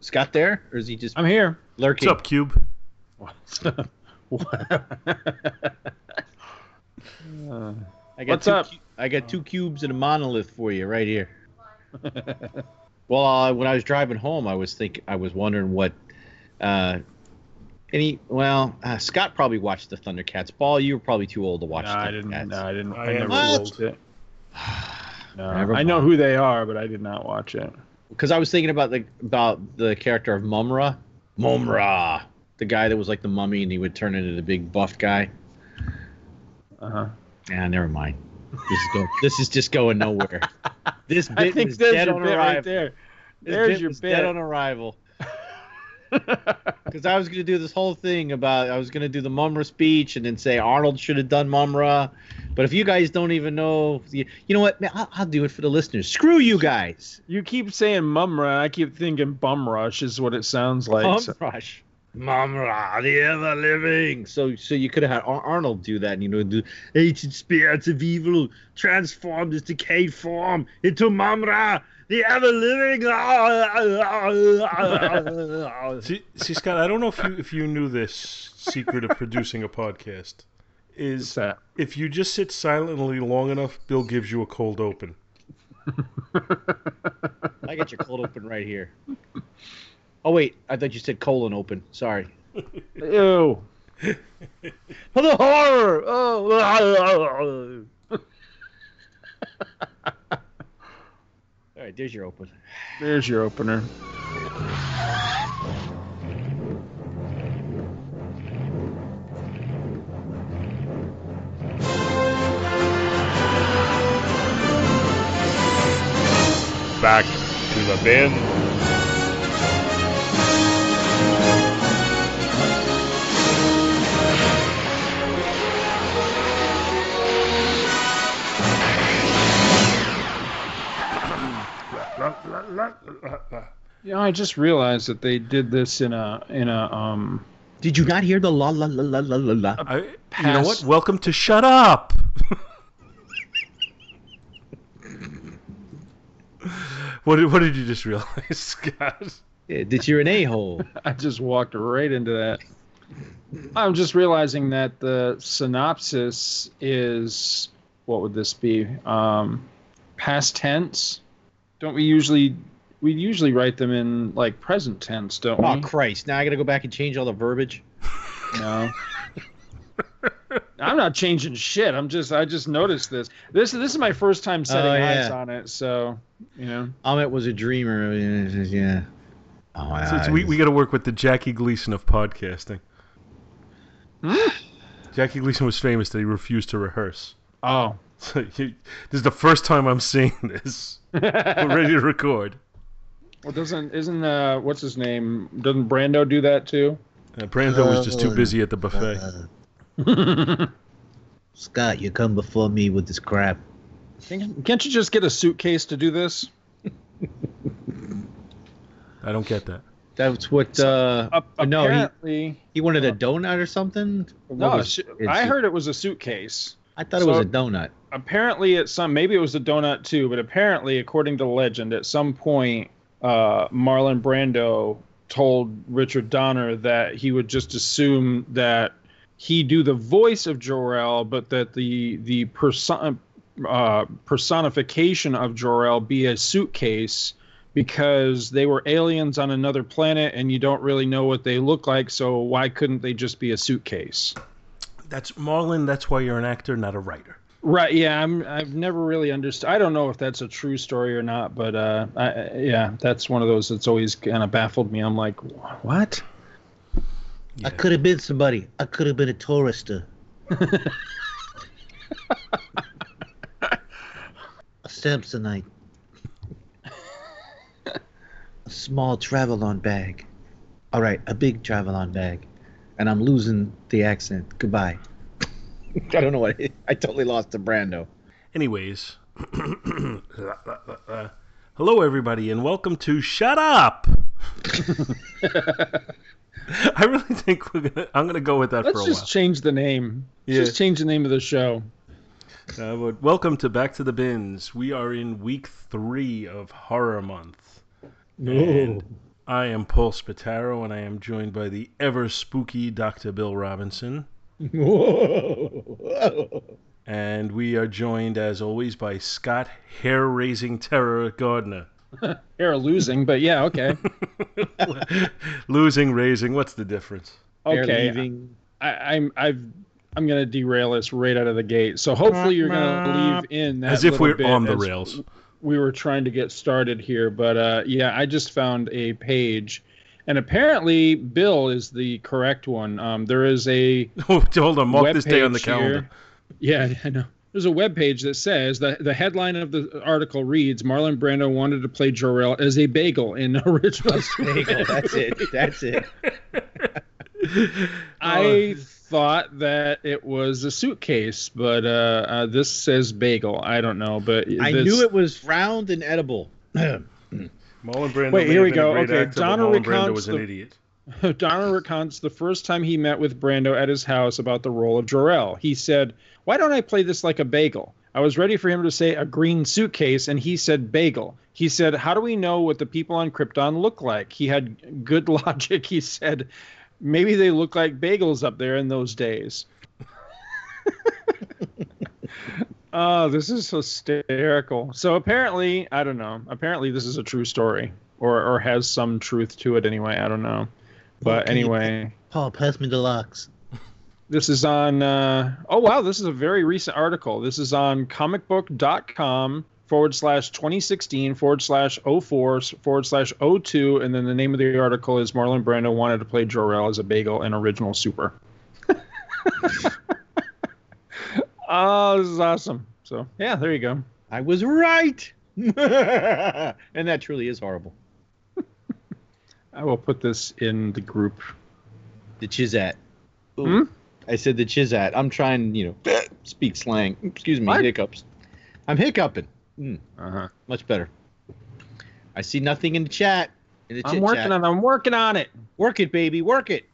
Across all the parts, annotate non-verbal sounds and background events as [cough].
Scott there, or is he just I'm here. Lurking. What's lurking? up, Cube? Uh, [laughs] I got What's two up? cu- I got two cubes and a monolith for you right here. [laughs] Well, uh, when I was driving home, I was think I was wondering what uh, any. Well, uh, Scott probably watched the Thundercats. Ball, you were probably too old to watch. no, I didn't. No, I didn't. I I, never watched it. No, Never I know who they are, but I did not watch it. Because I was thinking about the about the character of Mumm-Ra, Mumm-Ra, the guy that was like the mummy, and he would turn into the big buff guy. Uh huh. Yeah, never mind. This is go. [laughs] this is just going nowhere. This bit I think was dead your on bit arrival. right there. There's your bit. dead on arrival. [laughs] Because I was going to do this whole thing about I was going to do the Mumm-Ra speech and then say Arnold should have done Mumm-Ra, but if you guys don't even know, you, you know what? Man, I'll, I'll do it for the listeners. Screw you guys. You keep saying Mumm-Ra, I keep thinking Bum Rush is what it sounds like. Bum So- rush. Mumm-Ra, the ever living. So, so you could have had Ar- Arnold do that, and you know, the ancient spirits of evil transformed this decayed form into Mumm-Ra, the ever living. Ah, ah, ah, see, see, Scott, I don't know if you if you knew this secret of producing a podcast is that? if you just sit silently long enough, Bill gives you a cold open. I got your cold open right here. Oh wait, I thought you said colon open. Sorry. Ew. For the horror. Oh. [laughs] Right, there's your opener. There's your opener. Back to the bin. You know, I just realized that they did this in a in a um. Did you not hear the la la la la la la la? I, you know what? Welcome to Shut Up. [laughs] what did what did you just realize, [laughs] Scott? Yeah, that you're an a hole. [laughs] I just walked right into that. I'm just realizing that the synopsis is what would this be? Um, past tense. Don't we usually we usually write them in like present tense, don't Oh we? Christ! Now I got to go back and change all the verbiage. [laughs] No. I'm not changing shit. I'm just I just noticed this. This this is my first time setting Oh, eyes on it, so you know. Ahmet was a dreamer. Yeah. Oh, So it's, we we got to work with the Jackie Gleason of podcasting. Hmm? Jackie Gleason was famous that he refused to rehearse. Oh. So [laughs] you, this is the first time I'm seeing this. We're ready to record. Well, doesn't isn't uh what's his name? Doesn't Brando do that too? Uh, Brando was just too busy at the buffet. [laughs] Scott, you come before me with this crap. Can't can't you just get a suitcase to do this? I don't get that. That's what. Uh, Ap- no, he, apparently, he wanted a donut or something. No. was- a su- it's- I heard it was a suitcase. I thought it was a donut. Apparently, at some maybe it was a donut too, but apparently, according to legend, at some point, uh, Marlon Brando told Richard Donner that he would just assume that he do the voice of Jor-El, but that the the person, uh, personification of Jor-El be a suitcase because they were aliens on another planet and you don't really know what they look like. So why couldn't they just be a suitcase? That's Marlon. That's why you're an actor, not a writer. Right. Yeah. I'm. I've never really understood. I don't know if that's a true story or not, but uh, I, yeah, that's one of those that's always kind of baffled me. I'm like, what? I could have been somebody. I could have been a tourister. [laughs] a Samsonite. a small travel-on bag. All right, a big travel-on bag. And I'm losing the accent. Goodbye. [laughs] I don't know what. I totally lost the Brando. Anyways, [coughs] hello everybody, and welcome to Shut Up. [laughs] I really think we're gonna. I'm gonna go with that Let's for a while. just while. change the name. Yeah. Just change the name of the show. Uh, but welcome to Back to the Bins. We are in week three of Horror Month. And I am Paul Spataro, and I am joined by the ever spooky Dr. Bill Robinson. And we are joined, as always, by Scott Hair Raising Terror Gardner. They're [laughs] losing, but yeah, okay. [laughs] Losing, raising, what's the difference? Okay. I, I'm I've I'm gonna derail us right out of the gate. So hopefully you're gonna leave in that As if we're bit on the as rails. We were trying to get started here, but uh, yeah, I just found a page, and apparently Bill is the correct one. Um, there is a [laughs] Hold on, mark this day on the calendar. here. Yeah, [laughs] I know. There's a web page that says the the headline of the article reads Marlon Brando wanted to play Jor-El as a bagel in [laughs] original. Bagel, that's it. That's it. [laughs] I thought that it was a suitcase, but uh, uh, this says bagel. I don't know, but I this- knew it was round and edible. [clears throat] Marlon Brando. Wait, here we go. Okay, actor, Donna but Marlon Brando recounts was an the- idiot. [laughs] Donner recounts the first time he met with Brando at his house about the role of Jor-El. He said, "Why don't I play this like a bagel?" I was ready for him to say a green suitcase, and he said bagel. He said, "How do we know what the people on Krypton look like?" He had good [laughs] logic. He said, "Maybe they look like bagels up there in those days." [laughs] oh, this is hysterical. So apparently, I don't know. Apparently, this is a true story, or or has some truth to it anyway. I don't know. But Can you- anyway, Paul, pass me the locks. [laughs] this is on. Uh, oh wow, this is a very recent article. This is on comicbook.com forward slash 2016 forward slash 04 forward slash 02, and then the name of the article is Marlon Brando wanted to play Jor-El as a bagel in original Super. [laughs] oh, this is awesome. So yeah, there you go. I was right. [laughs] and that truly is horrible. [laughs] I will put this in the group. The Chizat. Ooh. Hmm? I said the Chizat. I'm trying, you know, speak slang. Excuse me, What? hiccups. I'm hiccuping. Uh-huh. Much better. I see nothing in the chat. In the I'm working chat. on. I'm working on it. Work it, baby. Work it.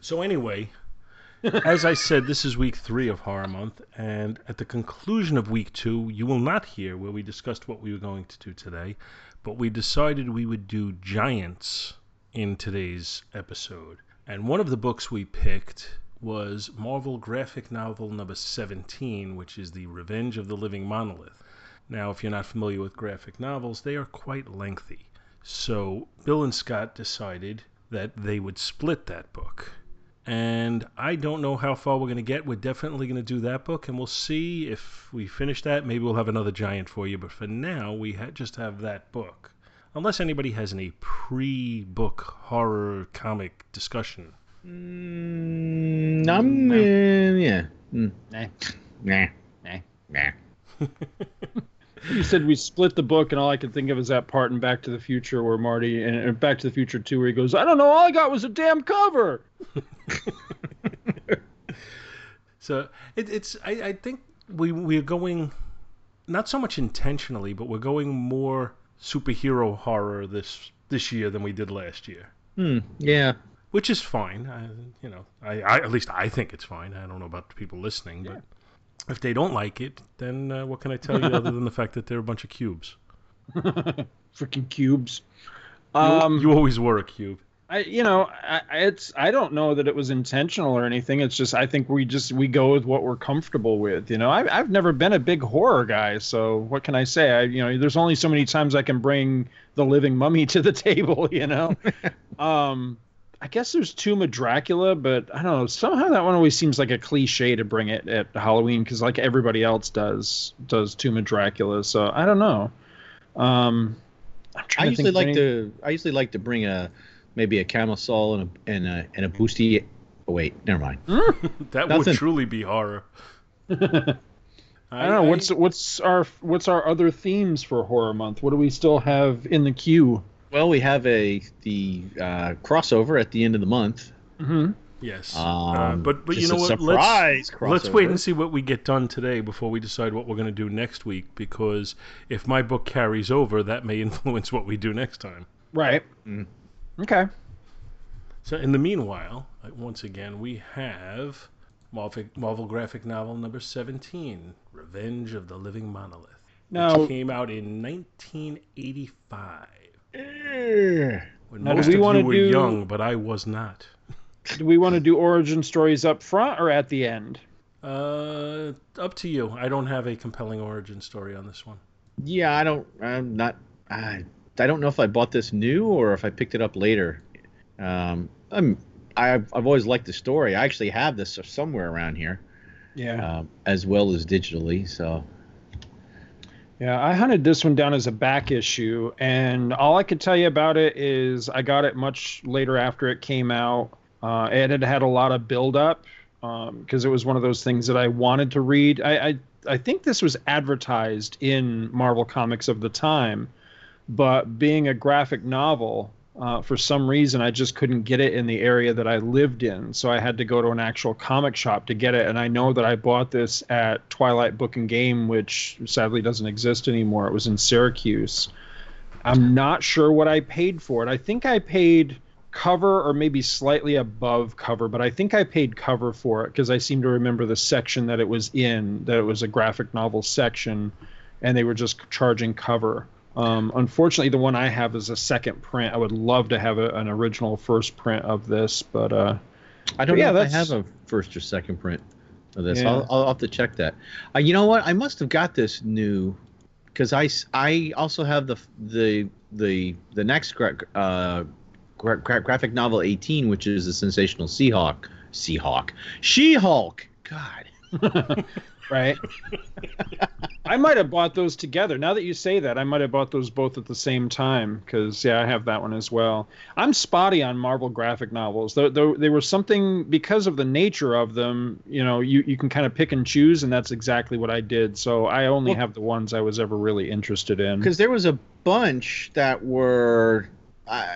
So anyway, [laughs] as I said, this is week three of Horror Month, and at the conclusion of week two, you will not hear where we discussed what we were going to do today, but we decided we would do giants in today's episode. And one of the books we picked was Marvel graphic novel number 17, which is The Revenge of the Living Monolith. Now, if you're not familiar with graphic novels, they are quite lengthy. So Bill and Scott decided that they would split that book. And I don't know how far we're going to get. We're definitely going to do that book, and we'll see if we finish that. Maybe we'll have another giant for you. But for now, we ha- just have that book. Unless anybody has any pre book horror comic discussion. Mm, I'm, uh, yeah. Mm. Nah. Nah. Nah. Nah. You said we split the book, and all I can think of is that part in Back to the Future where Marty and and Back to the Future 2 where he goes, I don't know, all I got was a damn cover. [laughs] So it, it's I, I think we we're going not so much intentionally, but we're going more superhero horror this this year than we did last year. Hmm. Yeah. which is fine. I, you know, I, I at least I think it's fine. I don't know about the people listening, but if they don't like it, then uh, what can I tell you other than the fact that they're a bunch of cubes? [laughs] Freaking cubes. You- Um, you always were a cube. I, you know, I, I- it's I don't know that it was intentional or anything. It's just I think we just we go with what we're comfortable with. You know, I've I've never been a big horror guy, so what can I say? I you know, there's only so many times I can bring the living mummy [laughs] to the table. You know, [laughs] um, I guess there's Tomb of Dracula, but I don't know. Somehow that one always seems like a cliche to bring it at Halloween because like everybody else does does Tomb of Dracula. So I don't know. Um, I'm I to usually like any- to. I usually like to bring a maybe a camisole and a and a and a boosty. Oh wait, never mind. [laughs] That Nothing. would truly be horror. [laughs] I don't know what's what's our what's our other themes for horror month. What do we still have in the queue? Well, we have a the uh, crossover at the end of the month. Mm-hmm. yes. Um, uh, but but you know a what? Surprise let's let's wait and see what we get done today before we decide what we're going to do next week. Because if my book carries over, that may [laughs] influence what we do next time. Right. Mm. Okay. So in the meanwhile, uh, once again, we have Marvel, Marvel graphic novel number 17, Revenge of the Living Monolith, Now, which came out in 1985. Eh. When Now, do most we of wanna you were do- young, but I was not. [laughs] Do we want to do origin stories up front or at the end? Uh, up to you. I don't have a compelling origin story on this one. Yeah, I don't. I'm not. I I don't know if I bought this new or if I picked it up later. Um, I'm. I've I've always liked the story. I actually have this somewhere around here, Yeah. um, as well as digitally. So Yeah, I hunted this one down as a back issue, and all I could tell you about it is I got it much later after it came out. Uh, it had had a lot of build up because it was one of those things that I wanted to read. I, I I think this was advertised in Marvel Comics of the time, but being a graphic novel, uh, for some reason I just couldn't get it in the area that I lived in, so I had to go to an actual comic shop to get it. And I know that I bought this at Twilight Book and Game, which sadly doesn't exist anymore. It was in Syracuse. I'm not sure what I paid for it. I think I paid cover or maybe slightly above cover, but I think I paid cover for it because I seem to remember the section that it was in, that it was a graphic novel section, and they were just charging cover. Um, unfortunately, the one I have is a second print. I would love to have a, an original first print of this, but uh, I don't Yeah, know if I have a first or second print of this. Yeah. I'll, I'll have to check that. Uh, you know what? I must have got this new because I, I also have the the the the next gra- uh, gra- gra- graphic novel 18, which is the sensational Seahawk. Seahawk. She-Hulk. God. [laughs] [laughs] right? I might have bought those together. Now that you say that, I might have bought those both at the same time because yeah, I have that one as well. I'm spotty on Marvel graphic novels. Though though they were something because of the nature of them. You know, you you can kind of pick and choose, and that's exactly what I did. So I only Well- have the ones I was ever really interested in. Because there was a bunch that were uh,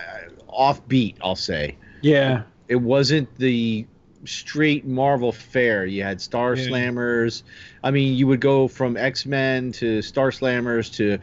offbeat, I'll say. Yeah, it wasn't the straight Marvel fare. You had Star Yeah. Slammers. I mean, you would go from X Men to Star Slammers to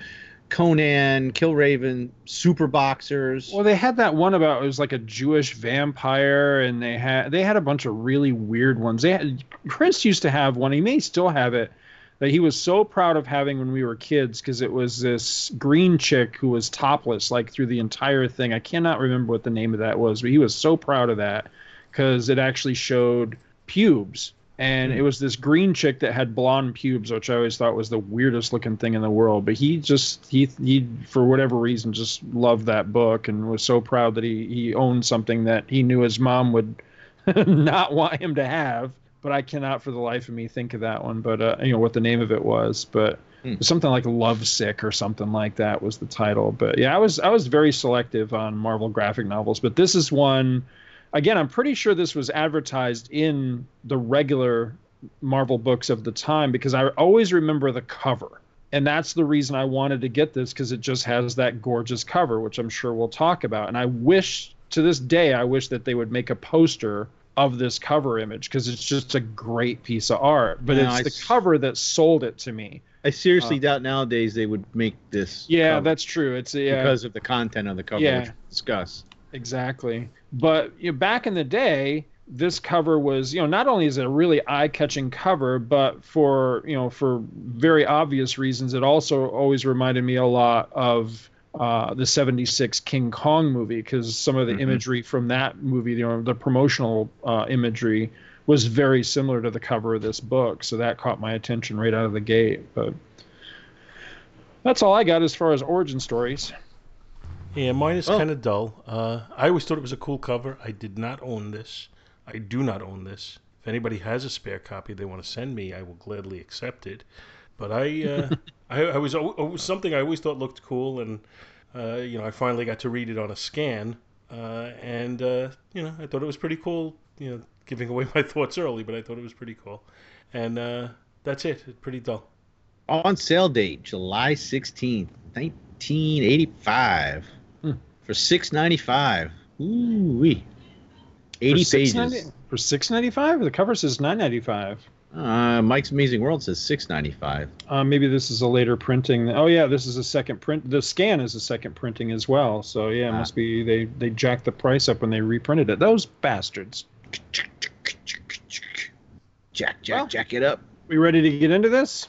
Conan, Killraven, Super Boxers. Well, they had that one about it was like a Jewish vampire, and they had they had a bunch of really weird ones. They had, Prince used to have one. He may still have it that he was so proud of having when we were kids because it was this green chick who was topless like through the entire thing. I cannot remember what the name of that was, but he was so proud of that because it actually showed pubes. And it was this green chick that had blonde pubes, which I always thought was the weirdest looking thing in the world. But he just he he for whatever reason just loved that book and was so proud that he he owned something that he knew his mom would [laughs] not want him to have. But I cannot for the life of me think of that one. But uh, you know what the name of it was. But Hmm. something like Lovesick or something like that was the title. But yeah, I was I was very selective on Marvel graphic novels. But this is one. Again, I'm pretty sure this was advertised in the regular Marvel books of the time because I always remember the cover. And that's the reason I wanted to get this because it just has that gorgeous cover, which I'm sure we'll talk about. And I wish to this day, I wish that they would make a poster of this cover image because it's just a great piece of art. But it's I the s- cover that sold it to me. I seriously Uh, doubt nowadays they would make this. Yeah, cover that's true. It's yeah, because of the content of the cover, Yeah. which we'll discuss. Exactly. But you know, back in the day, this cover was, you know, not only is it a really eye-catching cover, but for, you know, for very obvious reasons, it also always reminded me a lot of uh, the 76 King Kong movie because some of the Mhm. imagery from that movie, you know, the promotional uh, imagery was very similar to the cover of this book. So that caught my attention right out of the gate. But that's all I got as far as origin stories. Yeah, mine is Oh. kind of dull. Uh, I always thought it was a cool cover. I did not own this. I do not own this. If anybody has a spare copy they want to send me, I will gladly accept it. But I, uh, [laughs] I, I was al- it was something I always thought looked cool, and uh, you know, I finally got to read it on a scan, uh, and uh, you know, I thought it was pretty cool. You know, giving away [laughs] my thoughts early, but I thought it was pretty cool, and uh, that's it. It's pretty dull. On sale date, July 16th, 1985, For 6.95. Ooh wee. 80 for pages. for six ninety five. The cover says nine ninety five. Uh, Mike's Amazing World says 6.95. Uh, maybe this is a later printing. Oh yeah, this is a second print. The scan is a second printing as well. So yeah, it Ah. must be they they jacked the price up when they reprinted it. Those bastards. Jack, jack, Well- jack it up. We ready to get into this?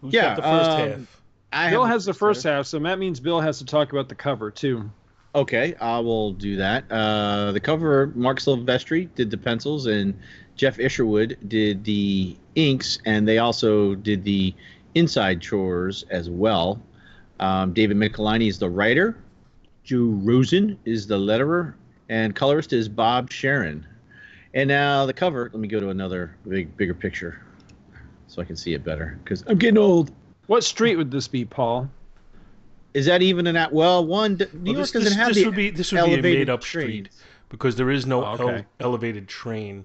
Who's Yeah, got the first um, half? I Bill has the first half, so that means Bill has to talk about the cover too. Okay, I will do that. Uh, the cover, Marc Silvestri did the pencils, and Geof Isherwood did the inks, and they also did the inside chores as well. Um, David Michelinie is the writer. Joe Rosen is the letterer, and colorist is Bob Sharen. And now the cover. Let me go to another big, bigger picture, so I can see it better. Because I'm getting old. What street would this be, Paul? Is that even an at? Well, one New Well, York this, doesn't this, have this the would be this would be a elevated made up street because there is no Oh, okay. ele- elevated train.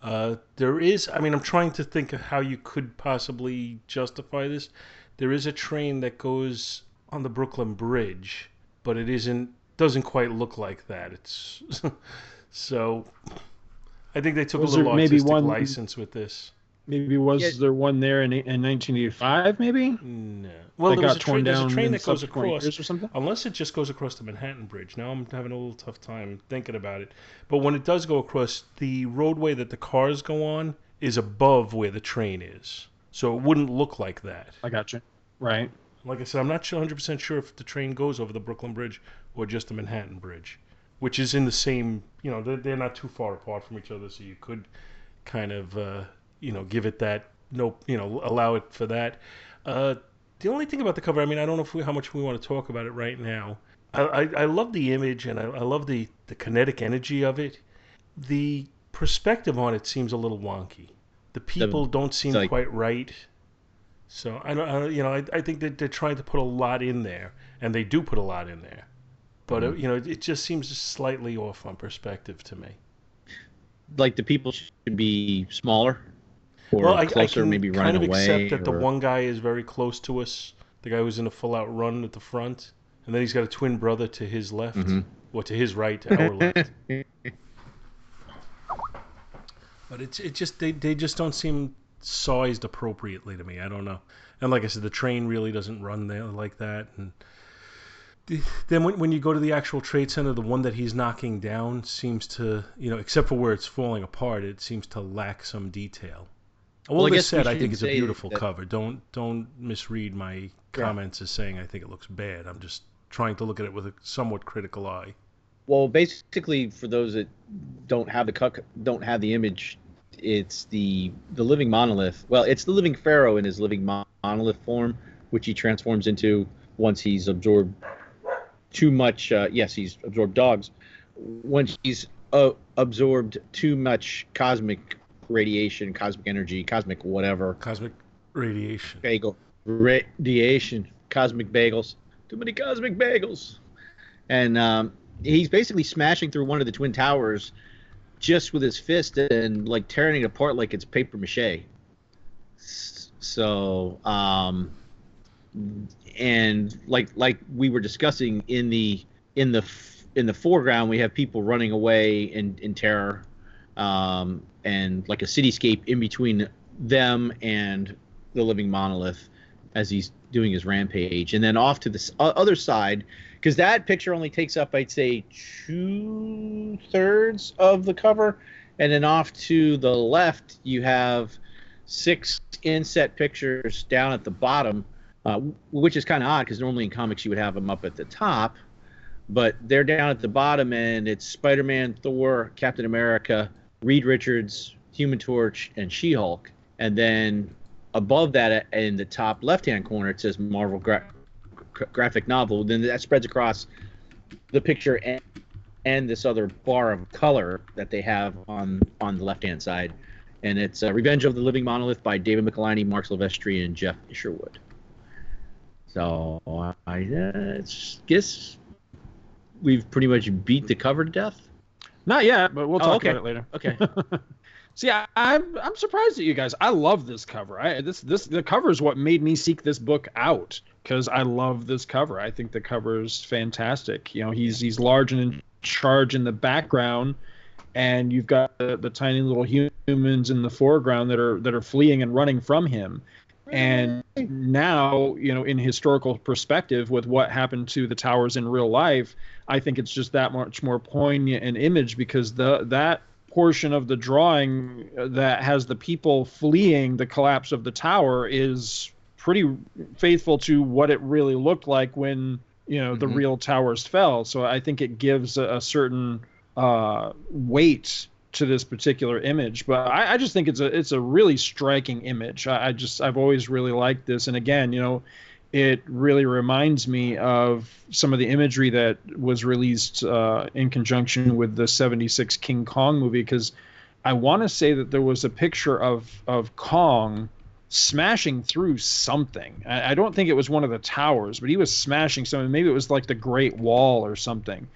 Uh, there is. I mean, I'm trying to think of how you could possibly justify this. There is a train that goes on the Brooklyn Bridge, but it isn't. Doesn't quite look like that. It's [laughs] so. I think they took Was a little there maybe artistic one- license with this. Maybe was Yeah. there one there in, in 1985? Maybe No. Well, that there was got a torn train. There's a train that goes across. or something. Unless it just goes across the Manhattan Bridge. Now I'm having a little tough time thinking about it. But when it does go across, the roadway that the cars go on is above where the train is. So it wouldn't look like that. I got you. Right. Like I said, I'm not 100% sure if the train goes over the Brooklyn Bridge or just the Manhattan Bridge, which is in the same, you know, they're, they're not too far apart from each other. So you could kind of, uh, you know, give it that, no, you know, allow it for that. Uh, the only thing about the cover, I mean, I don't know if we, how much we want to talk about it right now. I, I, I love the image and I, I love the, the kinetic energy of it. The perspective on it seems a little wonky. The people don't seem like- quite right. So I don't, I don't you know, I, I think that they're trying to put a lot in there, and they do put a lot in there. But uh, you know, it just seems slightly off on perspective to me. like the people should be smaller or well, I, closer, I can maybe kind of accept that the one guy is very close to us, the guy who's in a full-out run at the front, and then he's got a twin brother to his left, Mhm. or to his right, to our left. [laughs] But it's it just they, they just don't seem sized appropriately to me. I don't know. And like I said, the train really doesn't run there like that. And then when when you go to the actual trade center, the one that he's knocking down seems to you know, except for where it's falling apart, it seems to lack some detail. All Well, I this said, I think it's a beautiful that- cover. Don't don't misread my comments as saying I think it looks bad. I'm just trying to look at it with a somewhat critical eye. Well, basically, for those that don't have the cuck, don't have the image, it's the the living monolith. Well, it's the living pharaoh in his living mon- monolith form, which he transforms into once he's absorbed too much. Uh, yes, he's absorbed dogs. Once he's uh, absorbed too much cosmic radiation, cosmic energy, cosmic whatever, Cosmic radiation. bagel. Radiation, cosmic bagels, too many cosmic bagels, and um, he's basically smashing through one of the twin towers just with his fist and like tearing it apart like it's paper mache. So, um, and like like we were discussing in the in the in the foreground, we have people running away in in terror, um, and like a cityscape in between them and the living monolith as he's doing his rampage, and then off to the other side, because that picture only takes up, I'd say, two thirds of the cover, and then off to the left, you have six inset pictures down at the bottom, uh, which is kind of odd because normally in comics you would have them up at the top, but they're down at the bottom, and it's Spider-Man, Thor, Captain America, Reed Richards, Human Torch, and She-Hulk, and then above that in the top left-hand corner it says Marvel gra- gra- graphic novel. Then that spreads across the picture and, and this other bar of color that they have on on the left-hand side, and it's uh, Revenge of the Living Monolith by David Michelinie, Marc Silvestri, and Geof Isherwood. So I uh, guess we've pretty much beat the cover to death. Not yet, but we'll Oh, talk okay. about it later. Okay. [laughs] See, I, I'm I'm surprised at you guys. I love this cover. I this this the cover is what made me seek this book out because I love this cover. I think the cover is fantastic. You know, he's he's large and in charge in the background, and you've got the, the tiny little humans in the foreground that are that are fleeing and running from him. And now, you know, in historical perspective, with what happened to the towers in real life, I think it's just that much more poignant an image because the that portion of the drawing that has the people fleeing the collapse of the tower is pretty faithful to what it really looked like when you know the Mhm. real towers fell. So I think it gives a, a certain uh, weight to this particular image. But I, I just think it's a it's a really striking image. I, I just I've always really liked this, and again, you know. It really reminds me of some of the imagery that was released uh, in conjunction with the 76 King Kong movie because I want to say that there was a picture of of Kong smashing through something. I, I don't think it was one of the towers, but he was smashing something. Maybe it was like the Great Wall or something,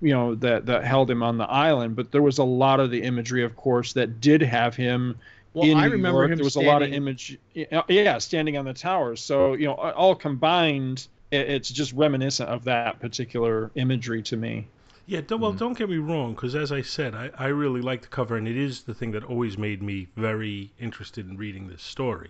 you know, that that held him on the island. But there was a lot of the imagery, of course, that did have him Well, in I New remember York. him There was a lot of image, yeah, standing on the towers. So you know, all combined, it's just reminiscent of that particular imagery to me. Yeah, don't, well, Mhm. don't get me wrong, because as I said, I, I really like the cover, and it is the thing that always made me very interested in reading this story.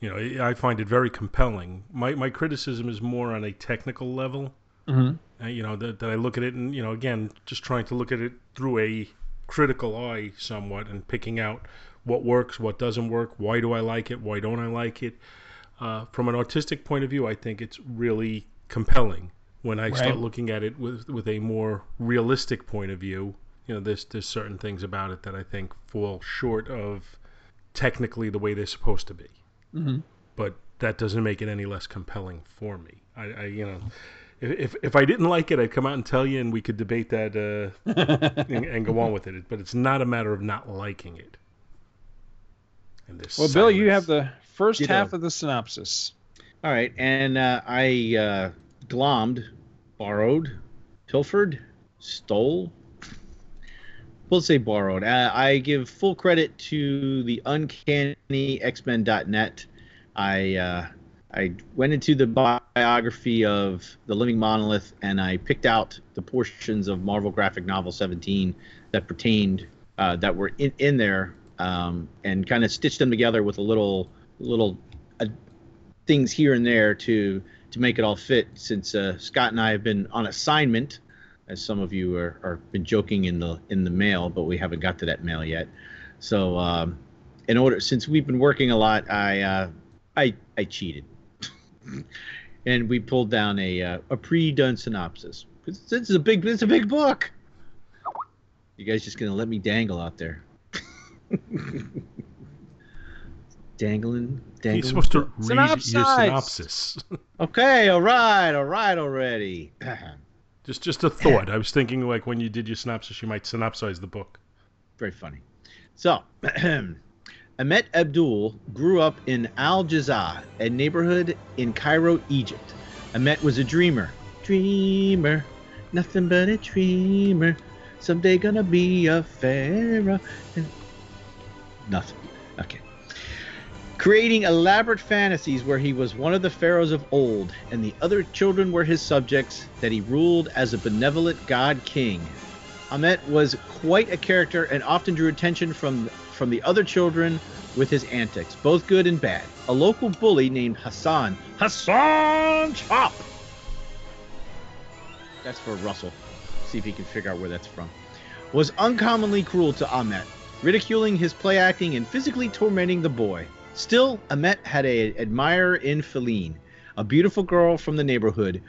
You know, I I find it very compelling. My my criticism is more on a technical level. Mm-hmm. Uh, you know, that, that I look at it, and you know, again, just trying to look at it through a critical eye, somewhat, and picking out what works, what doesn't work, why do I like it, why don't I like it. Uh, from an artistic point of view, I think it's really compelling. When I start looking at it with with a more realistic point of view, you know, there's there's certain things about it that I think fall short of technically the way they're supposed to be. Mm-hmm. But that doesn't make it any less compelling for me. I, I you know, if, if if I didn't like it, I'd come out and tell you, and we could debate that uh, [laughs] and, and go on with it. But it's not a matter of not liking it. And there's Well, Bill, you have the first Ditto. half of the synopsis. All right, and uh, I uh, glommed, borrowed, pilfered, stole. We'll say borrowed. Uh, I give full credit to the uncanny X-Men.net. I uh, I went into the biography of the Living Monolith and I picked out the portions of Marvel Graphic Novel 17 that pertained uh, that were in, in there um, and kind of stitched them together with a little little uh, things here and there to to make it all fit. Since uh, Scott and I have been on assignment, as some of you are, are been joking in the in the mail, but we haven't got to that mail yet. So um, in order, since we've been working a lot, I uh, I I cheated, [laughs] and we pulled down a uh, a pre-done synopsis. This is a big this is a big book. You guys just gonna let me dangle out there? Dangling, dangling. You're supposed to read your synopsis. [laughs] Okay, all right, all right already. [clears throat] just just a thought. I was thinking like when you did your synopsis, you might synopsize the book. Very funny. So, [clears throat] Ahmet Abdol grew up in Al Jaza, a neighborhood in Cairo, Egypt. Ahmet was a dreamer. Dreamer, nothing but a dreamer. Someday gonna be a pharaoh. Nothing. Okay. Creating elaborate fantasies where he was one of the pharaohs of old, and the other children were his subjects, that he ruled as a benevolent god king. Ahmet was quite a character and often drew attention from from the other children with his antics, both good and bad. A local bully named Hassan, Hassan Chop. That's for Russell. See if he can figure out where that's from. Was uncommonly cruel to Ahmet, ridiculing his play acting and physically tormenting the boy. Still, Amet had a admirer in Feline, a beautiful girl from the neighborhood,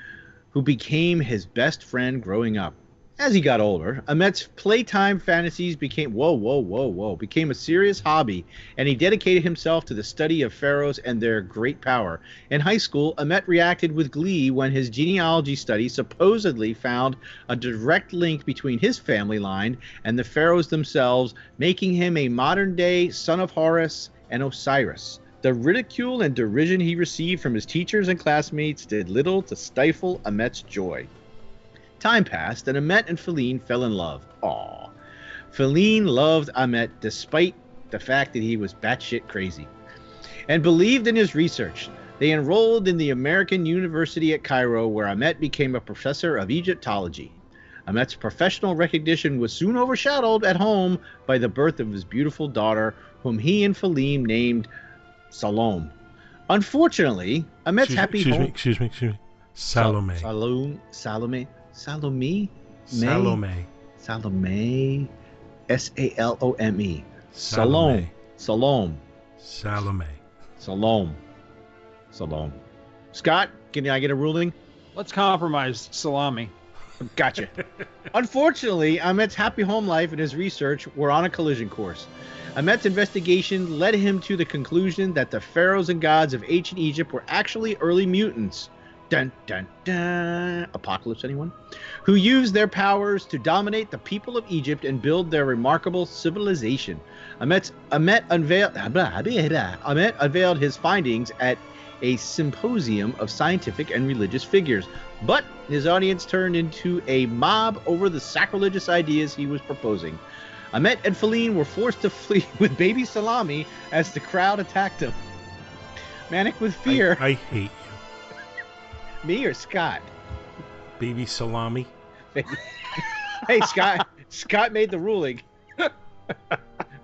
who became his best friend growing up. As he got older, Ahmet's playtime fantasies became whoa, whoa, whoa, whoa, became a serious hobby, and he dedicated himself to the study of pharaohs and their great power. In high school, Ahmet reacted with glee when his genealogy study supposedly found a direct link between his family line and the pharaohs themselves, making him a modern-day son of Horus and Osiris. The ridicule and derision he received from his teachers and classmates did little to stifle Ahmet's joy. Time passed, and Ahmet and Feline fell in love. Aww. Feline loved Ahmet despite the fact that he was batshit crazy, and believed in his research. They enrolled in the American University at Cairo, where Ahmet became a professor of Egyptology. Ahmet's professional recognition was soon overshadowed at home by the birth of his beautiful daughter, whom he and Feline named Salome. Unfortunately, Ahmet's excuse, happy excuse home. me, excuse me, excuse me. Salome. Salome. Salome. Salome. Salome. Salome. S A L O M E. Salome. Salome. Salome. Salome. Salome. Scott, can I get a ruling? Let's compromise salami. Gotcha. [laughs] Unfortunately, Amet's happy home life and his research were on a collision course. Amet's investigation led him to the conclusion that the pharaohs and gods of ancient Egypt were actually early mutants. Dun dun dun. Apocalypse, anyone? Who used their powers to dominate the people of Egypt and build their remarkable civilization. Amet, Amet, unveiled, [laughs] Amet unveiled his findings at a symposium of scientific and religious figures, but his audience turned into a mob over the sacrilegious ideas he was proposing. Amet and Feline were forced to [laughs] flee with baby Salami as the crowd attacked them. Manic with fear. I, I hate. Me or Scott? Baby salami. [laughs] hey, Scott. Scott made the ruling.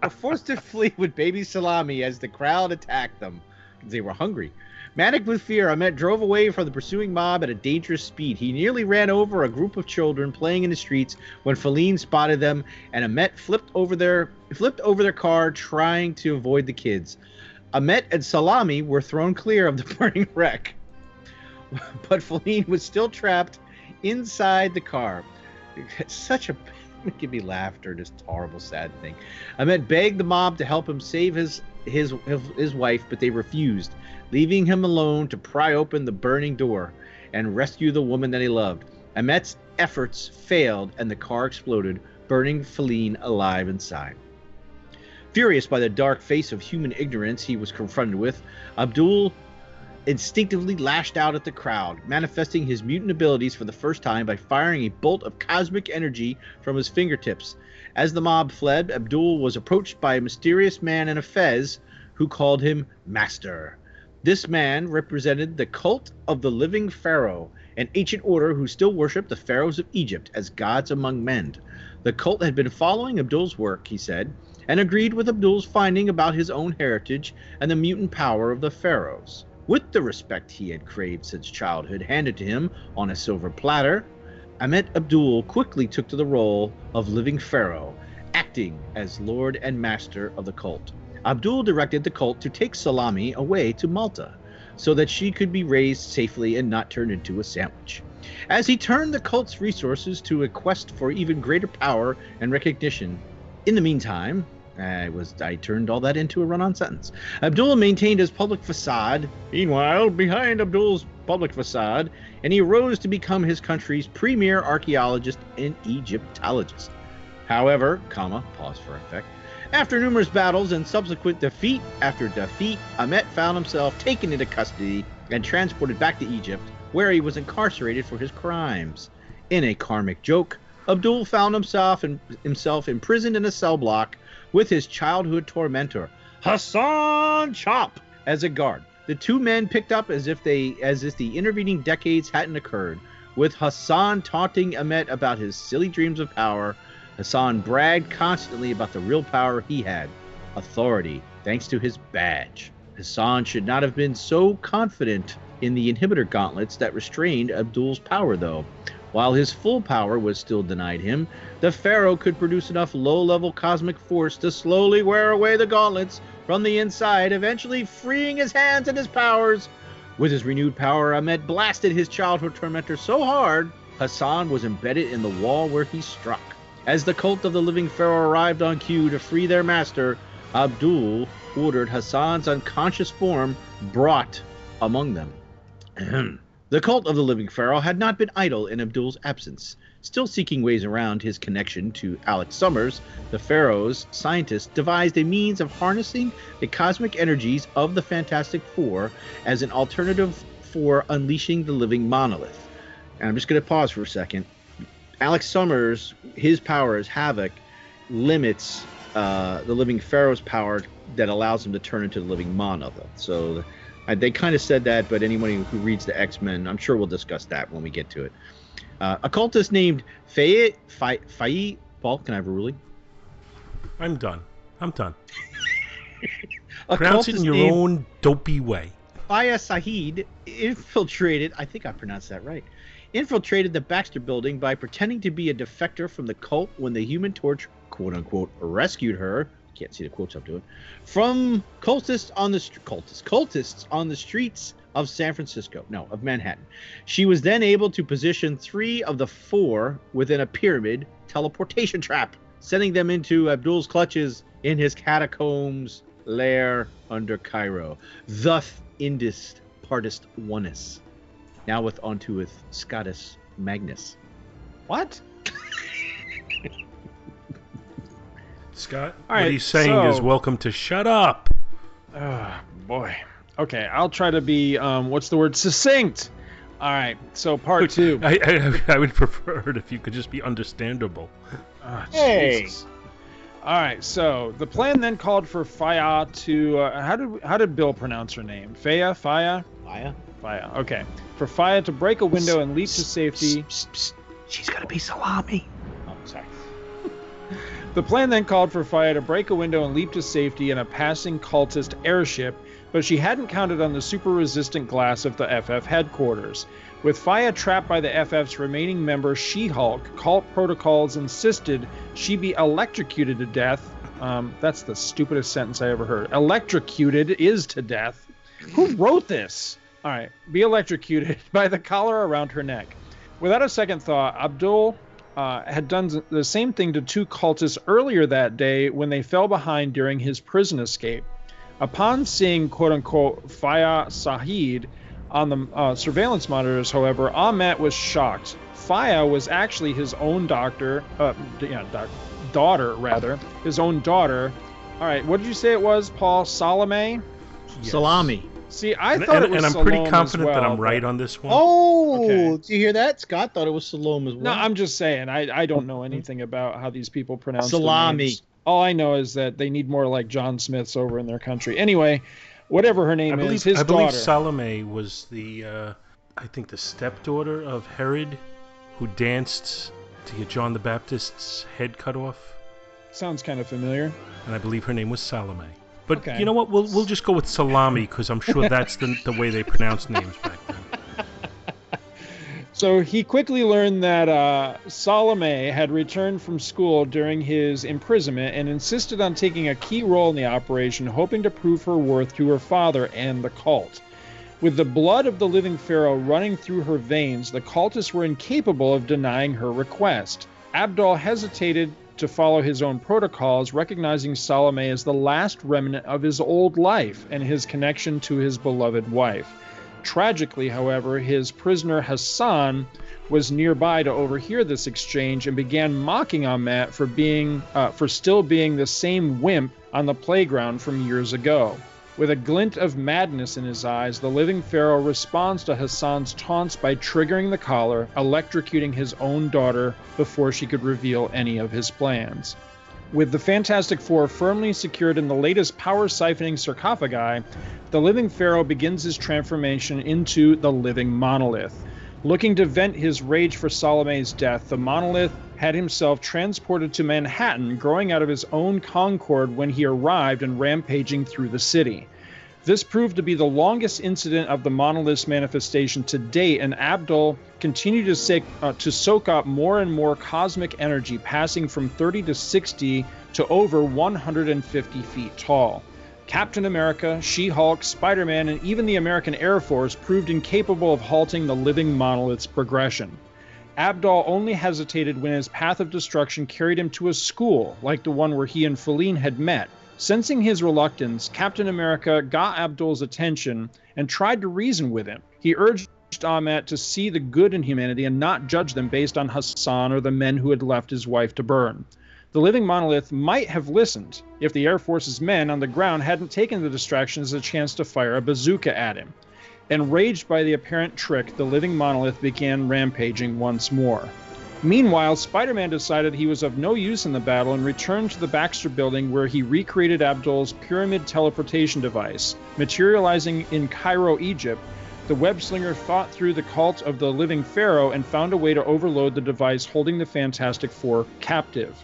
were forced to flee with baby Salami as the crowd attacked them. They were hungry. Manic with fear, Amet drove away from the pursuing mob at a dangerous speed. He nearly ran over a group of children playing in the streets when Feline spotted them, and Amet flipped over their flipped over their car, trying to avoid the kids. Amet and Salami were thrown clear of the burning wreck, [laughs] but Feline was still trapped inside the car. [laughs] Such a [laughs] give me laughter, this horrible, sad thing. Amet begged the mob to help him save his his his wife, but they refused leaving him alone to pry open the burning door and rescue the woman that he loved. Amet's efforts failed and the car exploded, burning Feline alive inside. Furious by the dark face of human ignorance he was confronted with, Abdol instinctively lashed out at the crowd, manifesting his mutant abilities for the first time by firing a bolt of cosmic energy from his fingertips. As the mob fled, Abdol was approached by a mysterious man in a fez who called him Master. This man represented the cult of the living pharaoh, an ancient order who still worshiped the pharaohs of Egypt as gods among men. The cult had been following Abdol's work, he said, and agreed with Abdol's finding about his own heritage and the mutant power of the pharaohs. With the respect he had craved since childhood handed to him on a silver platter, Amet Abdol quickly took to the role of living pharaoh, acting as lord and master of the cult. Abdol directed the cult to take Salami away to Malta so that she could be raised safely and not turned into a sandwich. As he turned the cult's resources to a quest for even greater power and recognition, in the meantime, Uh, I was I turned all that into a run-on sentence. Abdol maintained his public facade. Meanwhile, behind Abdol's public facade, and he rose to become his country's premier archaeologist and Egyptologist. However, comma, pause for effect, after numerous battles and subsequent defeat after defeat, Amet found himself taken into custody and transported back to Egypt, where he was incarcerated for his crimes. In a karmic joke, Abdol found himself in, himself imprisoned in a cell block with his childhood tormentor, Hassan Chop, as a guard. The two men picked up as if they as if the intervening decades hadn't occurred, with Hassan taunting Amet about his silly dreams of power Hassan bragged constantly about the real power he had authority, thanks to his badge. Hassan should not have been so confident in the inhibitor gauntlets that restrained Abdol's power, though. While his full power was still denied him, the Pharaoh could produce enough low level cosmic force to slowly wear away the gauntlets from the inside, eventually freeing his hands and his powers. With his renewed power, Ahmed blasted his childhood tormentor so hard, Hassan was embedded in the wall where he struck. As the cult of the living pharaoh arrived on cue to free their master, Abdol ordered Hassan's unconscious form brought among them. [clears throat] the cult of the living pharaoh had not been idle in Abdol's absence. Still seeking ways around his connection to Alex Summers, the pharaoh's scientist devised a means of harnessing the cosmic energies of the Fantastic Four as an alternative for unleashing the living monolith. And I'm just going to pause for a second Alex Summers, his power as Havoc, limits uh, the living Pharaoh's power that allows him to turn into the living Monolith. So they kind of said that, but anyone who reads the X Men, I'm sure we'll discuss that when we get to it. Uh, occultist named Faye, Faye, Faye, Paul, can I have a ruling? I'm done. I'm done. [laughs] Pronounce it in your own dopey way. Faya Sahid infiltrated, I think I pronounced that right, infiltrated the Baxter building by pretending to be a defector from the cult when the Human Torch, quote unquote, rescued her. Can't see the quotes I'm doing. From cultists on the st- cultists, cultists on the streets of San Francisco, no, of Manhattan. She was then able to position three of the four within a pyramid teleportation trap, sending them into Abdol's clutches in his catacombs lair under Cairo. Thus Indus partist oneness. Now with onto with Scotus Magnus. What? [laughs] Scott, All what right, he's saying is welcome to shut up. Oh, boy. Okay, I'll try to be, um, what's the word? Succinct. All right, so part two. I, I, [laughs] I would prefer it if you could just be understandable. Oh, Hey. Jesus. All right, so the plan then called for Faya to uh, how did how did Bill pronounce her name? Faya, Faya, Maya? Faya. Okay, for Faya to break a window and leap to safety. She's gonna be salami. The plan then called for Faya to break a window and leap to safety in a passing cultist airship, but she hadn't counted on the super resistant glass of the FF headquarters. With Faya trapped by the FF's remaining member, She Hulk, cult protocols insisted she be electrocuted to death. Um, that's the stupidest sentence I ever heard. Electrocuted is to death. Who wrote this? All right, be electrocuted [laughs] by the collar around her neck. Without a second thought, Abdol uh, had done the same thing to two cultists earlier that day when they fell behind during his prison escape. Upon seeing quote unquote Faya Sahid on the uh, surveillance monitors, however, Ahmet was shocked. Faya was actually his own doctor, uh, yeah, doc- daughter, rather, his own daughter. All right, what did you say it was, Paul? Salome? Yes. Salami. See, I And, thought and- it was and I'm pretty Salome as confident that I'm right but- on this one. Oh, Okay. do you hear that? Scott thought it was Salome as well. No, I'm just saying. I, I don't know anything about how these people pronounce their Salami. names. All I know is that they need more like John Smiths over in their country. Anyway, whatever her name I believe, is, his I believe daughter. Salome was the, uh, I think, the stepdaughter of Herod, who danced to get John the Baptist's head cut off, Sounds kind of familiar. and I believe her name was Salome. But Okay. you know what? We'll we'll just go with salami because I'm sure that's the the way they pronounce names back then. So he quickly learned that uh, Salome had returned from school during his imprisonment and insisted on taking a key role in the operation, hoping to prove her worth to her father and the cult. With the blood of the living pharaoh running through her veins, the cultists were incapable of denying her request. Abdol hesitated to follow his own protocols, recognizing Salome as the last remnant of his old life and his connection to his beloved wife. Tragically, however, his prisoner Hassan was nearby to overhear this exchange and began mocking Ahmet for being uh, for still being the same wimp on the playground from years ago. With a glint of madness in his eyes, the living pharaoh responds to Hassan's taunts by triggering the collar, electrocuting his own daughter before she could reveal any of his plans. With the Fantastic Four firmly secured in the latest power siphoning sarcophagi, the living pharaoh begins his transformation into the living monolith. Looking to vent his rage for Salome's death, the monolith had himself transported to Manhattan, growing out of his own concord when he arrived and rampaging through the city. This proved to be the longest incident of the monolith's manifestation to date, and Abdol continued to, uh, to soak up more and more cosmic energy, passing from 30 to 60 to over 150 feet tall. Captain America, She Hulk, Spider Man, and even the American Air Force proved incapable of halting the living monolith's progression. Abdol only hesitated when his path of destruction carried him to a school, like the one where he and Feline had met. Sensing his reluctance, Captain America got Abdol's attention and tried to reason with him. He urged Ahmet to see the good in humanity and not judge them based on Hassan or the men who had left his wife to burn. The living monolith might have listened if the Air Force's men on the ground hadn't taken the distraction as a chance to fire a bazooka at him. Enraged by the apparent trick, the living monolith began rampaging once more. Meanwhile, Spider Man decided he was of no use in the battle and returned to the Baxter building where he recreated Abdol's pyramid teleportation device. Materializing in Cairo, Egypt, the web slinger fought through the cult of the living pharaoh and found a way to overload the device holding the Fantastic Four captive.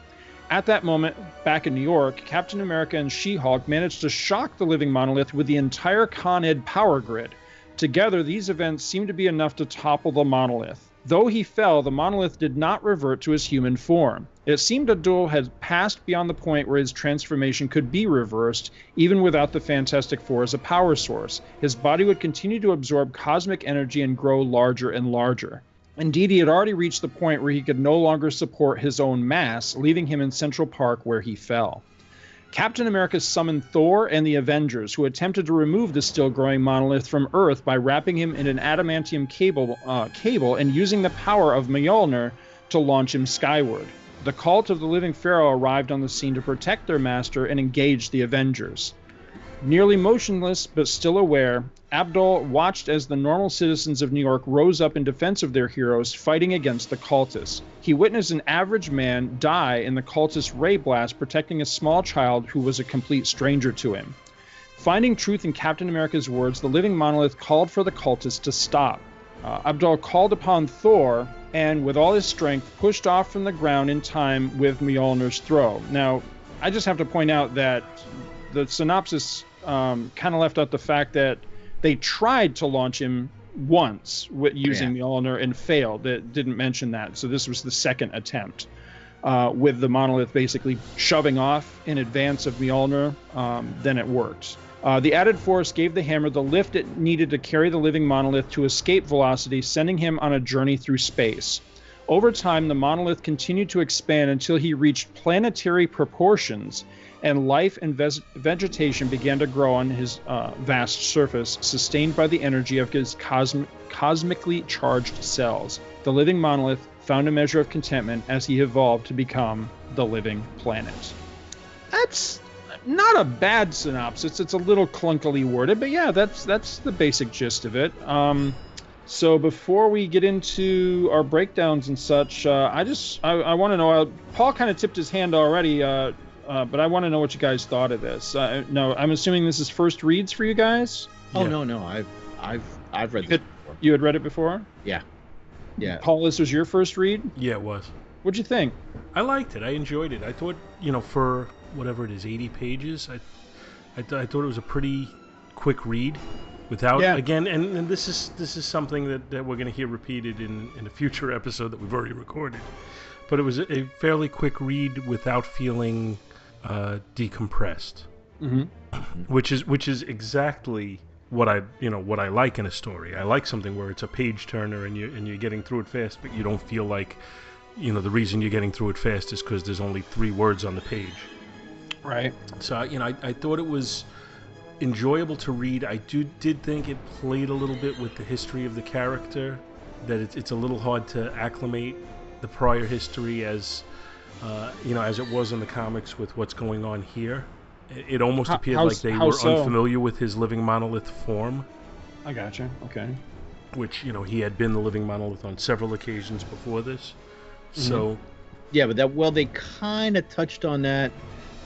At that moment, back in New York, Captain America and She Hulk managed to shock the living monolith with the entire Con Ed power grid. Together, these events seemed to be enough to topple the monolith. Though he fell, the monolith did not revert to his human form. It seemed Abdol had passed beyond the point where his transformation could be reversed, even without the Fantastic Four as a power source. His body would continue to absorb cosmic energy and grow larger and larger. Indeed, he had already reached the point where he could no longer support his own mass, leaving him in Central Park where he fell. Captain America summoned Thor and the Avengers, who attempted to remove the still growing monolith from Earth by wrapping him in an adamantium cable, uh, cable and using the power of Mjolnir to launch him skyward. The cult of the living pharaoh arrived on the scene to protect their master and engage the Avengers. Nearly motionless but still aware, Abdol watched as the normal citizens of New York rose up in defense of their heroes fighting against the cultists. He witnessed an average man die in the cultist ray blast protecting a small child who was a complete stranger to him. Finding truth in Captain America's words, the living monolith called for the cultists to stop. Uh, Abdol called upon Thor and, with all his strength, pushed off from the ground in time with Mjolnir's throw. Now, I just have to point out that the synopsis um, kind of left out the fact that they tried to launch him once with using Yeah. Mjolnir and failed. It didn't mention that, so this was the second attempt. Uh, with the monolith basically shoving off in advance of Mjolnir, um, then it worked. Uh, the added force gave the hammer the lift it needed to carry the living monolith to escape velocity, sending him on a journey through space. Over time, the monolith continued to expand until he reached planetary proportions, and life and ves- vegetation began to grow on his uh, vast surface, sustained by the energy of his cosm- cosmically charged cells. The living monolith found a measure of contentment as he evolved to become the living planet. That's not a bad synopsis. It's a little clunkily worded, but yeah, that's that's the basic gist of it. Um, so before we get into our breakdowns and such, uh, I just I, I want to know. Uh, Paul kind of tipped his hand already, uh, uh, but I want to know what you guys thought of this. Uh, no, I'm assuming this is first reads for you guys. Oh Yeah. no, no, I've I've I've read You this could- before. You had read it before. Yeah. Yeah. Paul, this was your first read. Yeah, it was. What'd you think? I liked it. I enjoyed it. I thought, you know, for whatever it is, 80 pages, I, I, th- I thought it was a pretty quick read. Without Yeah. again, and, and this is this is something that, that we're going to hear repeated in, in a future [laughs] episode that we've already recorded. But it was a, a fairly quick read without feeling uh, decompressed, Mm-hmm. [clears throat] which is which is exactly what I you know what I like in a story. I like something where it's a page turner and you and you're getting through it fast, but you don't feel like you know the reason you're getting through it fast is because there's only three words on the page. Right. So I- you know, I, I thought it was enjoyable to read. I do did think it played a little bit with the history of the character. That it's, it's a little hard to acclimate the prior history as uh, you know as it was in the comics with what's going on here. It, it almost How- appeared like they were so? unfamiliar with his living monolith form, I gotcha. Okay. which you know he had been the living monolith on several occasions before this. So Yeah, but that well, they kind of touched on that,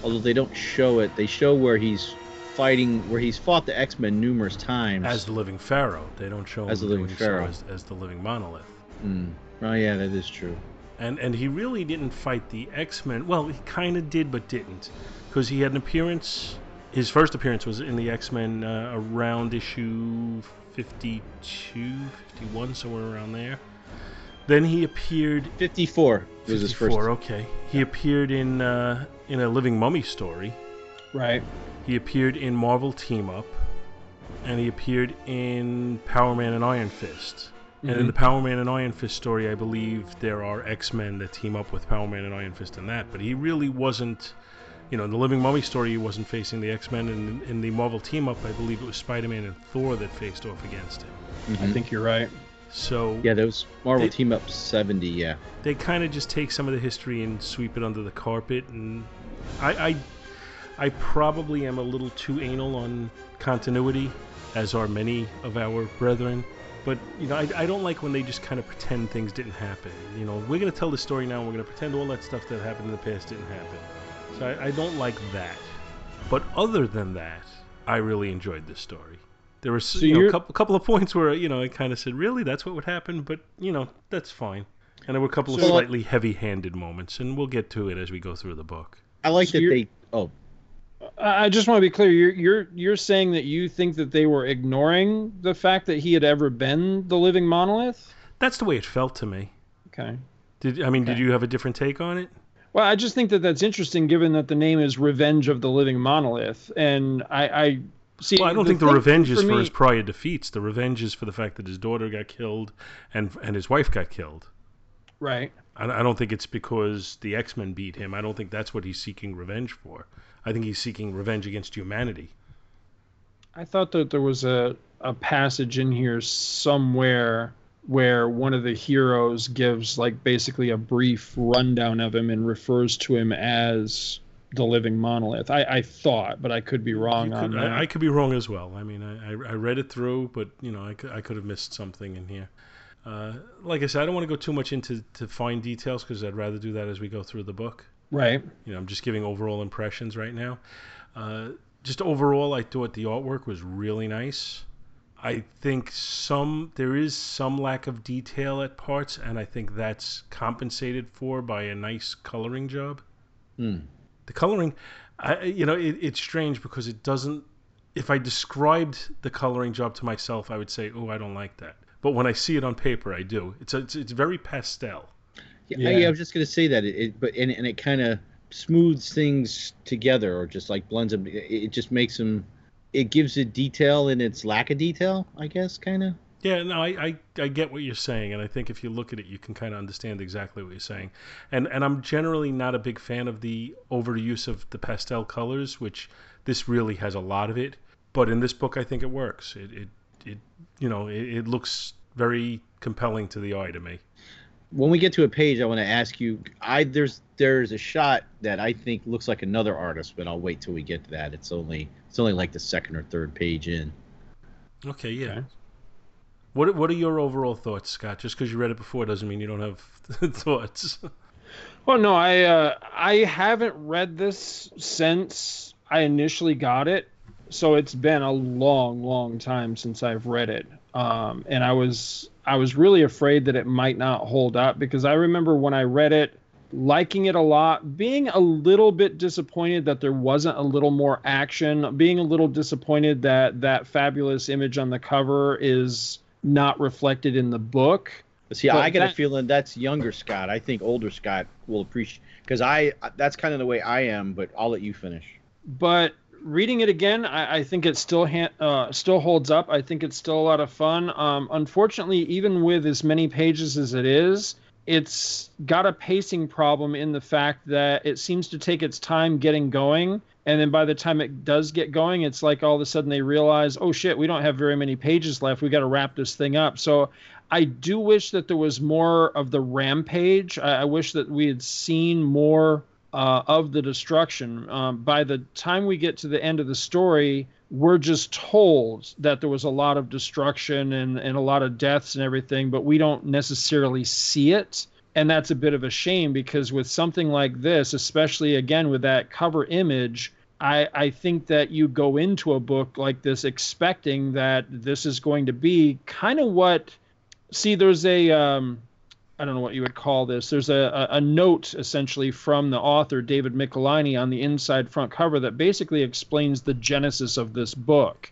although they don't show it. They show where he's fighting, where he's fought the X Men numerous times. as the living pharaoh, they don't show As him the living doing so pharaoh. as, as the living monolith. Mm. Oh yeah, that is true. And and he really didn't fight the X-Men. Well, he kind of did, but didn't, because he had an appearance. His first appearance was in the X-Men uh, around issue 52, 51, somewhere around there. Then he appeared. Fifty-four was his first. 54, okay. He appeared in uh, in a Living Mummy story. Right. He appeared in Marvel Team Up, and he appeared in Power Man and Iron Fist. And in Mhm. the Power Man and Iron Fist story, I believe there are X Men that team up with Power Man and Iron Fist in that. But he really wasn't, you know, in the Living Mummy story, he wasn't facing the X Men. And in, in the Marvel Team Up, I believe it was Spider Man and Thor that faced off against him. I Mhm. think you're right. So Yeah, those Marvel They- Team Up seventy. Yeah. they kind of just take some of the history and sweep it under the carpet. And I, I, I probably am a little too anal on continuity, as are many of our brethren. But you know, I, I don't like when they just kind of pretend things didn't happen. You know, we're gonna tell the story now. and We're gonna pretend all that stuff that happened in the past didn't happen. So I, I don't like that. But other than that, I really enjoyed this story. There were So you know, a you're- couple, couple of points where you know I kind of said, "Really, that's what would happen?" But you know, that's fine. And there were a couple of So- slightly heavy-handed moments, and we'll get to it as we go through the book. I like So that they. Oh, I just want to be clear. You're you're you're saying that you think that they were ignoring the fact that he had ever been the living monolith? That's the way it felt to me. Okay. Did I mean? Did you have a different take on it? Well, I just think that that's interesting, given that the name is Revenge of the Living Monolith, and I, I see. Well, I don't think the revenge is for, me, his prior defeats. The revenge is for the fact that his daughter got killed and and his wife got killed. Right. I, I don't think it's because the X Men beat him. I don't think that's what he's seeking revenge for. I think he's seeking revenge against humanity. I thought that there was a a passage in here somewhere where one of the heroes gives like basically a brief rundown of him and refers to him as the living monolith. I, I thought, but I could be wrong could, on that. I, I, could be wrong as well. I mean, I, I read it through, but you know, I could, I could have missed something in here. Uh, like I said, I don't want to go too much into to fine details because I'd rather do that as we go through the book. Right. You know, I'm just giving overall impressions right now. Uh, just overall, I thought the artwork was really nice. I think some there is some lack of detail at parts, and I think that's compensated for by a nice coloring job. Hmm. The coloring, I, you know, it, it's strange because it doesn't. If I described the coloring job to myself, I would say, "Oh, I don't like that." But when I see it on paper, I do. It's a, it's, it's very pastel. Yeah, yeah. I was just gonna say that. It, it but and, and it kind of smooths things together, or just like blends them. It, it just makes them it gives it detail in its lack of detail, I guess, kind of. Yeah, no, I, I, I get what you're saying, and I think if you look at it, you can kind of understand exactly what you're saying. And and I'm generally not a big fan of the overuse of the pastel colors, which this really has a lot of it. But in this book, I think it works. It it, it you know it, it looks very compelling to the eye to me when we get to a page, I want to ask you. I there's there's a shot that I think looks like another artist, but I'll wait till we get to that. It's only it's only like the second or third page in. Okay, yeah. Okay. What what are your overall thoughts, Scott? Just because you read it before doesn't mean you don't have [laughs] thoughts. Well, no, I uh, I haven't read this since I initially got it, so it's been a long, long time since I've read it. Um, and I was I was really afraid that it might not hold up because I remember when I read it, liking it a lot, being a little bit disappointed that there wasn't a little more action, being a little disappointed that that fabulous image on the cover is not reflected in the book. See, but I get that, a feeling that's younger Scott. I think older Scott will appreciate because I that's kind of the way I am. But I'll let you finish. But reading it again, I, I think it still ha- uh, still holds up. I think it's still a lot of fun. Um, unfortunately, even with as many pages as it is, it's got a pacing problem in the fact that it seems to take its time getting going. And then by the time it does get going, it's like all of a sudden they realize, oh shit, we don't have very many pages left. We got to wrap this thing up. So I do wish that there was more of the rampage. I, I wish that we had seen more uh, of the destruction. Um, by the time we get to the end of the story, we're just told that there was a lot of destruction and, and a lot of deaths and everything, but we don't necessarily see it. And that's a bit of a shame because with something like this, especially again with that cover image, I, I think that you go into a book like this expecting that this is going to be kind of what. See, there's a. Um, I don't know what you would call this. There's a, a, note essentially from the author David Michelinie on the inside front cover that basically explains the genesis of this book,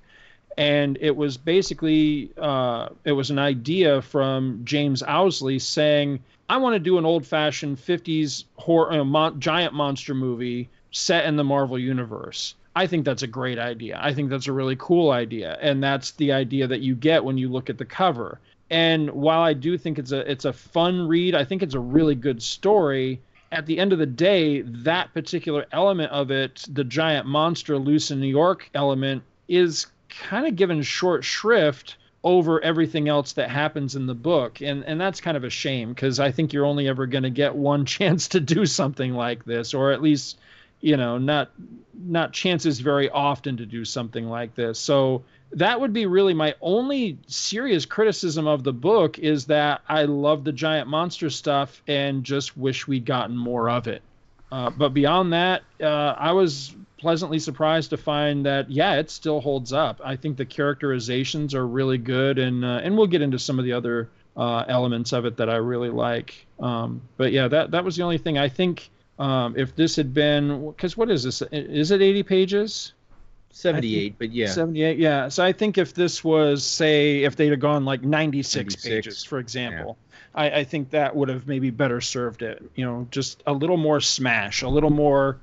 and it was basically uh, it was an idea from James Owsley saying, "I want to do an old-fashioned 50s horror uh, mon- giant monster movie set in the Marvel universe." I think that's a great idea. I think that's a really cool idea, and that's the idea that you get when you look at the cover and while I do think it's a it's a fun read, I think it's a really good story. At the end of the day, that particular element of it, the giant monster loose in New York element, is kind of given short shrift over everything else that happens in the book and and that's kind of a shame because i think you're only ever going to get one [laughs] chance to do something like this or at least you know not not chances very often to do something like this so that would be really my only serious criticism of the book is that I love the giant monster stuff and just wish we'd gotten more of it. Uh, but beyond that, uh, I was pleasantly surprised to find that yeah, it still holds up. I think the characterizations are really good, and uh, and we'll get into some of the other uh, elements of it that I really like. Um, but yeah, that that was the only thing I think. Um, if this had been, because what is this? Is it 80 pages? 78, but yeah. 78, yeah. So I think if this was, say, if they'd have gone like 96, 96, pages, for example, I, I think that would have maybe better served it. You know, just a little more smash, a little more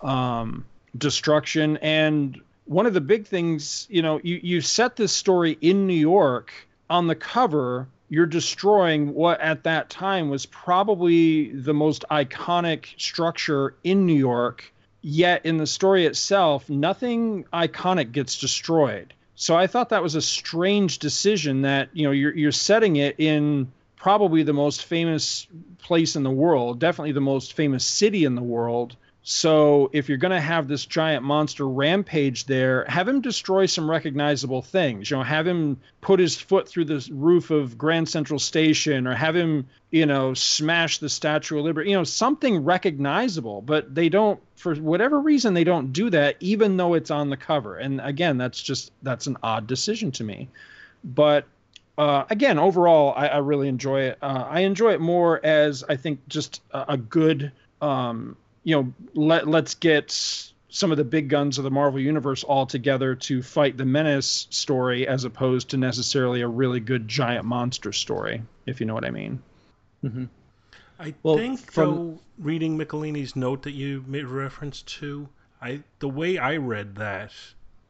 um, destruction. And one of the big things, you know, you, you set this story in New York on the cover. You're destroying what at that time was probably the most iconic structure in New York yet in the story itself, nothing iconic gets destroyed. So I thought that was a strange decision that you know you're you're setting it in probably the most famous place in the world, definitely the most famous city in the world, so if you're going to have this giant monster rampage there, have him destroy some recognizable things. You know, have him put his foot through the roof of Grand Central Station, or have him, you know, smash the Statue of Liberty. You know, something recognizable. But they don't, for whatever reason, they don't do that, even though it's on the cover. And again, that's just that's an odd decision to me. But uh, again, overall, I, I really enjoy it. Uh, I enjoy it more as I think just a, a good. Um, you know, let let's get some of the big guns of the Marvel universe all together to fight the menace story as opposed to necessarily a really good giant monster story, if you know what I mean. Mm-hmm. I well, think from... though reading Michelinie's note that you made reference to, I the way I read that,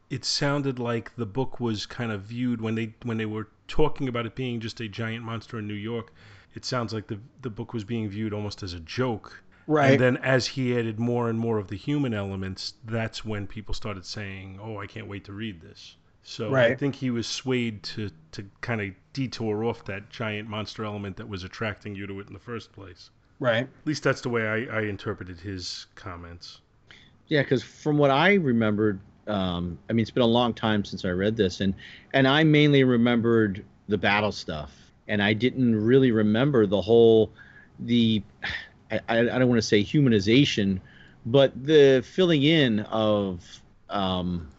it sounded like the book was kind of viewed when they when they were talking about it being just a giant monster in New York. It sounds like the the book was being viewed almost as a joke Right. And then as he added more and more of the human elements, that's when people started saying, "Oh, I can't wait to read this." So right. I think he was swayed to to kind of detour off that giant monster element that was attracting you to it in the first place. Right. At least that's the way I, I interpreted his comments. Yeah, because from what I remembered, um, I mean, it's been a long time since I read this, and and I mainly remembered the battle stuff, and I didn't really remember the whole the I, I don't want to say humanization, but the filling in of um,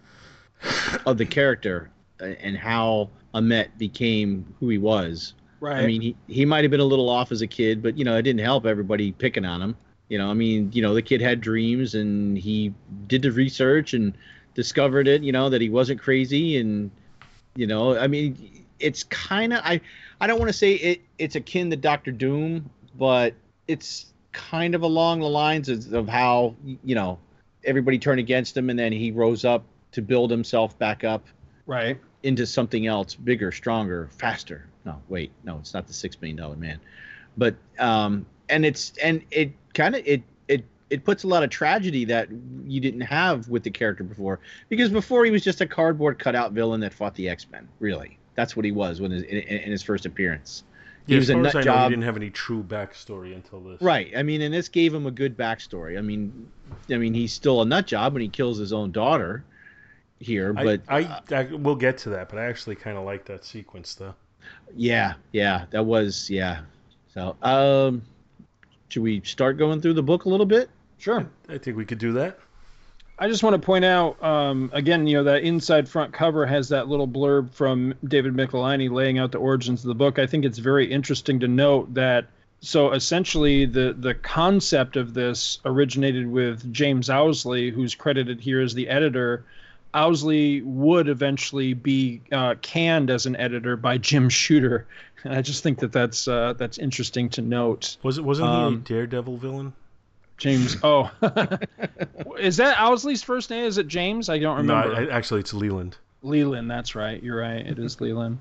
of the character and how Ahmet became who he was. Right. I mean, he, he might have been a little off as a kid, but you know, it didn't help everybody picking on him. You know, I mean, you know, the kid had dreams and he did the research and discovered it. You know that he wasn't crazy, and you know, I mean, it's kind of I I don't want to say it it's akin to Doctor Doom, but it's kind of along the lines of, of how you know everybody turned against him and then he rose up to build himself back up right. into something else bigger stronger faster. No wait no it's not the six million dollar man. But um and it's and it kind of it it it puts a lot of tragedy that you didn't have with the character before. Because before he was just a cardboard cutout villain that fought the x-men really. That's what he was when his, in, in his first appearance he yeah, was a nut job. Know, he didn't have any true backstory until this. Right. I mean, and this gave him a good backstory. I mean, I mean, he's still a nut job when he kills his own daughter here, but I, I, I we'll get to that. But I actually kind of like that sequence, though. Yeah, yeah, that was yeah. So, um, should we start going through the book a little bit? Sure. I think we could do that. I just want to point out um, again, you know, that inside front cover has that little blurb from David Michelinie laying out the origins of the book. I think it's very interesting to note that. So essentially, the the concept of this originated with James Owsley, who's credited here as the editor. Owsley would eventually be uh, canned as an editor by Jim Shooter. And [laughs] I just think that that's uh, that's interesting to note. Was it wasn't um, he a um, Daredevil villain? James. [laughs] Oh, [laughs] is that Owsley's first name? Is it James? I don't remember. No, actually, it's Leland. Leland, that's right. You're right. It is Leland.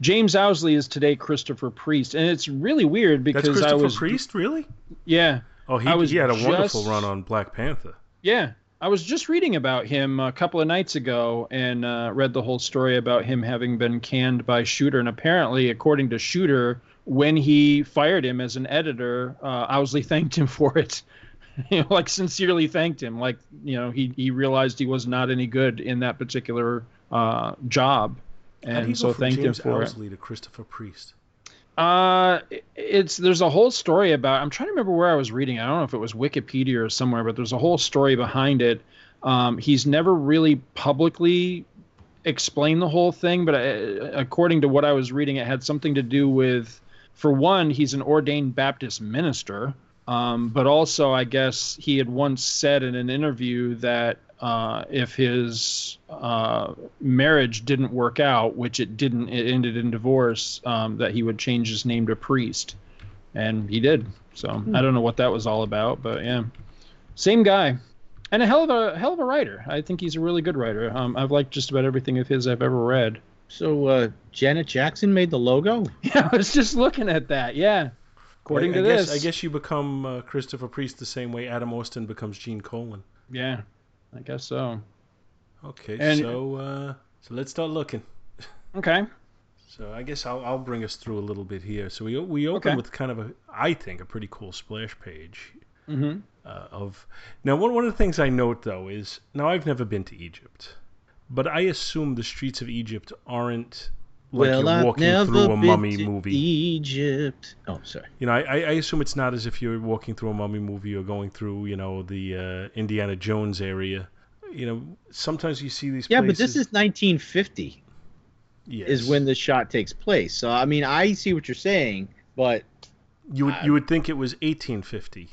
James Owsley is today Christopher Priest, and it's really weird because that's Christopher I was Priest, really? Yeah. Oh, he, he had a just, wonderful run on Black Panther. Yeah, I was just reading about him a couple of nights ago and uh, read the whole story about him having been canned by Shooter, and apparently, according to Shooter, when he fired him as an editor, uh, Owsley [laughs] thanked him for it. [laughs] you know, like sincerely thanked him. Like, you know, he, he realized he was not any good in that particular uh, job. And so thanked James him for Owsley it. to Christopher Priest. Uh, it's there's a whole story about. I'm trying to remember where I was reading. I don't know if it was Wikipedia or somewhere, but there's a whole story behind it. Um, he's never really publicly explained the whole thing, but uh, according to what I was reading, it had something to do with, for one, he's an ordained Baptist minister, Um, but also, I guess he had once said in an interview that uh, if his uh, marriage didn't work out, which it didn't, it ended in divorce, um, that he would change his name to priest, and he did. So hmm. I don't know what that was all about, but yeah, same guy, and a hell of a hell of a writer. I think he's a really good writer. Um, I've liked just about everything of his I've ever read. So uh, Janet Jackson made the logo. [laughs] Yeah, I was just looking at that. Yeah, according I, to I this, guess, I guess you become uh, Christopher Priest the same way Adam Austin becomes Gene Colan. Yeah, I guess so. Okay, and, so uh, so let's start looking. Okay. So I guess I'll I'll bring us through a little bit here. So we we open okay. with kind of a I think a pretty cool splash page. Mm-hmm. Uh, of now one one of the things I note though is now I've never been to Egypt, but I assume the streets of Egypt aren't like well, you're walking through a mummy movie. Egypt. Oh, sorry. You know, I, I assume it's not as if you're walking through a mummy movie or going through, you know, the uh, Indiana Jones area. You know, sometimes you see these. Yeah, places... but this is 1950. Yes. Is when the shot takes place. So I mean, I see what you're saying, but you would you would think it was 1850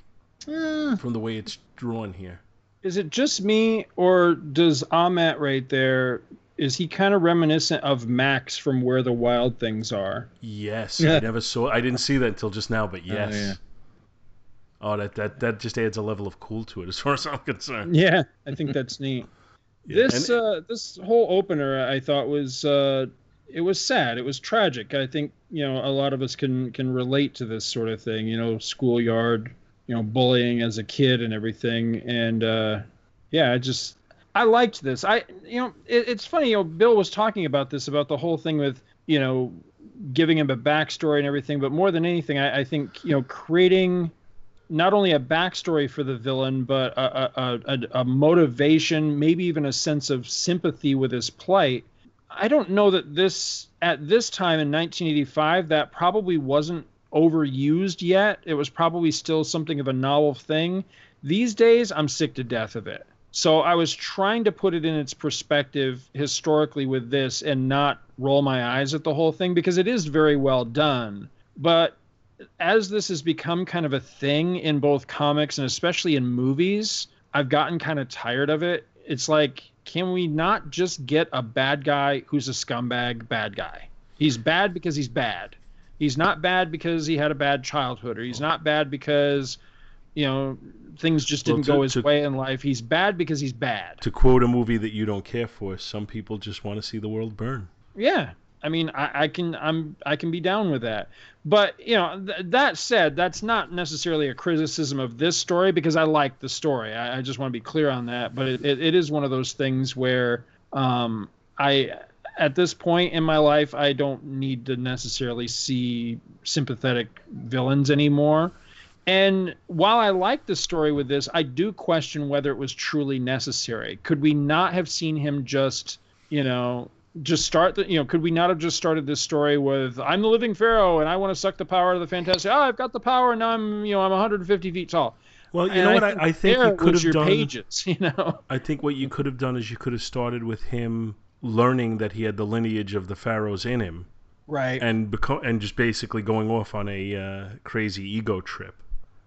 uh, from the way it's drawn here. Is it just me, or does Ahmet right there is he kind of reminiscent of Max from Where the Wild Things Are? Yes, [laughs] I never saw. I didn't see that until just now, but oh, yes. Oh, yeah. oh, that that that just adds a level of cool to it, as far as I'm concerned. Yeah, I think that's [laughs] neat. yeah. This and, uh, this whole opener, I thought was uh, it was sad. It was tragic. I think you know a lot of us can can relate to this sort of thing. You know, schoolyard, you know, bullying as a kid and everything, and uh, yeah, I just I liked this. I, you know, it, it's funny. You know, Bill was talking about this about the whole thing with, you know, giving him a backstory and everything. But more than anything, I, I think you know, creating not only a backstory for the villain, but a, a, a, a motivation, maybe even a sense of sympathy with his plight. I don't know that this at this time in 1985 that probably wasn't overused yet. It was probably still something of a novel thing. These days, I'm sick to death of it. So I was trying to put it in its perspective historically with this and not roll my eyes at the whole thing because it is very well done. But as this has become kind of a thing in both comics and especially in movies, I've gotten kind of tired of it. It's like, can we not just get a bad guy who's a scumbag bad guy? He's bad because he's bad. He's not bad because he had a bad childhood, or he's not bad because you know things just didn't well, to, go his to, way in life. He's bad because he's bad. To quote a movie that you don't care for, some people just want to see the world burn. Yeah, I mean, I, I can I'm I can be down with that. But you know, th- that said, that's not necessarily a criticism of this story because I like the story. I, I just want to be clear on that. But it, it, it is one of those things where um, I at this point in my life I don't need to necessarily see sympathetic villains anymore. And while I like the story with this, I do question whether it was truly necessary. Could we not have seen him just, you know, just start the, you know, could we not have just started this story with I'm the living pharaoh and I want to suck the power of the fantastic. Oh, I've got the power and now I'm, you know, I'm 150 feet tall. Well, you and know what? I think, I think you could have done. Pages, [laughs] you know. I think what you could have done is you could have started with him learning that he had the lineage of the pharaohs in him, right? And beco- and just basically going off on a uh, crazy ego trip.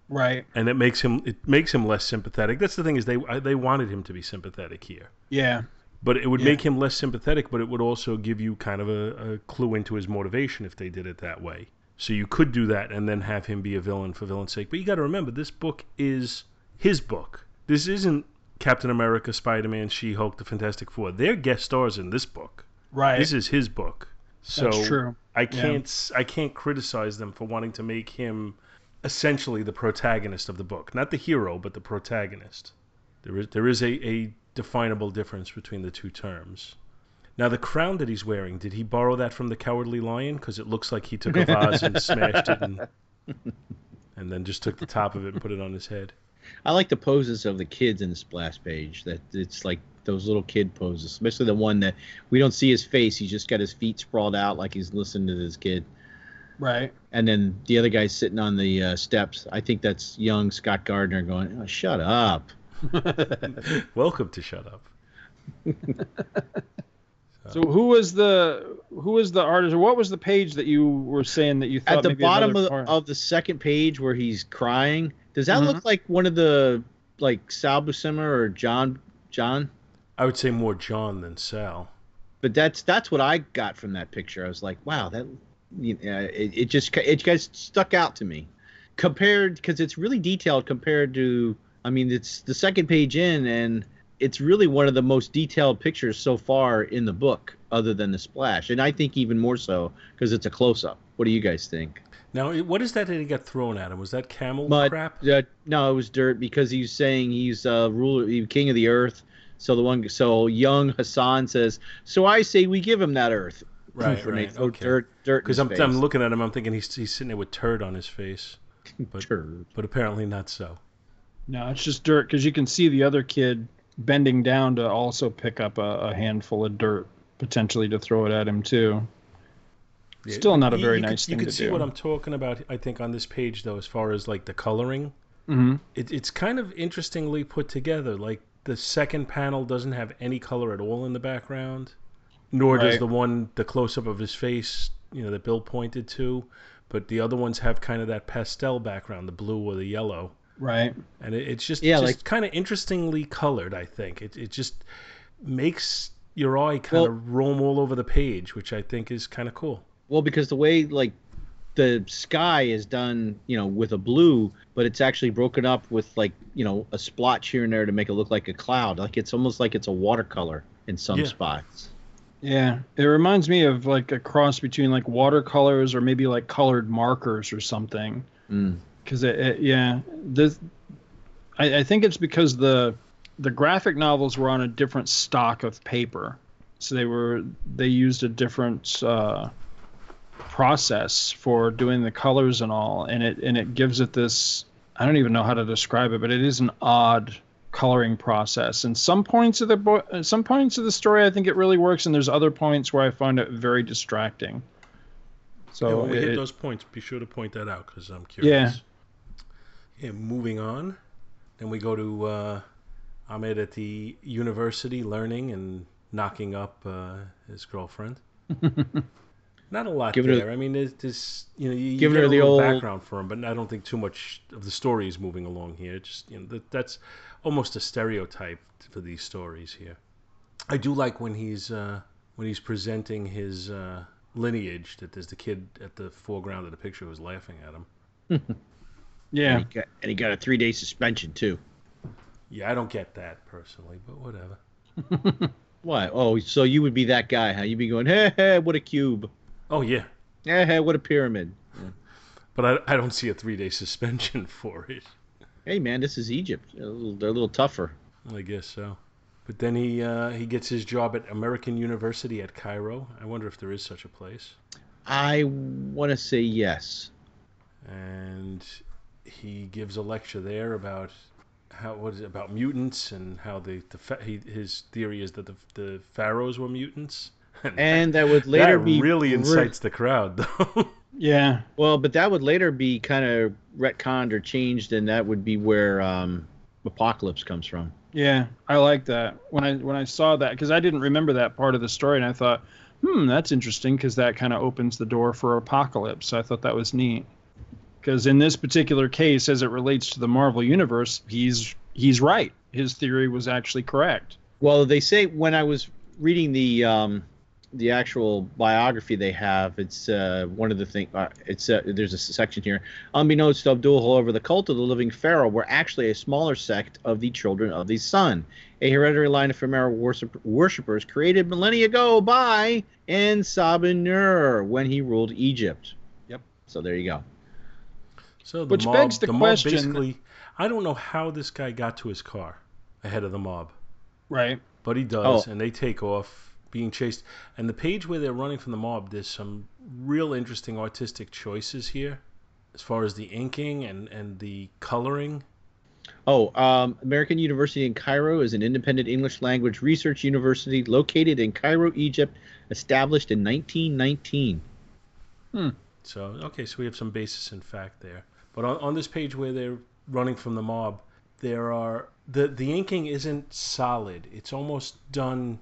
Right. And it makes him it makes him less sympathetic. That's the thing is they they wanted him to be sympathetic here. Yeah. But it would yeah. make him less sympathetic, but it would also give you kind of a, a clue into his motivation if they did it that way. So you could do that and then have him be a villain for villain's sake. But you got to remember, this book is his book. This isn't Captain America, Spider Man, She Hulk, the Fantastic Four. They're guest stars in this book. Right. This is his book. So That's true. I can't yeah. I can't criticize them for wanting to make him essentially the protagonist of the book, not the hero, but the protagonist. There is there is a, a definable difference between the two terms. Now, the crown that he's wearing, did he borrow that from the Cowardly Lion? Because it looks like he took a vase and smashed it, and, [laughs] and then just took the top of it and put it on his head. I like the poses of the kids in the splash page. That it's like those little kid poses, especially the one that we don't see his face. He's just got his feet sprawled out like he's listening to this kid. Right. And then the other guy's sitting on the uh, steps. I think that's young Scott Gardner going, oh, "Shut up." [laughs] Welcome to Shut Up. [laughs] So who was the who was the artist, or what was the page that you were saying that you thought At the maybe bottom of, part- of the second page where he's crying, does that look like one of the like Sal Buscema or John John? I would say more John than Sal. But that's that's what I got from that picture. I was like, wow, that you know, it, it just it just stuck out to me compared because it's really detailed compared to I mean it's the second page in and it's really one of the most detailed pictures so far in the book other than the splash and I think even more so because it's a close up. What do you guys think? Now, what is that that he got thrown at him? Was that camel Mud. crap? Uh, no, it was dirt because he's saying he's uh, ruler, king of the earth. So the one, so young Hassan says, so I say we give him that earth. Right, and right, throw okay. dirt, dirt. Because I'm, I'm looking at him, I'm thinking he's, he's sitting there with turd on his face, [laughs] but- Turd. but apparently not so. No, it's just dirt because you can see the other kid bending down to also pick up a, a handful of dirt, potentially to throw it at him too. Yeah, Still not a you- very you could- nice You thing can see do. what I'm talking about, I think, on this page, though, as far as like the coloring. hmm It, it's kind of interestingly put together. Like the second panel doesn't have any color at all in the background, nor does the one the close up of his face, you know, that Bill pointed to. But the other ones have kind of that pastel background, the blue or the yellow, Right. and it, it's just Yeah, just like- kind of interestingly colored. I think it it just makes your eye kind Well- of roam all over the page, which I think is kind of cool. Well, because the way like the sky is done, you know, with a blue, but it's actually broken up with like you know a splotch here and there to make it look like a cloud. Like it's almost like it's a watercolor in some Yeah. spots. Yeah, it reminds me of like a cross between like watercolors or maybe like colored markers or something. Mm. Because it, it, yeah, this I, I think it's because the the graphic novels were on a different stock of paper, so they were they used a different uh, process for doing the colors and all, and it and it gives it this I don't even know how to describe it, but it is an odd coloring process. And some points of the bo- uh, some points of the story I think it really works, and there's other points where I find it very distracting. So yeah, when we it- hit those points, be sure to point that out because I'm curious. Yeah. yeah. Moving on, then we go to uh, Ahmet at the university learning and knocking up uh, his girlfriend. [laughs] Not a lot Giving her- there. I mean, there's, there's you know you, you Giving get her a the old- background for him, but I don't think too much of the story is moving along here. Just you know that, that's almost a stereotype for these stories here. I do like when he's uh, when he's presenting his uh, lineage that there's the kid at the foreground of the picture who's laughing at him. [laughs] yeah. And he got, and he got a three day suspension too. Yeah, I don't get that personally, but whatever. [laughs] Why? Oh, so you would be that guy, huh? You'd be going, hey, hey, what a cube. Oh yeah, Hey, hey, what a pyramid. [laughs] but I, I don't see a three day suspension for it. Hey, man, this is Egypt. They're a little, they're a little tougher. I guess so. But then he uh, he gets his job at American University at Cairo. I wonder if there is such a place. I want to say yes. And he gives a lecture there about how what is it about mutants and how the, the fa- he, his theory is that the the pharaohs were mutants. [laughs] And that would later that be really re- incites the crowd, though. [laughs] Yeah. Well, but that would later be kind of retconned or changed, and that would be where um, Apocalypse comes from. Yeah, I like that. When I when I saw that because I didn't remember that part of the story, and I thought, hmm, that's interesting because that kind of opens the door for Apocalypse. I thought that was neat. Because in this particular case, as it relates to the Marvel universe, he's he's right. His theory was actually correct. Well, they say when I was reading the um, the actual biography they have, it's uh, one of the things. Uh, it's uh, there's a section here. Unbeknownst to Abdol, however, the cult of the living pharaoh were actually a smaller sect of the children of the sun, a hereditary line of pharaoh worship, worshippers created millennia ago by En Sabah Nur when he ruled Egypt. Yep. So there you go. So the Which mob, begs the mob question- basically, I don't know how this guy got to his car ahead of the mob, Right. but he does, Oh. and they take off being chased. And the page where they're running from the mob, there's some real interesting artistic choices here, as far as the inking and and the coloring. Oh, um, American University in Cairo is an independent English language research university located in Cairo, Egypt, established in 1919. Hmm. So okay, so we have some basis in fact there. But on, on this page where they're running from the mob, there are the the inking isn't solid. It's almost done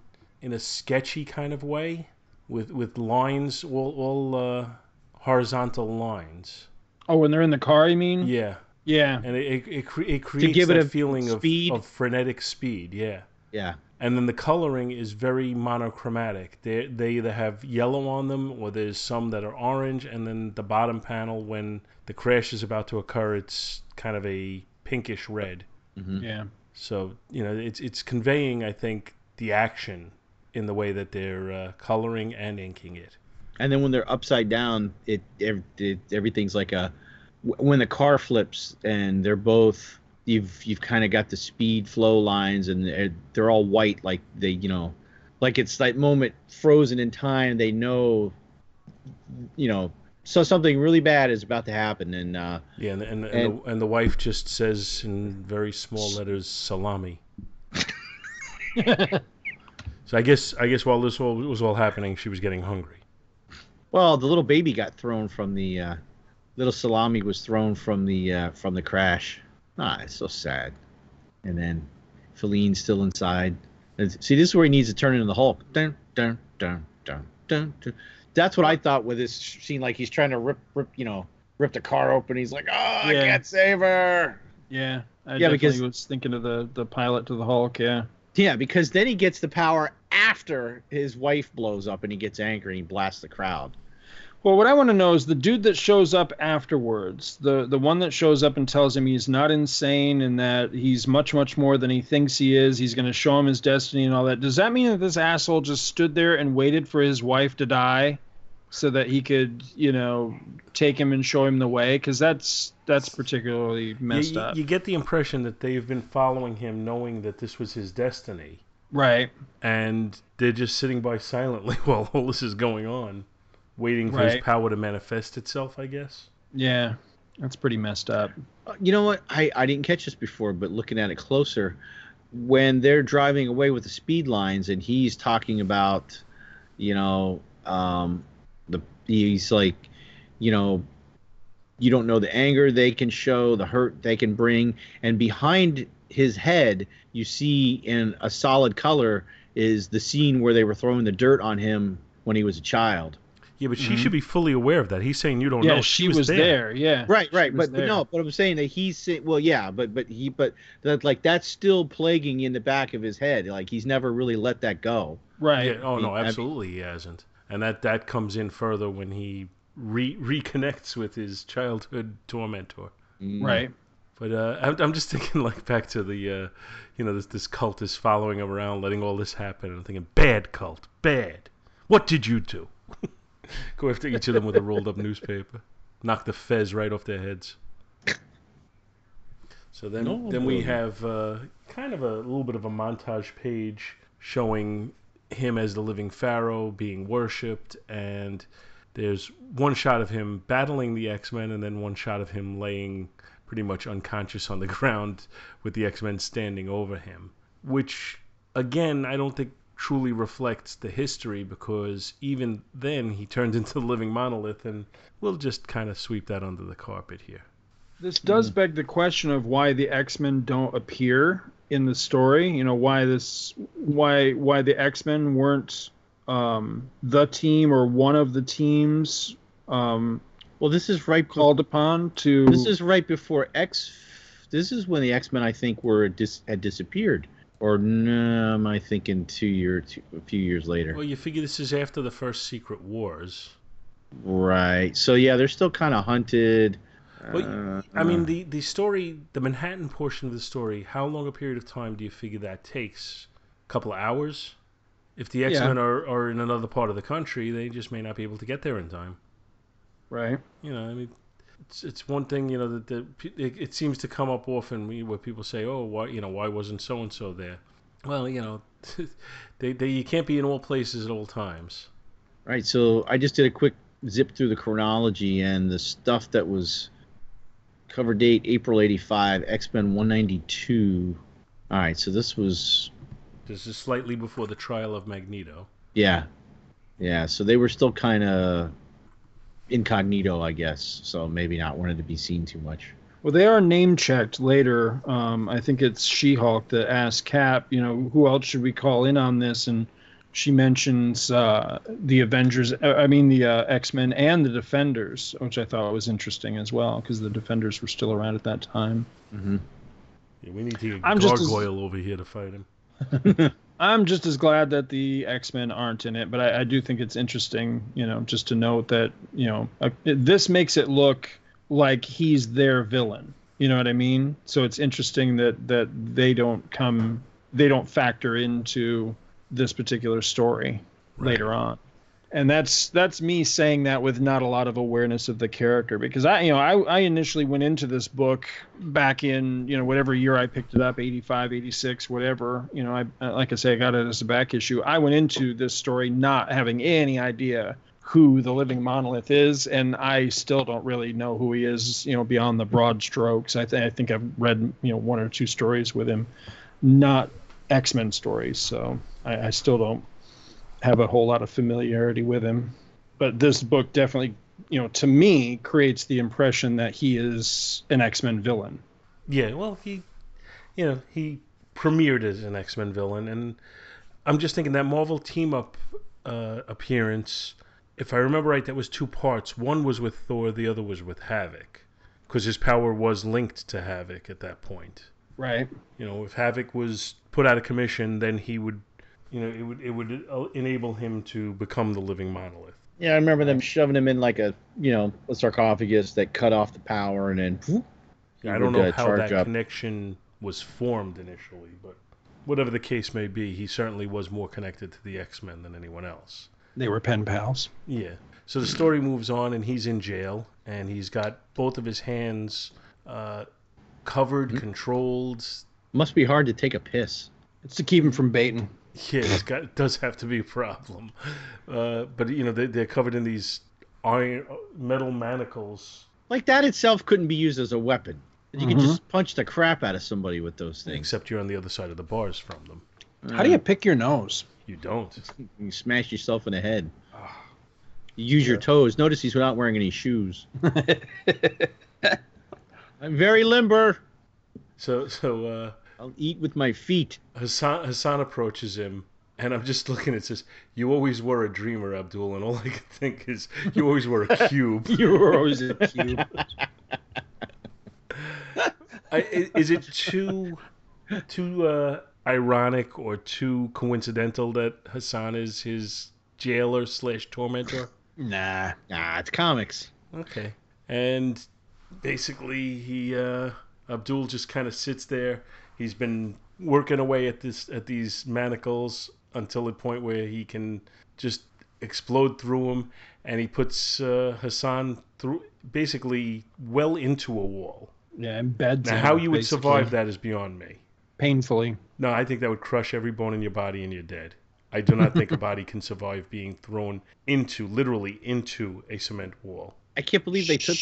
in a sketchy kind of way, with with lines, all all uh, horizontal lines. Oh, when they're in the car, you mean? Yeah, Yeah. and it it, it, cre- it creates give it a feeling of, speed. of frenetic speed. Yeah. Yeah. and then the coloring is very monochromatic. They they either have yellow on them or there's some that are orange, and then the bottom panel when the crash is about to occur, it's kind of a pinkish red. hmm Yeah. So you know it's it's conveying, I think, the action in the way that they're uh, coloring and inking it. And then when they're upside down, it, ev- it everything's like a when the car flips and they're both you've you've kind of got the speed flow lines and they're, they're all white like they you know like it's that moment frozen in time they know you know so something really bad is about to happen and uh Yeah, and and, and, And- the, and the wife just says in very small letters, "Salami." [laughs] So I guess I guess while this all was all happening, she was getting hungry. well the little baby got thrown from the uh little salami was thrown from the uh from the crash ah it's so sad and then Feline's still inside and see this is where he needs to turn into the hulk dun, dun, dun, dun, dun, dun. that's what i thought with this scene like he's trying to rip rip you know rip the car open he's like oh i Yeah. can't save her Yeah. I Yeah, definitely because- was thinking of the the pilot to the Hulk. Yeah. Yeah because then he gets the power after his wife blows up and he gets angry and he blasts the crowd Well, what I want to know is the dude that shows up afterwards, the the one that shows up and tells him he's not insane and that he's much much more than he thinks he is. He's going to show him his destiny and all that. Does that mean that this asshole just stood there and waited for his wife to die so that he could, you know, take him and show him the way? Because that's that's particularly You, messed you- up. you get the impression that they've been following him, knowing that this was his destiny, right. and they're just sitting by silently [laughs] while all this is going on, waiting for his power to manifest itself. I guess. Yeah. That's pretty messed up. Uh, You know what? I, I didn't catch this before, but looking at it closer, when they're driving away with the speed lines and he's talking about, you know, um, the he's like, you know, you don't know the anger they can show, the hurt they can bring, and behind his head, you see in a solid color is the scene where they were throwing the dirt on him when he was a child. Yeah, but she Mhm. should be fully aware of that. He's saying you don't yeah, know. she, was, there. Yeah. Right, right, but, but no, but I'm saying that he's saying, well, yeah, but but he, but that like that's still plaguing in the back of his head. Like he's never really let that go. Right. Yeah, oh no, I mean- absolutely he hasn't. And that that comes in further when he re- reconnects with his childhood tormentor. Mm. Right. But uh, I'm, I'm just thinking like back to the, uh, you know, this this cult is following him around, letting all this happen, and I'm thinking, bad cult, bad. What did you do? [laughs] Go after each of them with a rolled up newspaper, knock the fez right off their heads. So then, No, then we no. have uh, kind of a little bit of a montage page showing him as the living pharaoh being worshipped, and there's one shot of him battling the X-Men, and then one shot of him laying pretty much unconscious on the [laughs] ground with the X-Men standing over him, which again I don't think truly reflects the history because even then he turned [laughs] into the living monolith, and we'll just kind of sweep that under the carpet here. This does mm-hmm. beg the question of why the X-Men don't appear in the story. You know, why this why why the X-Men weren't um, the team or one of the teams um, Well, this is right. called upon to This is right before X. This is when the X Men, I think, were dis, had disappeared. Or no, am I thinking two year, two, a few years later? Well, you figure this is after the first Secret Wars. Right. So yeah, they're still kind of hunted. Well, Uh, I mean, the, the story, the Manhattan portion of the story, how long a period of time do you figure that takes? A couple of hours? If the X Men are, are in another part of the country, they just may not be able to get there in time. right. You know, I mean, it's it's one thing, you know, that the, it, it seems to come up often where people say, oh, why, you know, why wasn't so and so there? Well, you know, [laughs] they, they you can't be in all places at all times. Right. So I just did a quick zip through the chronology and the stuff that was cover date April 85, X Men 192. All right. So this was, This is slightly before the trial of Magneto. yeah. Yeah. So they were still kind of incognito, I guess. So maybe not wanted to be seen too much. Well, they are name checked later. Um, I think it's She-Hulk that asks Cap, you know, who else should we call in on this? And she mentions uh, the Avengers. uh, I mean the uh, X Men and the Defenders, which I thought was interesting as well because the Defenders were still around at that time. Mm-hmm. Yeah, we need to get I'm just as- over here to fight him. [laughs] I'm just as glad that the X Men aren't in it, but I, I do think it's interesting, you know, just to note that you know uh, this makes it look like he's their villain. You know what I mean? So it's interesting that that they don't come, they don't factor into this particular story Right. later on. And that's that's me saying that with not a lot of awareness of the character because I you know I, I initially went into this book back in you know whatever year I picked it up 85 86 whatever you know I like I say I got it as a back issue. I went into this story not having any idea who the living monolith is and I still don't really know who he is you know beyond the broad strokes. I, th- I think I've read you know one or two stories with him not X-Men stories so I, I still don't have a whole lot of familiarity with him. But this book definitely, you know, to me creates the impression that he is an X-Men villain. Yeah, well, he, you know, he premiered as an X Men villain, and I'm just thinking that Marvel team up uh, appearance. If I remember right, that was two parts. One was with Thor, the other was with Havoc, because his power was linked to Havoc at that point. Right. You know, if Havoc was put out of commission, then he would, you know, it would it would enable him to become the living monolith. Yeah, I remember them shoving him in like a you know a sarcophagus that cut off the power and then. whoop, he I don't know uh, how that up. connection was formed initially, but whatever the case may be, he certainly was more connected to the X Men than anyone else. They were pen pals. Yeah. So the story moves on, and he's in jail, and he's got both of his hands uh, covered, Hmm. controlled. Must be hard to take a piss. It's to keep him from baiting. Yeah, it's got it does have to be a problem. Uh, but you know they, they're covered in these iron metal manacles. Like that itself couldn't be used as a weapon. You could Mhm. just punch the crap out of somebody with those things. Except you're on the other side of the bars from them. How do you pick your nose? You don't. [laughs] You smash yourself in the head. You use your toes. Notice he's not wearing any shoes. [laughs] I'm very limber. So so uh, I'll eat with my feet. Hassan Hassan approaches him, and I'm just looking at says, "You always were a dreamer, Abdol," and all I can think is, "You always were a cube." [laughs] you were always a cube. [laughs] I, i- is it too too uh, ironic or too coincidental that Hassan is his jailer slash tormentor? [laughs] nah. nah, it's comics. Okay, and basically he uh, Abdol just kind of sits there. He's been working away at this at these manacles until the point where he can just explode through them, and he puts uh, Hassan through basically well into a wall. Yeah, embeds Now, him, how you would basically. survive that is beyond me. painfully. No, I think that would crush every bone in your body and you're dead. I do not think a body can survive being thrown into, literally into a cement wall. I can't believe they took.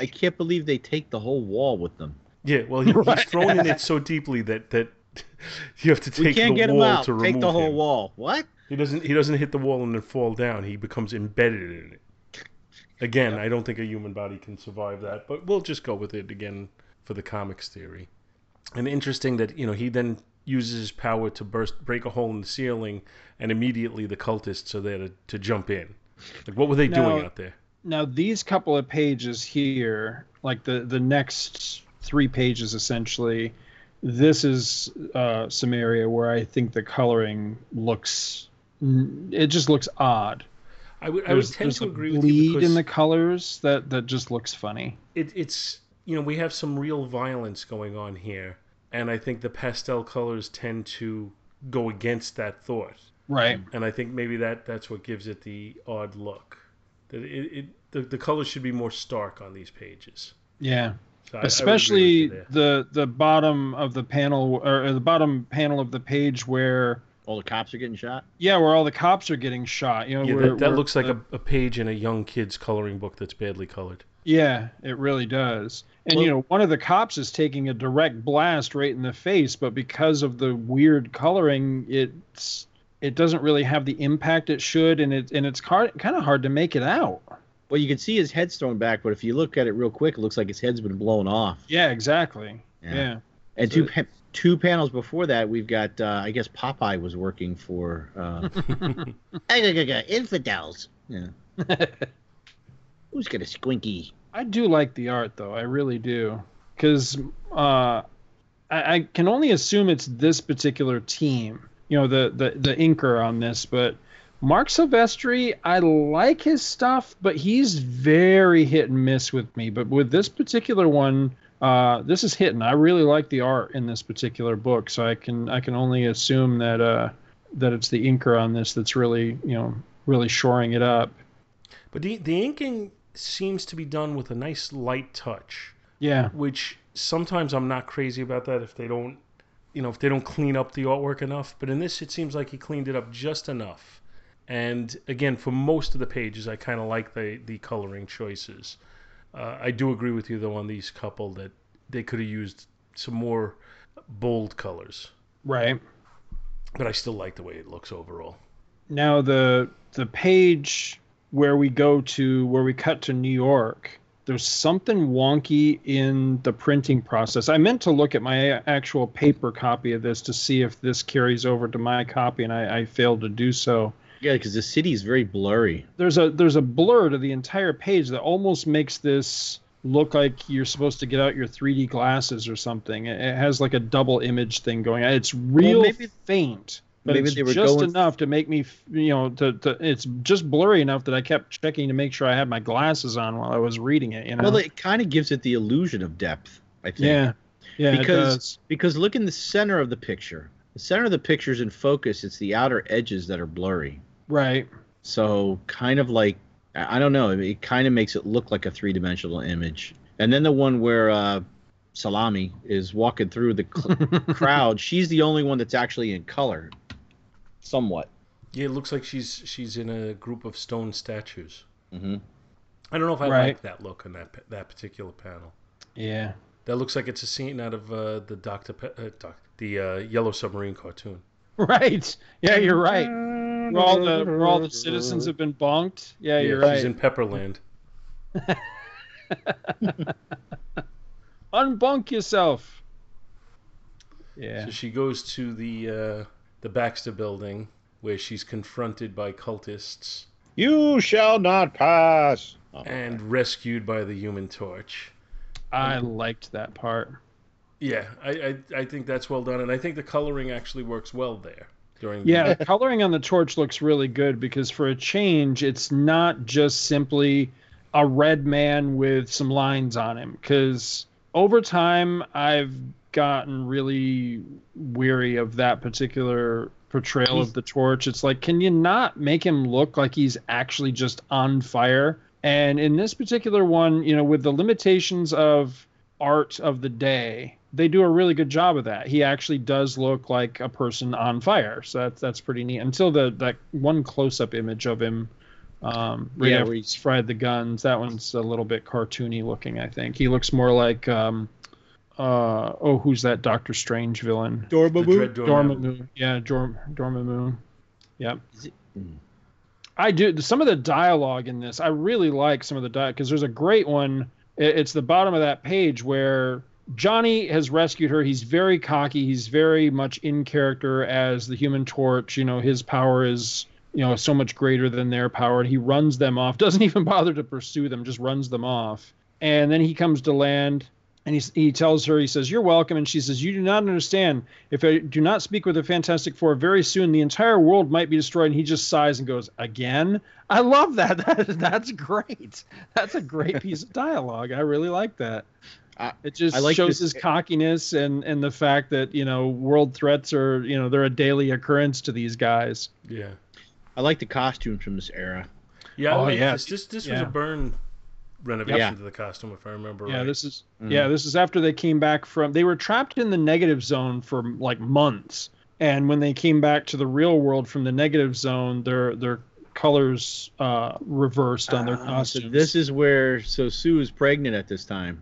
I can't believe they take the whole wall with them. Yeah, well, he, Right. he's thrown in it [laughs] so deeply that that [laughs] you have to take we can't the get him wall out. to remove Take the whole him. wall. What? He doesn't. He doesn't hit the wall and then fall down. He becomes embedded in it. Again, I don't think a human body can survive that, but we'll just go with it again for the comics theory. And interesting that you know he then uses his power to burst, break a hole in the ceiling, and immediately the cultists are there to, to jump in. Like, what were they Now- doing out there? Now these couple of pages here, like the the next three pages essentially, this is uh, some area where I think the coloring looks, it just looks odd. I would, I would tend to agree with bleed you because in the colors that that just looks funny. it, it's you know we have some real violence going on here, and I think the pastel colors tend to go against that thought. Right. and I think maybe that that's what gives it the odd look. That it, it the, the colors should be more stark on these pages. Yeah. So I- I would agree with Especially the the bottom of the panel or the bottom panel of the page where All the cops are getting shot. yeah, where all the cops are getting shot. You know, yeah, where, that, that where looks like the- a, a page in a young kid's coloring book that's badly colored. Yeah, it really does. And you know, one of the cops is taking a direct blast right in the face, but because of the weird coloring, it's it doesn't really have the impact it should, and it and it's hard, kind of hard to make it out. Well, you can see his head's thrown back, but if you look at it real quick, it looks like his head's been blown off. Yeah, exactly. Yeah. Yeah. And So- two pa- two panels before that, we've got uh, I guess Popeye was working for uh, [laughs] infidels. Yeah. [laughs] Who's got a squinky? I do like the art though. I really do, because uh, I, I can only assume it's this particular team. You know, the the the inker on this, but Marc Silvestri, I like his stuff, but he's very hit and miss with me. But with this particular one, uh, this is hitting. I really like the art in this particular book, so I can I can only assume that uh, that it's the inker on this that's really you know really shoring it up. But the the inking seems to be done with a nice light touch. Yeah. Which sometimes I'm not crazy about that if they don't, you know, if they don't clean up the artwork enough. But in this, it seems like he cleaned it up just enough. And again, for most of the pages, I kind of like the the coloring choices. Uh, I do agree with you though on these couple that they could have used some more bold colors. Right. But I still like the way it looks overall. Now the the page where we go to where we cut to New York, there's something wonky in the printing process. I meant to look at my actual paper copy of this to see if this carries over to my copy, and I, I failed to do so. Yeah, because the city is very blurry. There's a there's a blur to the entire page that almost makes this look like you're supposed to get out your 3D glasses or something. It, has like a double image thing going on. It's real well, maybe, faint but maybe it's just going... enough to make me, you know, to, to it's just blurry enough that I kept checking to make sure I had my glasses on while I was reading it. You know, well, it kind of gives it the illusion of depth. I think. Yeah, yeah, because because look in the center of the picture. The center of the picture is in focus. It's the outer edges that are blurry. Right. So kind of like I don't know. It kind of makes it look like a three dimensional image. And then the one where uh, Salami is walking through the cl- [laughs] crowd, she's the only one that's actually in color somewhat. Yeah, it looks like she's she's in a group of stone statues. Mm-hmm. I don't know if I right. like that look in that that particular panel. Yeah, that looks like it's a scene out of uh, the Doctor Pe- uh, Doc, the uh, Yellow Submarine cartoon. [laughs] Right. Yeah, you're right. Where all the where all the citizens have been bonked. Yeah, yeah you're she's right. She's in Pepperland. [laughs] Unbunk yourself. Yeah. So she goes to the uh, the Baxter building where she's confronted by cultists. You shall not pass. Oh, and right. rescued by the Human Torch. I and, liked that part. Yeah, I, I, I think that's well done, and I think the coloring actually works well there. During yeah, the coloring on the torch looks really good because for a change, it's not just simply a red man with some lines on him. Because over time, I've gotten really weary of that particular portrayal of the torch. It's like, can you not make him look like he's actually just on fire? And in this particular one, you know, with the limitations of art of the day, they do a really good job of that. He actually does look like a person on fire, so that's that's pretty neat. Until the that one close up image of him, um, right yeah, after he's fried the guns, that one's a little bit cartoony looking. I think he looks more like um, uh, oh, who's that Doctor Strange villain? Dormammu. Dormammu. Yeah, Dorm, Dormammu. Yep. I do some of the dialogue in this. I really like some of the dialogue because there's a great one. It's the bottom of that page where Johnny has rescued her. He's very cocky. He's very much in character as the Human Torch. You know, his power is you know so much greater than their power, and he runs them off. [laughs] Doesn't even bother to pursue them. Just runs them off. And then he comes to land and he, he tells her, he says, You're welcome. And she says, You do not understand. If I do not speak with the Fantastic Four, very soon the entire world might be destroyed. And he just sighs and goes, Again? I love that. [laughs] that that's great. That's a great piece of dialogue. I really like that. It just like shows this. his cockiness and, and the fact that, you know, world threats are, you know, they're a daily occurrence to these guys. Yeah. I like the costumes from this era. Yeah, oh, yeah. This, this, this yeah. was a Byrne renovation yeah. to the costume, if I remember yeah, right. this is mm. yeah, this is after they came back from. They were trapped in the negative zone for like months, and when they came back to the real world from the negative zone, their their colors uh, reversed on their uh, costumes. So this is where so Sue is pregnant at this time,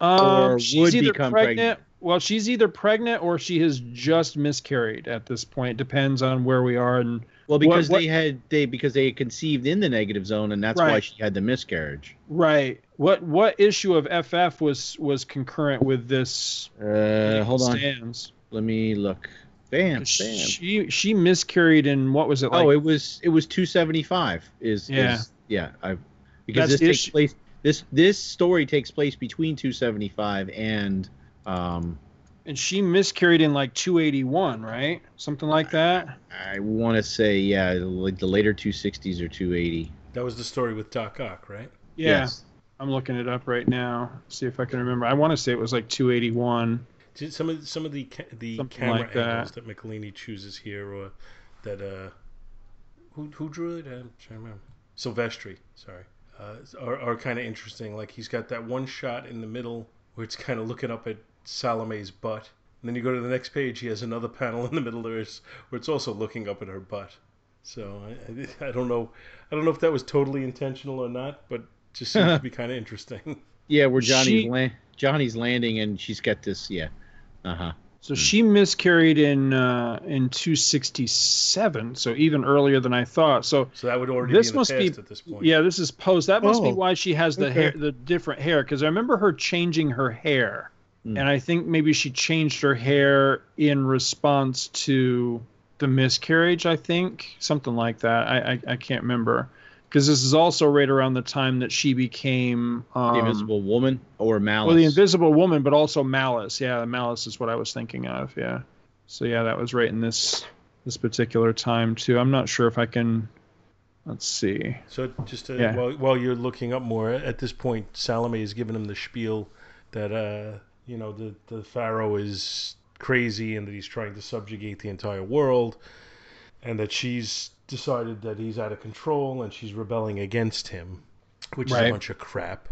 um, or she's either pregnant, pregnant. Well, she's either pregnant or she has just miscarried at this point. Depends on where we are and well, because what, what, they had they because they had conceived in the negative zone, and that's right. why she had the miscarriage. Right. What what issue of FF was was concurrent with this? Uh, hold on. Stands? Let me look. Bam, bam. She she miscarried in what was it like? oh, it was it was 275. Is Yeah. is, yeah. I because That's this takes place. This this story takes place between 275 and um and she miscarried in like 281, right? Something like that. I want to say yeah like the later 260s or 280. That was the story with Doc Ock, right? Yeah, Yes. I'm looking it up right now. See if I can remember. I want to say it was like 281. Did Some of some of the ca- the Something camera like that. angles that Michelinie chooses here, or that uh, who who drew it? I'm trying to remember. Silvestri, sorry, uh, are are kind of interesting. Like he's got that one shot in the middle where it's kind of looking up at Salome's butt, and then you go to the next page. He has another panel in the middle there is, where it's also looking up at her butt. So I, I, I don't know, I don't know if that was totally intentional or not, but just seems to be [laughs] kind of interesting. Yeah, where Johnny's She- la- Johnny's landing and she's got this yeah. Uh huh. So she miscarried in uh, in 267, so even earlier than I thought. So So that would already This be in the must be- at this point. yeah, this is post. That must be Oh, why she has the okay. hair, the different hair. Because I remember her changing her hair, Hmm. and I think maybe she changed her hair in response to the miscarriage. I think something like that. I I, I can't remember. Because this is also right around the time that she became um, The Invisible Woman or Malice. Well, the Invisible Woman, but also Malice. Yeah, Malice is what I was thinking of. Yeah. So yeah, that was right in this this particular time too. I'm not sure if I can. Let's see. So just to, Yeah. while, while you're looking up more, at this point, Salome is giving him the spiel that uh, you know the the pharaoh is crazy and that he's trying to subjugate the entire world, and that she's decided that he's out of control and she's rebelling against him, which is a bunch of crap.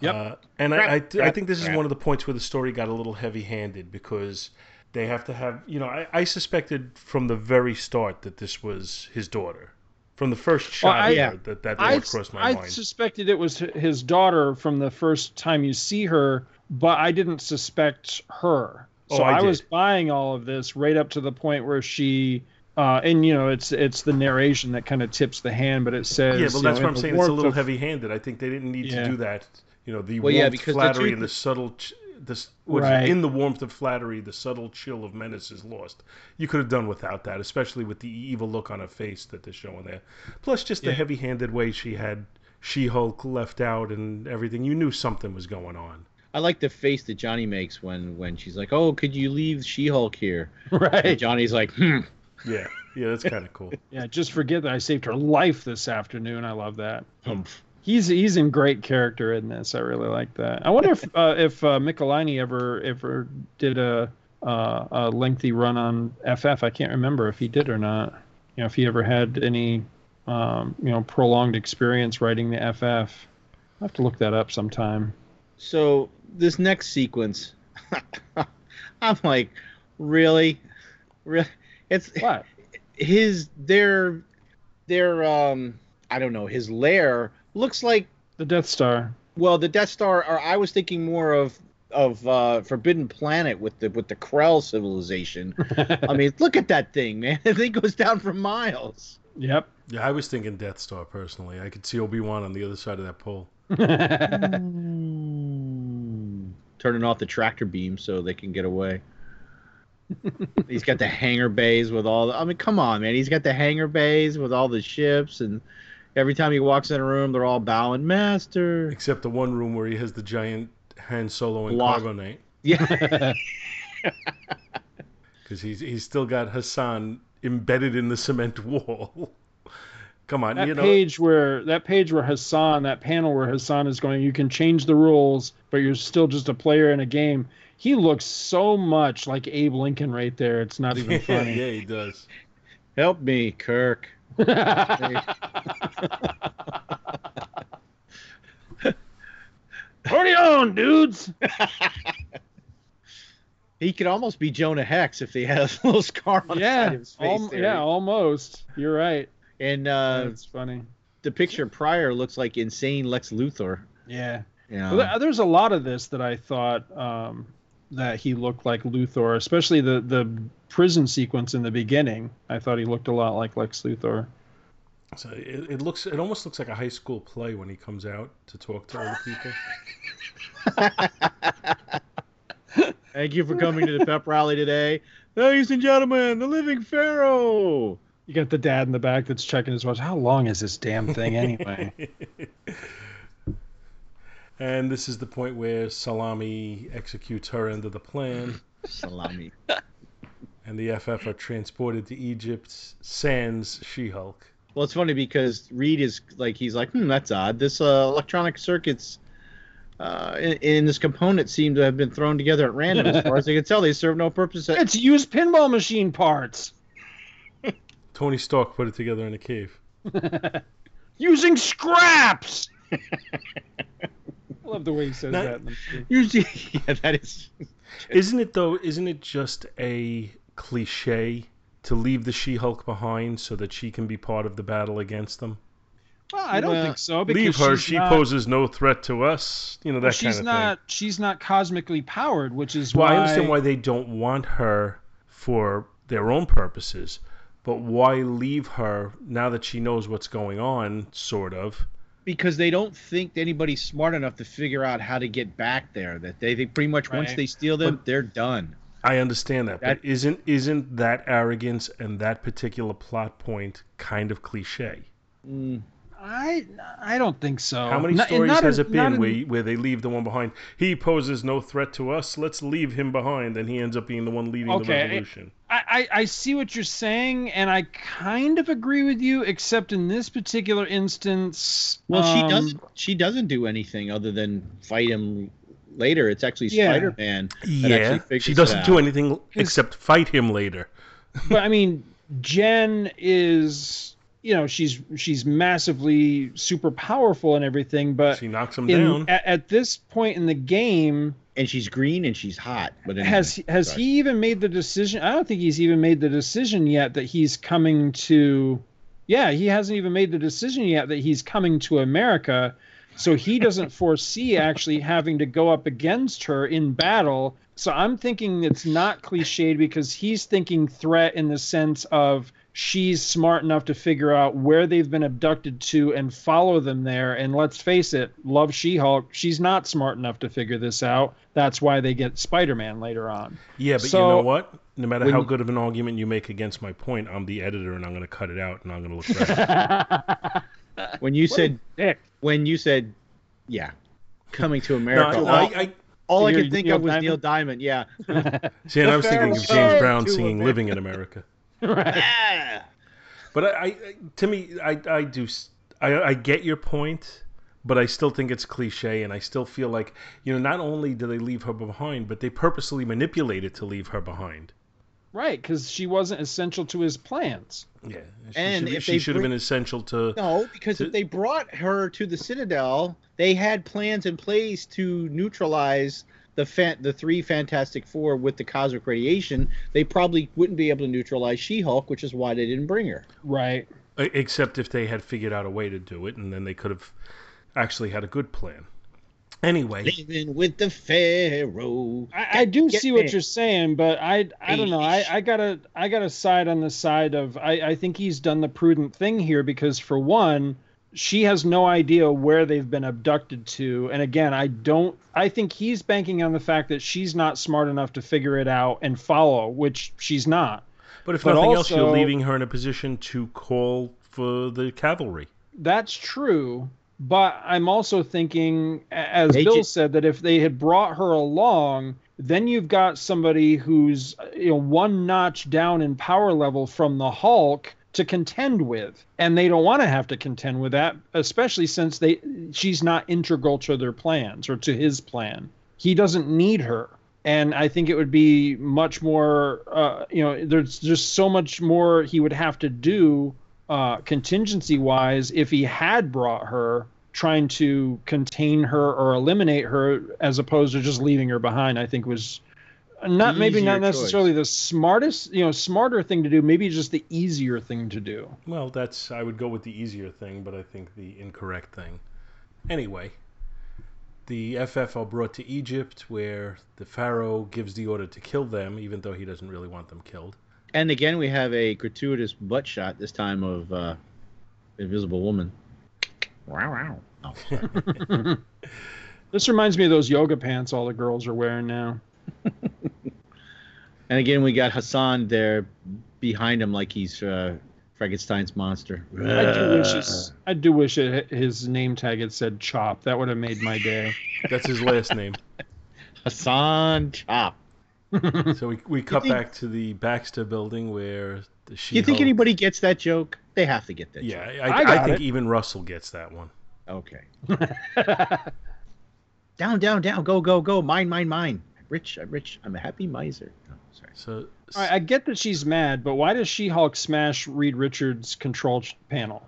Yep. Uh, and Crap, I, I, I think this is one of the points where the story got a little heavy-handed because they have to have, you know, I, I suspected from the very start that this was his daughter. From the first shot, I- yeah. that that I, crossed my I mind. suspected it was his daughter from the first time you see her, but I didn't suspect her. So Oh, I I, was buying all of this right up to the point where she. Uh, and you know it's it's the narration that kind of tips the hand, but it says yeah, well, you that's know, what I'm saying. It's a little of- heavy-handed. I think they didn't need Yeah. to do that. You know, the Well, yeah, warmth, because the flattery, and the subtle, ch- this what is? Right. in the warmth of flattery, the subtle chill of menace is lost. You could have done without that, especially with the evil look on her face that they're showing there. Plus, just the Yeah. heavy-handed way she had She-Hulk left out and everything. You knew something was going on. I like the face that Johnny makes when when she's like, "Oh, could you leave She-Hulk here?" [laughs] And right. Johnny's like, "Hmm." Yeah, yeah, that's kind of cool. [laughs] Yeah, just forget that I saved her life this afternoon. I love that. Humph. He's he's in great character in this. I really like that. I wonder if uh, if uh, Michelinie ever ever did a uh, a lengthy run on FF. I can't remember if he did or not. You know, if he ever had any um, you know prolonged experience writing the FF. I have to look that up sometime. So this next sequence, [laughs] I'm like, really, really? It's What? his their their um I don't know his lair looks like The Death Star. well the Death Star or I was thinking more of of uh, Forbidden Planet with the with the Krell civilization. I mean, look at that thing, man. [laughs] The thing goes down for miles. Yep. Yeah, I was thinking Death Star personally. I could see Obi Wan on the other side of that pole. [laughs] Turning off the tractor beam so they can get away. He's got the hangar bays with all. The, I mean, come on, man. He's got the hangar bays with all the ships, and every time he walks in a room, they're all bowing, Master. Except the one room where he has the giant Han Solo and Block. Carbonite. Yeah, [laughs] because he's he's still got Hassan embedded in the cement wall. [laughs] Come on, that you know. page where that page where Hassan, that panel where Hassan is going, you can change the rules, but you're still just a player in a game. He looks so much like Abe Lincoln right there. It's not even [laughs] funny. yeah, he does. help me, Kirk. [laughs] Party on, dudes! [laughs] He could almost be Jonah Hex if he had a little scar on the side yeah, of his face. al- there. yeah, almost. You're right. and uh, That's funny. the picture prior looks like insane Lex Luthor. Yeah. Yeah. Well, there's a lot of this that I thought um, that he looked like Luthor, especially the the prison sequence in the beginning. I thought he looked a lot like Lex Luthor. So it, it looks it almost looks like a high school play when he comes out to talk to all the people. [laughs] Thank you for coming to the pep rally today. Ladies and gentlemen, the living pharaoh. You got the dad in the back that's checking his watch. How long is this damn thing anyway? [laughs] and this is the point where Salami executes her end of the plan. Salami. and the FF are transported to Egypt sans She-Hulk. Well, it's funny because Reed is like he's like, hmm, that's odd. This uh, electronic circuits uh, in, in, this component seem to have been thrown together at random. As far as I can tell, they serve no purpose. It's used pinball machine parts. Tony Stark put it together in a cave. [laughs] Using scraps. [laughs] I love the way he says that. [laughs] Usually, [laughs] yeah, that is. Isn't it though? Isn't it just a cliche to leave the She-Hulk behind so that she can be part of the battle against them? Well, I don't well, think so. Leave her. She not, poses no threat to us. You know that well, she's kind of not, thing. She's not cosmically powered, which is well, why. I understand why they don't want her for their own purposes. But why leave her now that she knows what's going on, sort of? Because they don't think anybody's smart enough to figure out how to get back there. That they, they pretty much right. once they steal them, but they're done. I understand that, that, but isn't isn't that arrogance and that particular plot point kind of cliche? Mm, I I don't think so. How many not, stories has a, it been where where they leave the one behind? He poses no threat to us. Let's leave him behind, and he ends up being the one leading okay, the revolution. I, I I see what you're saying, and I kind of agree with you, except in this particular instance. Well, um, she doesn't she doesn't do anything other than fight him later. It's actually yeah. Spider Man. Yeah, she doesn't do anything except fight him later. but I mean, Jen is you know she's she's massively super powerful and everything but she knocks him in, down. at, at, this point in the game and she's green and she's hot but anyway, has has sorry. he even made the decision? I don't think he's even made the decision yet that he's coming to yeah he hasn't even made the decision yet that he's coming to america. So he [laughs] doesn't foresee actually having to go up against her in battle. So i'm thinking it's not cliched because he's thinking threat in the sense of she's smart enough to figure out where they've been abducted to and follow them there. And let's face it, love She Hulk, she's not smart enough to figure this out. That's why they get Spider Man later on. Yeah, but so, you know what? No matter how good of an argument you make against my point, I'm the editor and I'm going to cut it out and I'm going to look right. [laughs] when you said, when you said, yeah, coming to [laughs] America. no, I, I, all I could think Neil of was Diamond? Neil Diamond. Yeah. [laughs] See, and I was thinking of James Brown singing "Living in America." [laughs] right. But I, I, to me, I, I do, I, I get your point, but I still think it's cliche, and I still feel like you know, not only do they leave her behind, but they purposely manipulate it to leave her behind. Right, because she wasn't essential to his plans. Yeah, she and should, if she should bring... have been essential to. No, because to... if they brought her to the Citadel, they had plans in place to neutralize the fan, the three Fantastic Four with the cosmic radiation, they probably wouldn't be able to neutralize She-Hulk, which is why they didn't bring her. Right. Except if they had figured out a way to do it, and then they could have actually had a good plan. Anyway, living with the pharaoh. I, I do see what you're saying, but I I don't know. I, I gotta I gotta side on the side of I, I think he's done the prudent thing here because for one, she has no idea where they've been abducted to. And again i don't i think he's banking on the fact that she's not smart enough to figure it out and follow which she's not. But if but nothing also, else you're leaving her in a position to call for the cavalry. That's true. But i'm also thinking as they bill just, said that if they had brought her along then you've got somebody who's you know one notch down in power level from the hulk to contend with. And they don't want to have to contend with that especially since they she's not integral to their plans or to his plan. He doesn't need her. And i think it would be much more uh, you know there's just so much more he would have to do uh, contingency wise if he had brought her trying to contain her or eliminate her as opposed to just leaving her behind i think was not maybe not necessarily choice. the smartest you know smarter thing to do maybe just the easier thing to do well that's i would go with the easier thing but i think the incorrect thing anyway the ff are brought to egypt where the pharaoh gives the order to kill them even though he doesn't really want them killed and again we have a gratuitous butt shot this time of uh, Invisible Woman. Wow, wow. Oh. [laughs] This reminds me of those yoga pants all the girls are wearing now. [laughs] and again, we got Hassan there behind him, like he's uh, Frankenstein's monster. I do wish his, I do wish it, his name tag had said Chop. That would have made my day. [laughs] That's his last name. Hassan Chop. [laughs] So we, we cut think- back to the Baxter building where the she. You think anybody gets that joke? They have to get that Yeah, joke. I, I I, got think it. even Russell gets that one. Okay. Down, down, down. Go, go, go. Mine, mine, mine. Rich, I'm rich. I'm a happy miser. Oh, sorry. So All right, I get that she's mad, but why does She-Hulk smash Reed Richards' control panel?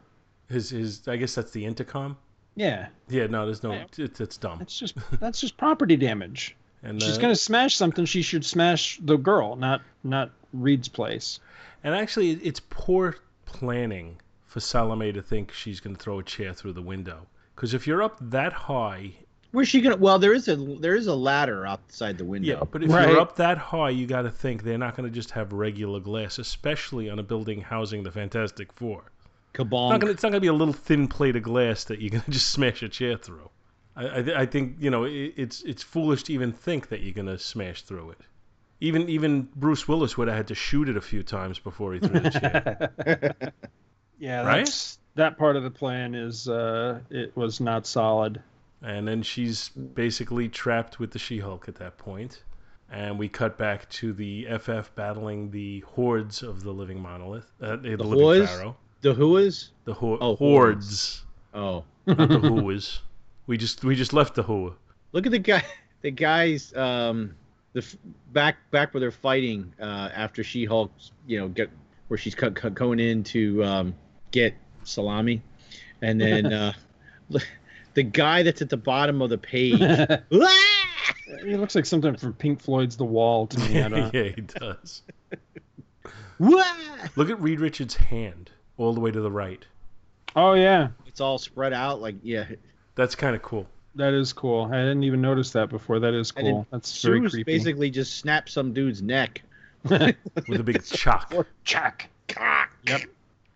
his his I guess that's the intercom. Yeah, Yeah, no, there's no. Yeah. It's, it's dumb. that's just [laughs] that's just property damage. And She's uh, gonna smash something. She should smash the girl, not not Reed's place. And actually, it's poor planning for Salome to think she's going to throw a chair through the window. Because if you're up that high, Where's she gonna? Well, there is a there is a ladder outside the window. yeah, but if Right. you're up that high, you got to think they're not going to just have regular glass, especially on a building housing the Fantastic Four. It's not Kabong. gonna, it's not going to be a little thin plate of glass that you're going [laughs] to just smash a chair through. I, I, I think you know it, it's it's foolish to even think that you're going to smash through it. Even even Bruce Willis would have had to shoot it a few times before he threw the chair. [laughs] Yeah, Right? that's that part of the plan is uh it was not solid. And then she's basically trapped with the She-Hulk at that point. And we cut back to the FF battling the hordes of the living monolith, uh, the, living hordes? pharaoh, The who is? the ho- Oh, hordes, Oh, not the [laughs] whoas. We just we just left the who. look at the guy. [laughs] The guys. Um, the f- back back where they're fighting uh, after She Hulk. You know, get where she's co- going in to um, get salami, and then [laughs] uh, the guy that's at the bottom of the page. [laughs] He looks like something from Pink Floyd's The Wall to [laughs] me. Yeah, he does. Look at Reed Richards' hand all the way to the right. oh yeah, It's all spread out like yeah. That's kind of cool. that is cool. I didn't even notice that before. That is cool. That's very Zeus creepy. basically just snapped some dude's neck. [laughs] With a big shock. Check. Yep.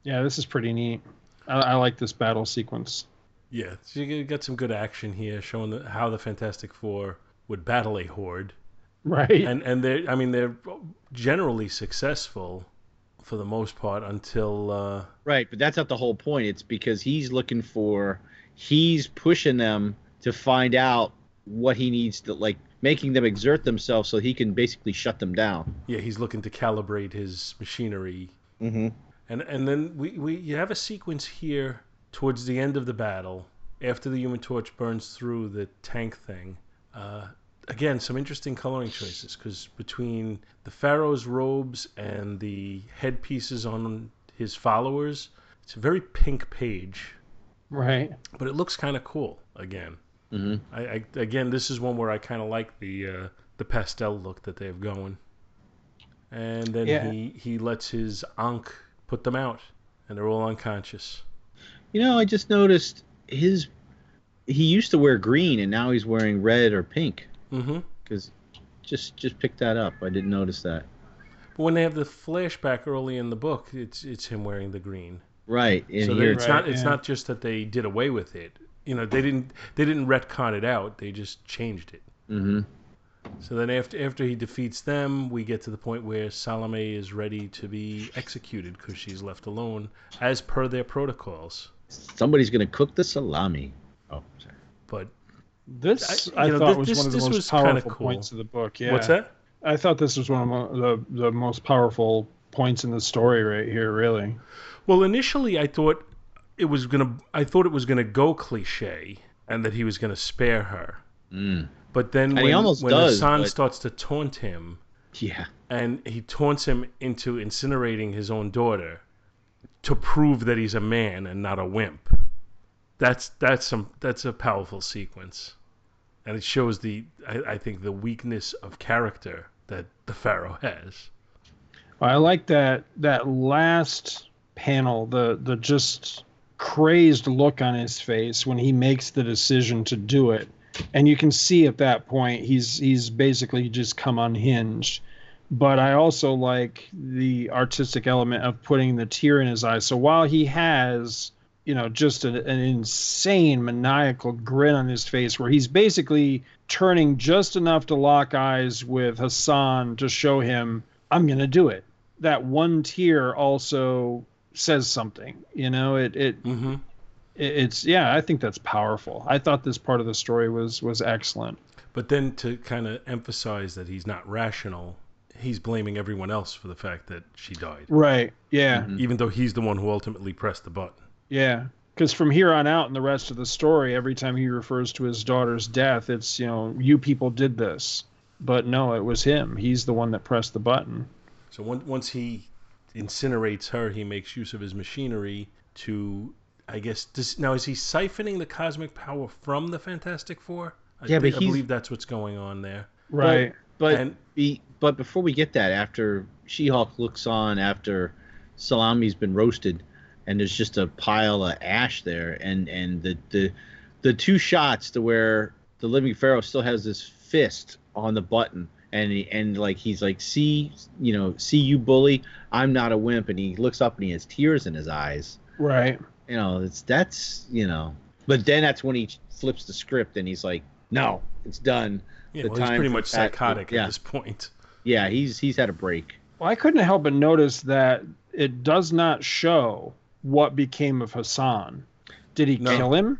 Yeah, this is pretty neat. I, I like this battle sequence. Yeah, so you got some good action here, showing the, how the Fantastic Four would battle a horde. Right. and and they I mean they're generally successful for the most part until uh, Right, but that's not the whole point. It's because he's looking for, he's pushing them to find out what he needs to like, making them exert themselves so he can basically shut them down. yeah he's looking to calibrate his machinery Mm-hmm. and and then we, we you have a sequence here towards the end of the battle after the Human Torch burns through the tank thing. Uh, again, some interesting coloring choices because between the pharaoh's robes and the headpieces on his followers, it's a very pink page. right. but it looks kind of cool again. Mm-hmm. I, I again, this is one where I kind of like the uh, the pastel look that they have going. And then Yeah. he he lets his Ankh put them out, and they're all unconscious. You know, I just noticed his, he used to wear green and now he's wearing red or pink. hmm Because just just pick that up. I didn't notice that. But when they have the flashback early in the book, it's it's him wearing the green. Right. And so here, it's Right, not it's yeah. not just that they did away with it. You know, they didn't they didn't retcon it out. They just changed it. hmm So then after after he defeats them, we get to the point where Salome is ready to be executed because she's left alone, as per their protocols. Somebody's gonna cook the salami. Oh, sorry. But This I- I, know, thought this- was this- one of the most kinda powerful cool. points of the book. Yeah. what's that? I thought this was one of the the most powerful points in the story right here. Really. Well, initially I thought it was gonna I thought it was gonna go cliche and that he was gonna spare her. Mm. But then And when, he almost when does, Hassan but- starts to taunt him Yeah. and he taunts him into incinerating his own daughter to prove that he's a man and not a wimp. That's that's some that's a powerful sequence, and it shows the I, I think the weakness of character that the pharaoh has. I like that that last panel, the the just crazed look on his face when he makes the decision to do it. And you can see at that point he's he's basically just come unhinged. But I also like the artistic element of putting the tear in his eye. So while he has you know, just a, an insane maniacal grin on his face where he's basically turning just enough to lock eyes with Hassan to show him, I'm going to do it. That one tear also says something, you know, it, it, Mm-hmm. it it's, yeah, I think that's powerful. I thought this part of the story was, was excellent. But then to kind of emphasize that he's not rational, he's blaming everyone else for the fact that she died, Right. Yeah. Mhm. even though he's the one who ultimately pressed the button. Yeah, because from here on out in the rest of the story, every time he refers to his daughter's death, it's you know you people did this, but no, it was him. He's the one that pressed the button. So once once he incinerates her, he makes use of his machinery to, I guess, does, now is he siphoning the cosmic power from the Fantastic Four? I Yeah, but thi- I believe that's what's going on there. Right. But And- be, but before we get that, after She-Hulk looks on after Salami's been roasted, and there's just a pile of ash there, and and the the the two shots to where the living pharaoh still has this fist on the button, and he, and like he's like, see, you know, see you bully, I'm not a wimp, and he looks up and he has tears in his eyes. right. You know, it's that's you know, but then that's when he flips the script and he's like, no, it's done. Yeah, The well, he's pretty much Pat- psychotic yeah. at this point. Yeah, he's he's had a break. Well, I couldn't help but notice that it does not show what became of Hassan. Did he No. kill him?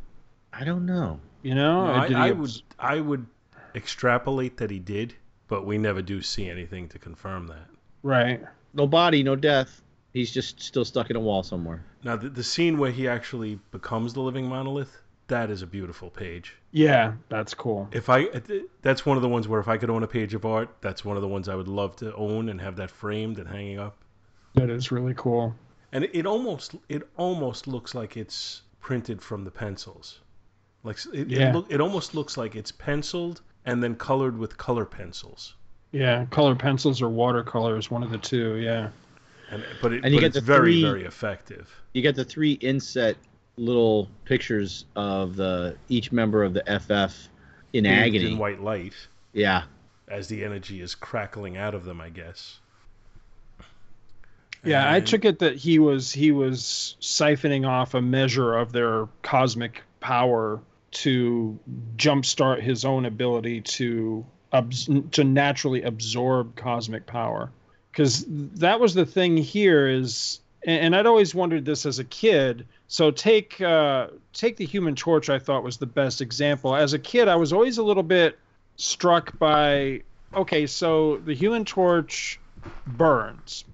I don't know. You know, No, I, I he would I would extrapolate that he did, but we never do see anything to confirm that. right. No body, no death. He's just still stuck in a wall somewhere. Now the, the scene where he actually becomes the living monolith, that is a beautiful page. Yeah, that's cool. If I uh, that's one of the ones where if I could own a page of art, that's one of the ones I would love to own and have that framed and hanging up. That is really cool. And it, it almost it almost looks like it's printed from the pencils. Like it, Yeah. it, look, it almost looks like it's penciled and then colored with color pencils. Yeah, color pencils or watercolors, one of the two. Yeah. And but it And you but get it's the very three- very effective. You get the three inset little pictures of the each member of the FF in Bathed agony. in white light Yeah. as the energy is crackling out of them, I guess. Yeah, I took it that he was he was siphoning off a measure of their cosmic power to jumpstart his own ability to to naturally absorb cosmic power. Because that was the thing here is, and, I'd always wondered this as a kid. So take uh, take the Human Torch. I thought was the best example. As a kid, I was always a little bit struck by okay, so the Human Torch burns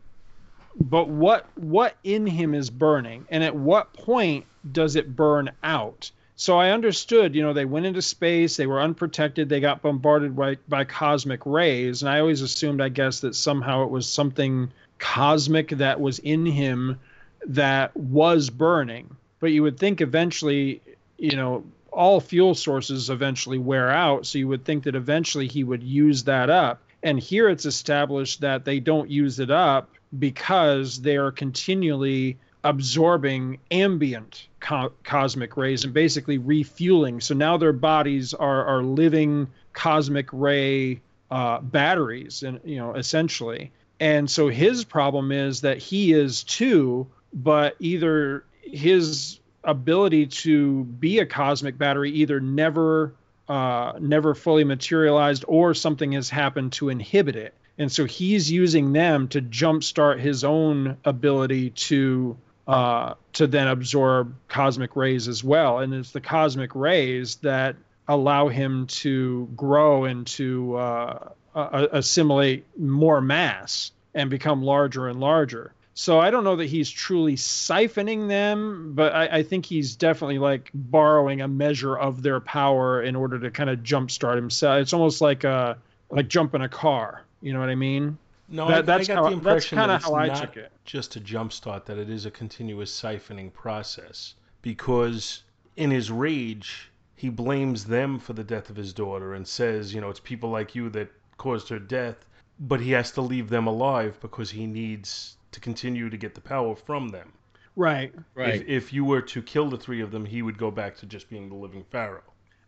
but what what in him is burning and at what point does it burn out so i understood you know they went into space they were unprotected they got bombarded by, by cosmic rays and i always assumed i guess that somehow it was something cosmic that was in him that was burning but you would think eventually you know all fuel sources eventually wear out so you would think that eventually he would use that up and here it's established that they don't use it up because they are continually absorbing ambient co- cosmic rays and basically refueling. So now their bodies are, are living cosmic ray uh, batteries, and you know, essentially. And so his problem is that he is too, but either his ability to be a cosmic battery either never uh, never fully materialized or something has happened to inhibit it. And so he's using them to jumpstart his own ability to uh, to then absorb cosmic rays as well. And it's the cosmic rays that allow him to grow and to uh, uh, assimilate more mass and become larger and larger. So I don't know that he's truly siphoning them, but I, I think he's definitely like borrowing a measure of their power in order to kind of jumpstart himself. It's almost like a like jumping a car. You know what I mean? No, That- I, that's I got how- the that's impression kinda that it's how I not took it. just a jumpstart, that it is a continuous siphoning process. Because in his rage, he blames them for the death of his daughter and says, you know, it's people like you that caused her death, but he has to leave them alive because he needs to continue to get the power from them. Right. If, if you were to kill the three of them, he would go back to just being the living pharaoh.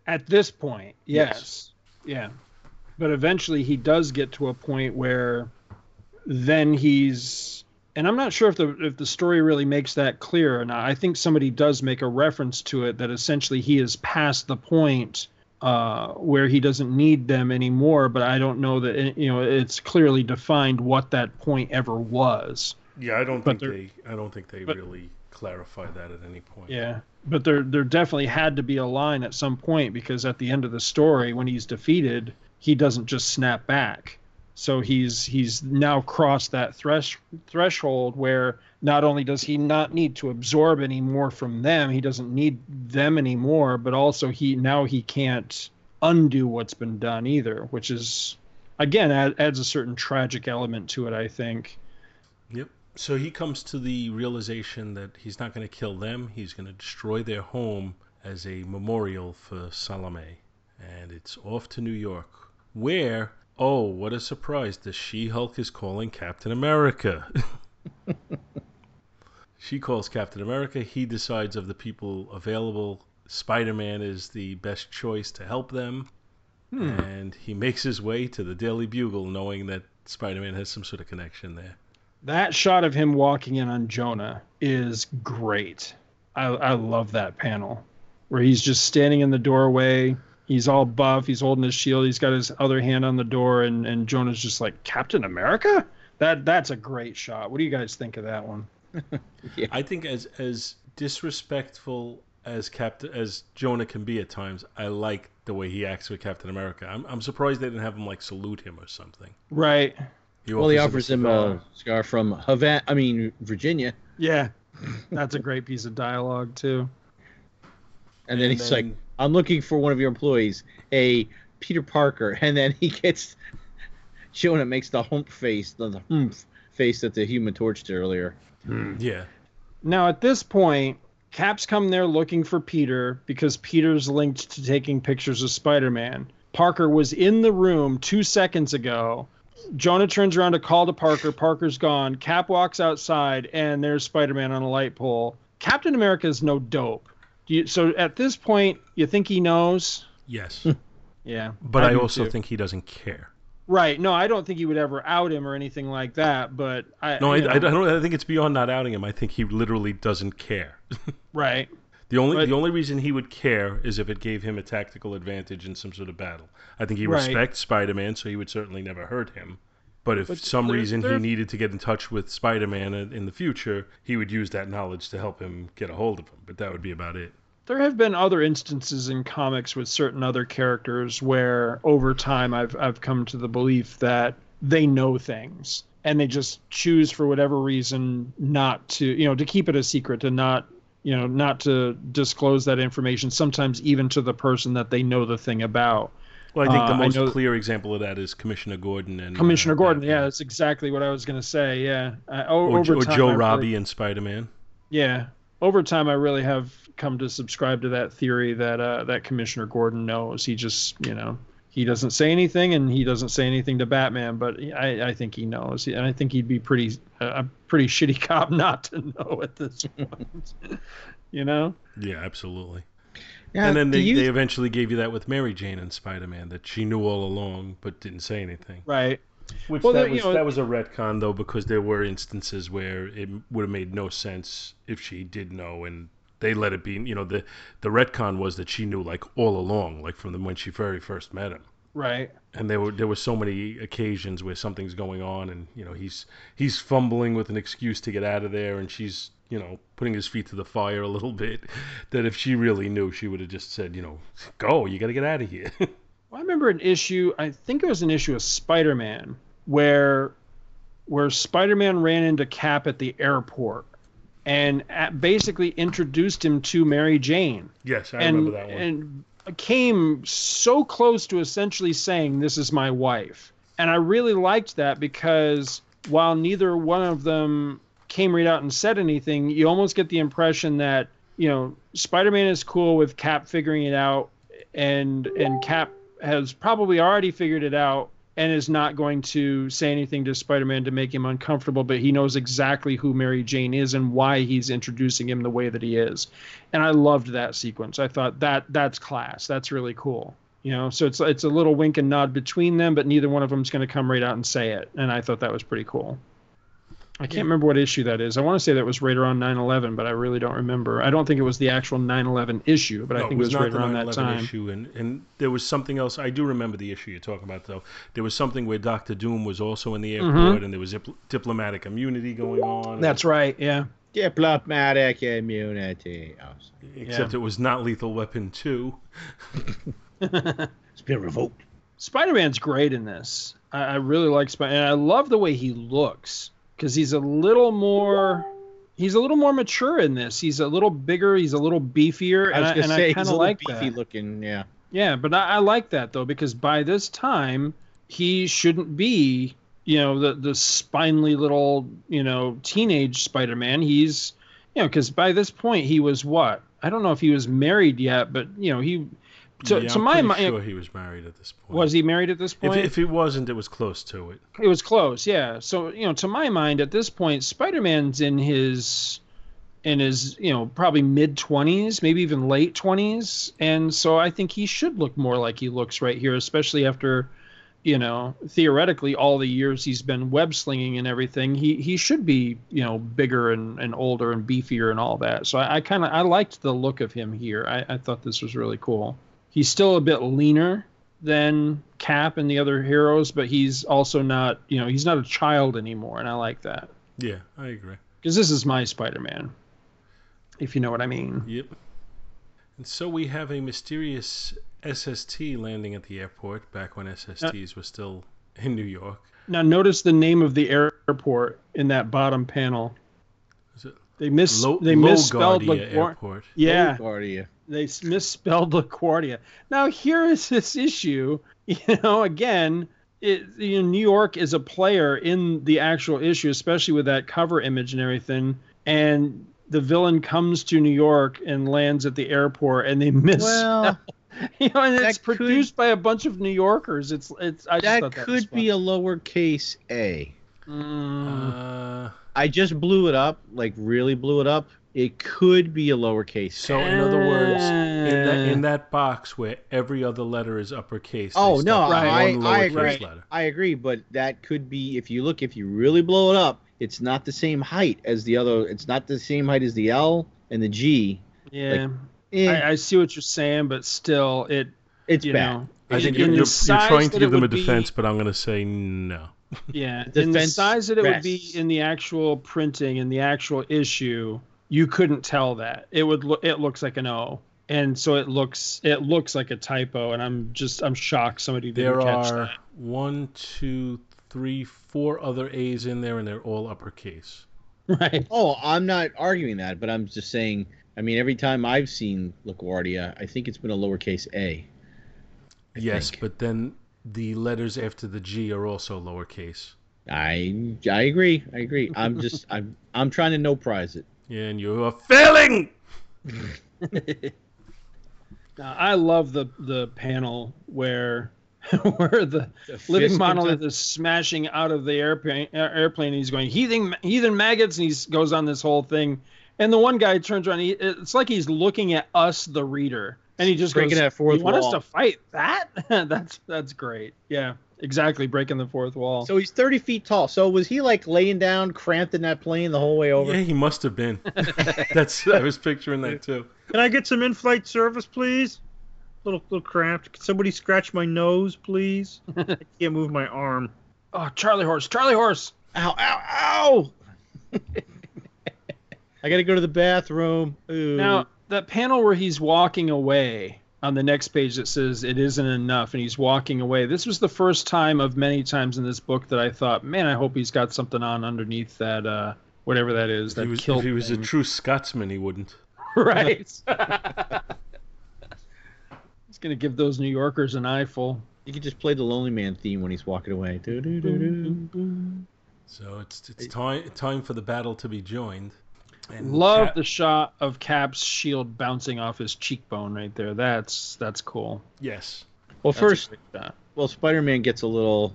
At this point, Yes. yes. Yeah. But eventually he does get to a point where then he's and I'm not sure if the if the story really makes that clear or not. I think somebody does make a reference to it that essentially he is past the point uh, where he doesn't need them anymore. But I don't know that it, you know it's clearly defined what that point ever was. Yeah, I don't But think they. I don't think they but- really clarify that at any point. Yeah, but there there definitely had to be a line at some point because at the end of the story, when he's defeated, he doesn't just snap back. So he's he's now crossed that thresh, threshold where not only does he not need to absorb any more from them, he doesn't need them anymore, but also he now he can't undo what's been done either, which is again add, adds a certain tragic element to it. I think. Yep. So he comes to the realization that he's not going to kill them. He's going to destroy their home as a memorial for Salome. And it's off to New York, where, oh, what a surprise, the She Hulk is calling Captain America. [laughs] she calls Captain America. He decides of the people available, Spider Man is the best choice to help them. Hmm. And he makes his way to the Daily Bugle, knowing that Spider Man has some sort of connection there. That shot of him walking in on Jonah is great. I, I love that panel where he's just standing in the doorway. He's all buff. He's holding his shield. He's got his other hand on the door, and, and Jonah's just like Captain America. That that's a great shot. What do you guys think of that one? [laughs] I think as as disrespectful as Captain as Jonah can be at times, I like the way he acts with Captain America. I'm I'm surprised they didn't have him like salute him or something. Right. Well, he offers him cigar. a cigar from Havana. I mean Virginia, Yeah. That's a great piece of dialogue too. and then And he's like, then- "I'm looking for one of your employees, a Peter Parker," [laughs] and then he gets Jonah makes the hump face, the humph face that the Human Torch did earlier. Hmm. yeah. Now at this point, Cap's come there looking for Peter because Peter's linked to taking pictures of Spider-Man. Parker was in the room two seconds ago. Jonah turns around to call to Parker. Parker's gone. Cap walks outside, and there's Spider-Man on a light pole. Captain America is no dope. Do you, so at this point, you think he knows? Yes. Hmm. Yeah, But I, do also too. think he doesn't care. right. No, I don't think he would ever out him or anything like that. But I No, I, I don't. I think it's beyond not outing him. I think he literally doesn't care. [laughs] right. The only But- the only reason he would care is if it gave him a tactical advantage in some sort of battle. I think he Right. respects Spider-Man, so he would certainly never hurt him. But if But some there- reason there- he needed to get in touch with Spider-Man in in the future, he would use that knowledge to help him get a hold of him. But that would be about it. There have been other instances in comics with certain other characters where over time I've I've come to the belief that they know things and they just choose for whatever reason not to you know to keep it a secret to not you know not to disclose that information sometimes even to the person that they know the thing about. Well, I think Uh, the I most clear example of that is Commissioner Gordon and Commissioner uh, Gordon yeah that's exactly what I was going to say yeah. Uh, or, or time, Joe I Robbie and Spider-Man. Yeah, over time, I really have come to subscribe to that theory that uh, that Commissioner Gordon knows. He just, you know, he doesn't say anything, and he doesn't say anything to Batman. But I, I think he knows, and I think he'd be pretty a pretty shitty [laughs] cop not to know at this [laughs] point. you know? Yeah, absolutely. Yeah, and then they, you- they eventually gave you that with Mary Jane and Spider-Man that she knew all along but didn't say anything. Right. Which Well, that was know- that was a retcon though because there were instances where it would have made no sense if she did know and they let it be. You know the the retcon was that she knew like all along, like from the, when she very first met him. Right. And there were there were so many occasions where something's going on and you know he's he's fumbling with an excuse to get out of there and she's you know putting his feet to the fire a little bit that if she really knew she would have just said you know go you got to get out of here. [laughs] Well, I remember an issue. I think it was an issue of Spider-Man where where Spider-Man ran into Cap at the airport and at, basically introduced him to Mary Jane. yes, I and remember that one. and came so close to essentially saying this is my wife and i really liked that because while neither one of them came right out and said anything you almost get the impression that you know spider-man is cool with cap figuring it out and and cap has probably already figured it out and is not going to say anything to Spider-Man to make him uncomfortable, but he knows exactly who Mary Jane is and why he's introducing him the way that he is. And I loved that sequence. I thought that that's class. That's really cool. You know, so it's it's a little wink and nod between them, but neither one of them's going to come right out and say it. And I thought that was pretty cool. I can't remember what issue that is. I want to say that was right around 9/11, but I really don't remember. I don't think it was the actual 9/11 issue, but I think it was, not right around that 9/11 time. issue, and, and there was something else. I do remember the issue you're talking about, though. There was something where Doctor Doom was also in the airport, Mhm. and there was dip- diplomatic immunity going on. That's right. Yeah. Diplomatic immunity. Oh, except yeah. it was not Lethal Weapon two. [laughs] It's been revoked. Spider-Man's great in this. I, I really like Spider, and I love the way he looks because he's a little more. He's a little more mature in this. He's a little bigger. He's a little beefier, I and was I, gonna and say I he's kind of like beefy that. looking. Yeah. Yeah, but I, I like that though because by this time he shouldn't be, you know, the the spindly little, you know, teenage Spider-Man. He's, you know, because by this point he was what? I don't know if he was married yet, but you know, he to, yeah, to I'm my mind sure he was married at this point. was he married at this If, point? if he wasn't, it was close to it. It was close, yeah. So you know, to my mind, at this point, Spider-Man's in his in his you know probably mid twenties, maybe even late twenties, and so I think he should look more like he looks right here, especially after you know theoretically all the years he's been web slinging and everything. He he should be you know bigger and, and older and beefier and all that. So I, I kind of I liked the look of him here. I, I thought this was really cool. He's still a bit leaner than Cap and the other heroes, but he's also not, you know, he's not a child anymore, and I like that Yeah, I agree. because this is my Spider-Man, if you know what I mean. Yep. And so we have a mysterious SST landing at the airport back when SSTs were still in New York. Now notice the name of the airport in that bottom panel. Is it They miss Lo- they misspelled LaGuardia LaGuardia. Airport? Yeah, Guardia. They s- misspelled LaGuardia. Now here is this issue. You know, again, it, you know, New York is a player in the actual issue, especially with that cover image and everything. And the villain comes to New York and lands at the airport, and they [laughs] miss. Well, [laughs] you know, and that it's could- produced by a bunch of New Yorkers. It's it's. I just that thought that was could be a lowercase a. Mm. Uh, I just blew it up, like really blew it up. It could be a lowercase. so in other words, in that Eh. in that box where every other letter is uppercase. Oh no, Right. I, one I lowercase agree. letter. I agree, but that could be if you look if you really blow it up, it's not the same height as the other. It's not the same height as the L and the G. yeah, Eh, I, I see what you're saying, but still, it it's you bad. know. I think you're, you're, you're trying to give them a would be- defense, but I'm going to say no. Yeah, [laughs] in the size that it would be in the actual printing in the actual issue, you couldn't tell that. It would look. It looks like an O, and so it looks. It looks like a typo, and I'm just. I'm shocked somebody didn't There catch are one, two, three, four other A's in there, and they're all uppercase. Right. Oh, I'm not arguing that, but I'm just saying. I mean, every time I've seen LaGuardia, I think it's been a lowercase a. I yes, think. but then the letters after the G are also lowercase. I I agree. I agree. I'm just I'm I'm trying to no prize it. Yeah, and you are failing. [laughs] Now, I love the the panel where [laughs] where the living monolith comes is smashing out of the airplane uh, airplane and he's going heathen heathen maggots and he goes on this whole thing. And the one guy turns around he, it's like he's looking at us the reader and he just Breaking goes that fourth you want wall." us to fight that? [laughs] That's that's great. Yeah exactly breaking the fourth wall So he's 30 feet tall. So was he like laying down, cramped in that plane the whole way over? Yeah, he must have been. [laughs] That's I was picturing that too. Can I get some in-flight service, please? Little little cramped. Can somebody scratch my nose, please? [laughs] I can't move my arm. oh charlie horse charlie horse Ow! Ow! Ow! [laughs] I gotta go to the bathroom. Ooh. Now, that panel where he's walking away on the next page that says it isn't enough and he's walking away. This was the first time of many times in this book that I thought, man, I hope he's got something on underneath that uh whatever that is, If that he was, if he was a true Scotsman, he wouldn't. [laughs] [laughs] right. he's going to give those New Yorkers an eyeful. you could just play the Lonely Man theme when he's walking away. So it's it's time time for the battle to be joined. And Love Cap- the shot of Cap's shield bouncing off his cheekbone right there. That's that's cool. yes. Well, That's first, well, Spider-Man gets a little.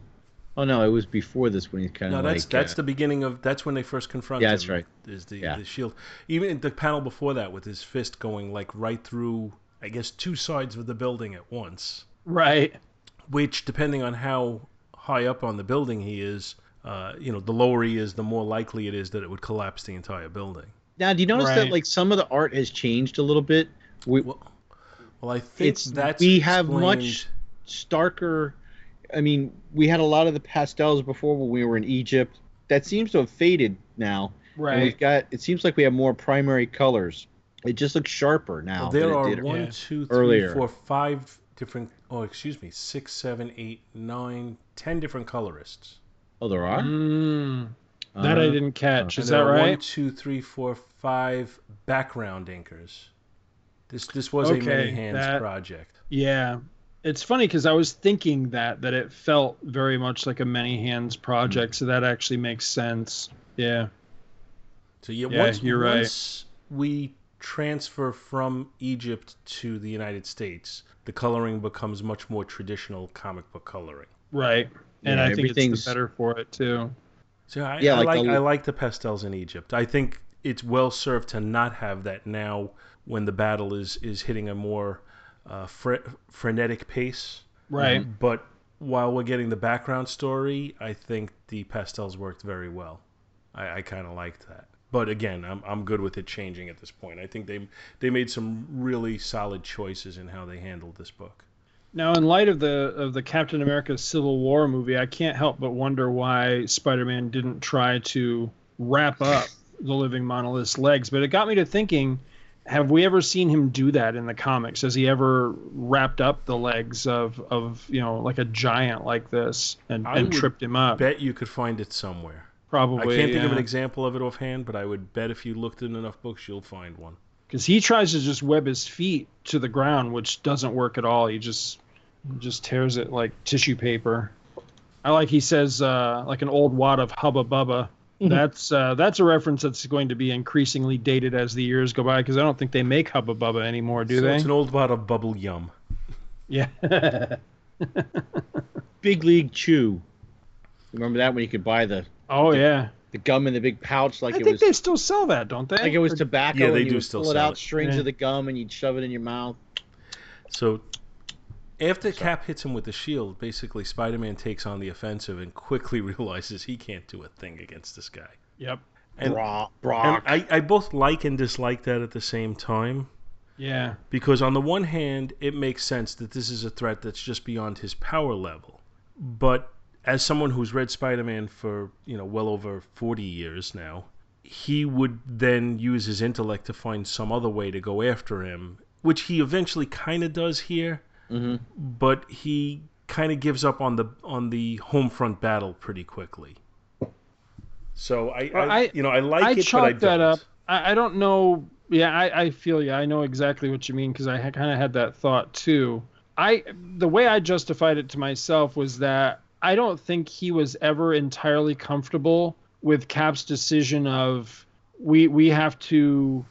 Oh no, it was before this when he's kind No, of that's like. that's uh, the beginning of that's when they first confront Yeah, him. that's right. Is the, Yeah. the shield. Even the panel before that with his fist going like right through I guess two sides of the building at once. Right. Which depending on how high up on the building he is, uh, you know, the lower he is, the more likely it is that it would collapse the entire building. Now, do you notice that like some of the art has changed a little bit? We, Well, well, I think It's- that's we have explained- much- starker. I mean, we had a lot of the pastels before when we were in Egypt. That seems to have faded now. And we've got. It seems like we have more primary colors. It just looks sharper now. Well, than there it are did. one, Yeah. two, three, Earlier. four, five different. Oh, excuse me, six, seven, eight, nine, ten different colorists. Oh, there are. Mm, that I Uh, didn't catch. And Is that right? two, three, four, five background anchors. This this was a many hands that- project. Yeah. It's funny because I was thinking that that it felt very much like a many hands project, so that actually makes sense. Yeah. So yeah, Yeah, once, you're right. once we transfer from Egypt to the United States, the coloring becomes much more traditional comic book coloring. Right. And Yeah, I think it's the better for it too. So I, Yeah, I like like the- I like the pastels in Egypt. I think it's well served to not have that now when the battle is is hitting a more uh, fre- frenetic pace. Right. But while we're getting the background story, I think the pastels worked very well. I, I kind of liked that. But again, I'm I'm good with it changing at this point. I think they they made some really solid choices in how they handled this book. Now, in light of the of the Captain America Civil War movie, I can't help but wonder why Spider-Man didn't try to wrap up the living monolith's legs. But it got me to thinking: Have we ever seen him do that in the comics? Has he ever wrapped up the legs of of you know like a giant like this and, I and tripped him up? Bet you could find it somewhere. Probably. I can't think of an example of it offhand, but I would bet if you looked in enough books, you'll find one. Because he tries to just web his feet to the ground, which doesn't work at all. He just just tears it like tissue paper. I like he says uh, like an old wad of hubba bubba. That's uh, that's a reference that's going to be increasingly dated as the years go by because I don't think they make hubba bubba anymore, do so they? It's an old bottle of bubble yum. yeah. [laughs] Big League Chew. Remember that when you could buy the oh yeah. The gum in the big pouch like I it think was they still sell that, don't they? like it was tobacco. Yeah, they and you do would still pull it sell out it. strings Yeah. of the gum and you'd shove it in your mouth. So after Cap hits him with the shield, basically Spider-Man takes on the offensive and quickly [laughs] realizes he can't do a thing against this guy. Yep. And, Brock, and Brock. I, I both like and dislike that at the same time Yeah. because on the one hand, it makes sense that this is a threat that's just beyond his power level. But as someone who's read Spider-Man for, you know, well over 40 years now, he would then use his intellect to find some other way to go after him, which he eventually kind of does here, hmm but he kind of gives up on the on the home front battle pretty quickly. So I, Well, I, I- you know I like I it, but I that don't. up. I, I don't know. Yeah, I, I feel you. I know exactly what you mean because I kind of had that thought too. I the way I justified it to myself was that I don't think he was ever entirely comfortable with Cap's decision of we we have to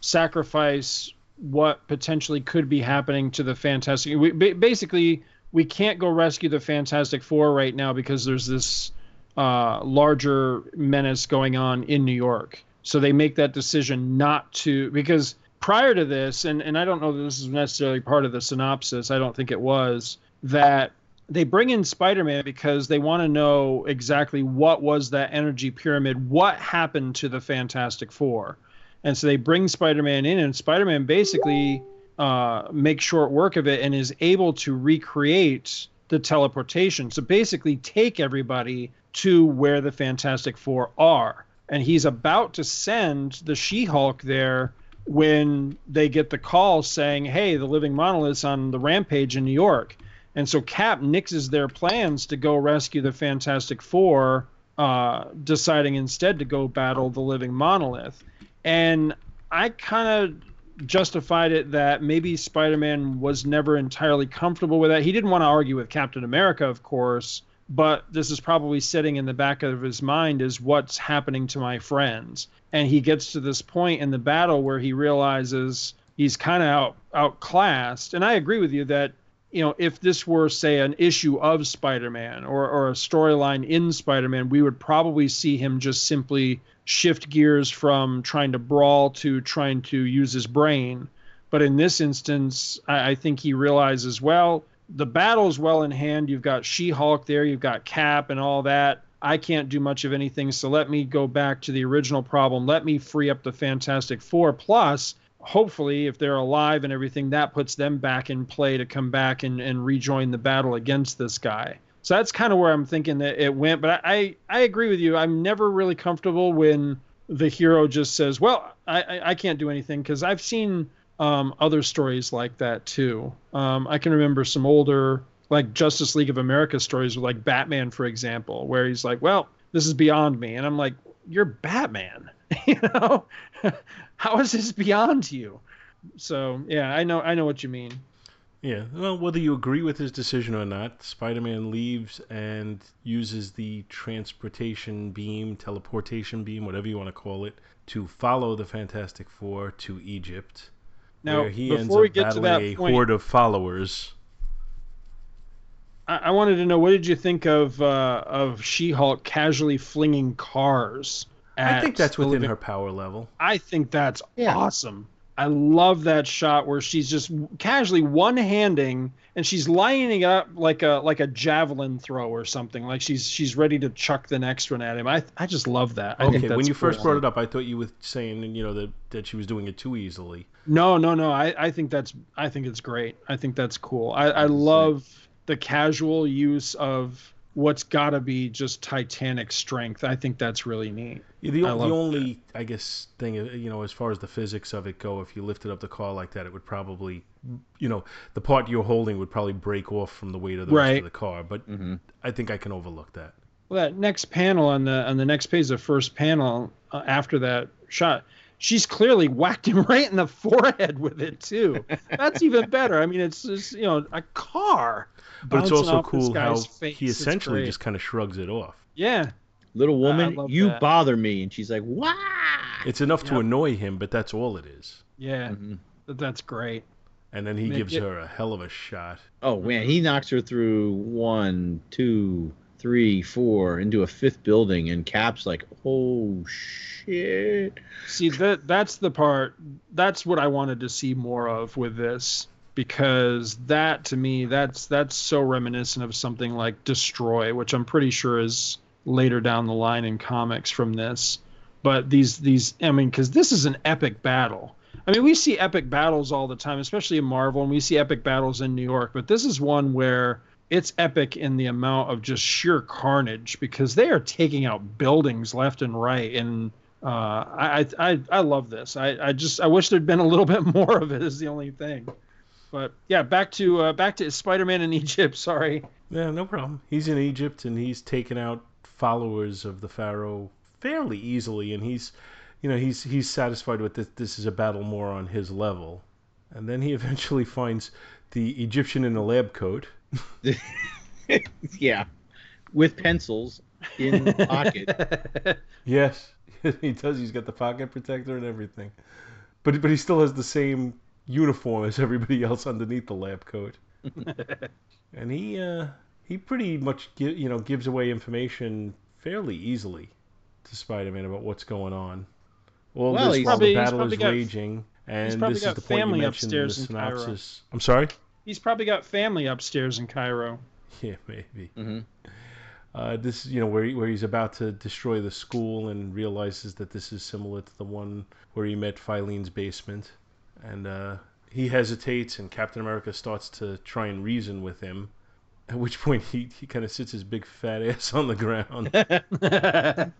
sacrifice what potentially could be happening to the Fantastic. We, ba- basically, we can't go rescue the Fantastic Four right now because there's this uh, larger menace going on in New York. So they make that decision not to because prior to this, and, and I don't know that this is necessarily part of the synopsis, I don't think it was, that they bring in Spider-Man because they want to know exactly what was that energy pyramid, what happened to the Fantastic Four. And so they bring Spider-Man in, and Spider-Man basically uh, makes short work of it and is able to recreate the teleportation. So basically, take everybody to where the Fantastic Four are. And he's about to send the She Hulk there when they get the call saying, hey, the living monolith's on the rampage in New York. And so Cap nixes their plans to go rescue the Fantastic Four, uh, deciding instead to go battle the living monolith. And I kind of justified it that maybe Spider-Man was never entirely comfortable with that. He didn't want to argue with Captain America, of course, but this is probably sitting in the back of his mind is what's happening to my friends. And he gets to this point in the battle where he realizes he's kind of out outclassed. And I agree with you that you know, if this were, say, an issue of Spider-Man or, or a storyline in Spider-Man, we would probably see him just simply shift gears from trying to brawl to trying to use his brain. But in this instance, I, I think he realizes, well, the battle's well in hand. You've got She-Hulk there, you've got Cap and all that. I can't do much of anything, so let me go back to the original problem. Let me free up the Fantastic Four. Plus, hopefully, if they're alive and everything, that puts them back in play to come back and, and rejoin the battle against this guy. So that's kind of where I'm thinking that it went. But I, I agree with you. I'm never really comfortable when the hero just says, "Well, I, I, I can't do anything," because I've seen um, other stories like that too. Um, I can remember some older like Justice League of America stories with like Batman, for example, where he's like, "Well, this is beyond me," and I'm like, "You're Batman, [laughs] you know? How is this beyond you?" So yeah, I know I know what you mean. Yeah, well, whether you agree with his decision or not, Spider-Man leaves and uses the transportation beam, teleportation beam, whatever you want to call it, to follow the Fantastic Four to Egypt, Now, where he before ends up we get to battling that a point, horde of followers. I, I wanted to know what did you think of uh, of She-Hulk casually flinging cars? I think that's within her power level. I think that's Yeah. awesome. I love that shot where she's just casually one-handing and she's lining up like a like a javelin throw or something. Like she's she's ready to chuck the next one at him. I I just love that. I think Okay, that's when you first brought it up, I thought you were saying, you know, that that she was doing it too easily. No, no, no. I, I think that's I think it's great. I think that's cool. I, I love the casual use of what's got to be just titanic strength. I think that's really neat. Yeah, the, I the love only, I guess, thing, uh, you know, as far as the physics of it go, if you lifted up the car like that, it would probably, you know, the part you're holding would probably break off from the weight of the rest Right. of the car. But hmm I think I can overlook that. Well, that next panel on the on the next page, the first panel uh, after that shot, she's clearly whacked him [laughs] right in the forehead with it too. That's even [laughs] better. I mean, it's just you know a car. But it's bouncing also off this cool how guy's face. he It's essentially just kind of shrugs it off. yeah Little woman, love you that. bother me, and she's like, "Wah!" It's enough to annoy him, but that's all it is. yeah Mhm. that's great. And then he Make gives it- her a hell of a shot. Oh man, he knocks her through one, two, three, four into a fifth building, and Cap's like, "Oh shit!" See that that's the part that's what I wanted to see more of with this because that to me that's that's so reminiscent of something like Destroy, which I'm pretty sure is later down the line in comics from this. But these these I mean cuz this is an epic battle. I mean we see epic battles all the time, especially in Marvel and we see epic battles in New York, but this is one where it's epic in the amount of just sheer carnage because they are taking out buildings left and right and uh, I, I I love this. I, I just I wish there'd been a little [laughs] bit more of it. Is the only thing. But yeah, back to uh, back to Spider-Man in Egypt. [laughs] Sorry. Yeah, no problem. He's in Egypt and he's taken out followers of the pharaoh fairly easily, and he's, you know, he's he's satisfied with this. This is a battle more on his level, and then he [laughs] eventually finds the Egyptian in a lab coat. [laughs] yeah, with pencils in the pocket. [laughs] Yes, [laughs] he does. He's got the pocket protector and everything, but but he still has the same uniform as everybody else underneath the lab coat. and he uh, he pretty much gi- you know gives away information fairly easily to Spider-Man about what's going on. All Well, this he's while probably- the battle is got- raging, and this is the point you family mentioned in the synopsis. I'm sorry. He's probably got family upstairs in Cairo. [laughs] Yeah, maybe. hmm Uh, this is you know where he, where he's about to destroy the school and realizes that this is similar to the one where he met Filene's basement, and uh, he hesitates, and Captain America starts to try and reason with him. At which point he, he kind of sits his big fat ass on the ground, [laughs] [laughs] and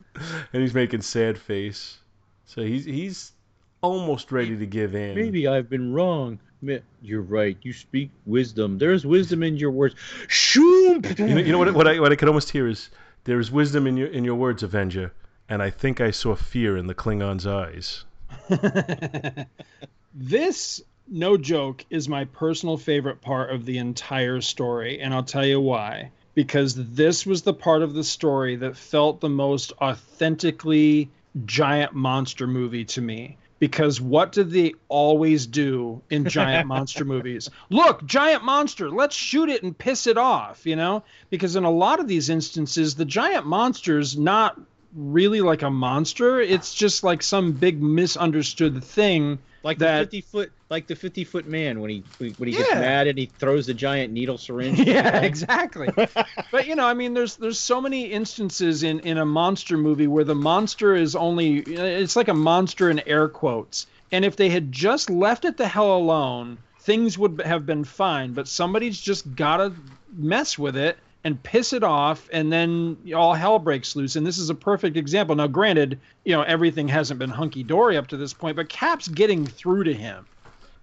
he's making sad face. So he's he's almost ready to give in. Maybe I've been wrong. Ma- You're right. You speak wisdom. There's wisdom in your words. Shoom! You know, you know what, what I what I could almost hear is there is wisdom in your in your words, Avenger, and I think I saw fear in the Klingon's eyes. [laughs] this, no joke, is my personal favorite part of the entire story, and I'll tell you why. Because this was the part of the story that felt the most authentically giant monster movie to me. Because what do they always do in giant [laughs] monster movies? Look, giant monster, let's shoot it and piss it off, you know? Because in a lot of these instances, the giant monster's not really like a monster. It's just like some big misunderstood thing like that- the 50 foot like the 50 foot man when he when he gets mad and he throws the giant needle syringe. [laughs] yeah, exactly. but you know, I mean, there's there's so many instances in in a monster movie where the monster is only it's like a monster in air quotes. And if they had just left it the hell alone, things would have been fine. But somebody's just gotta mess with it and piss it off, and then all hell breaks loose. And this is a perfect example. Now, granted, you know everything hasn't been hunky dory up to this point, but Cap's getting through to him.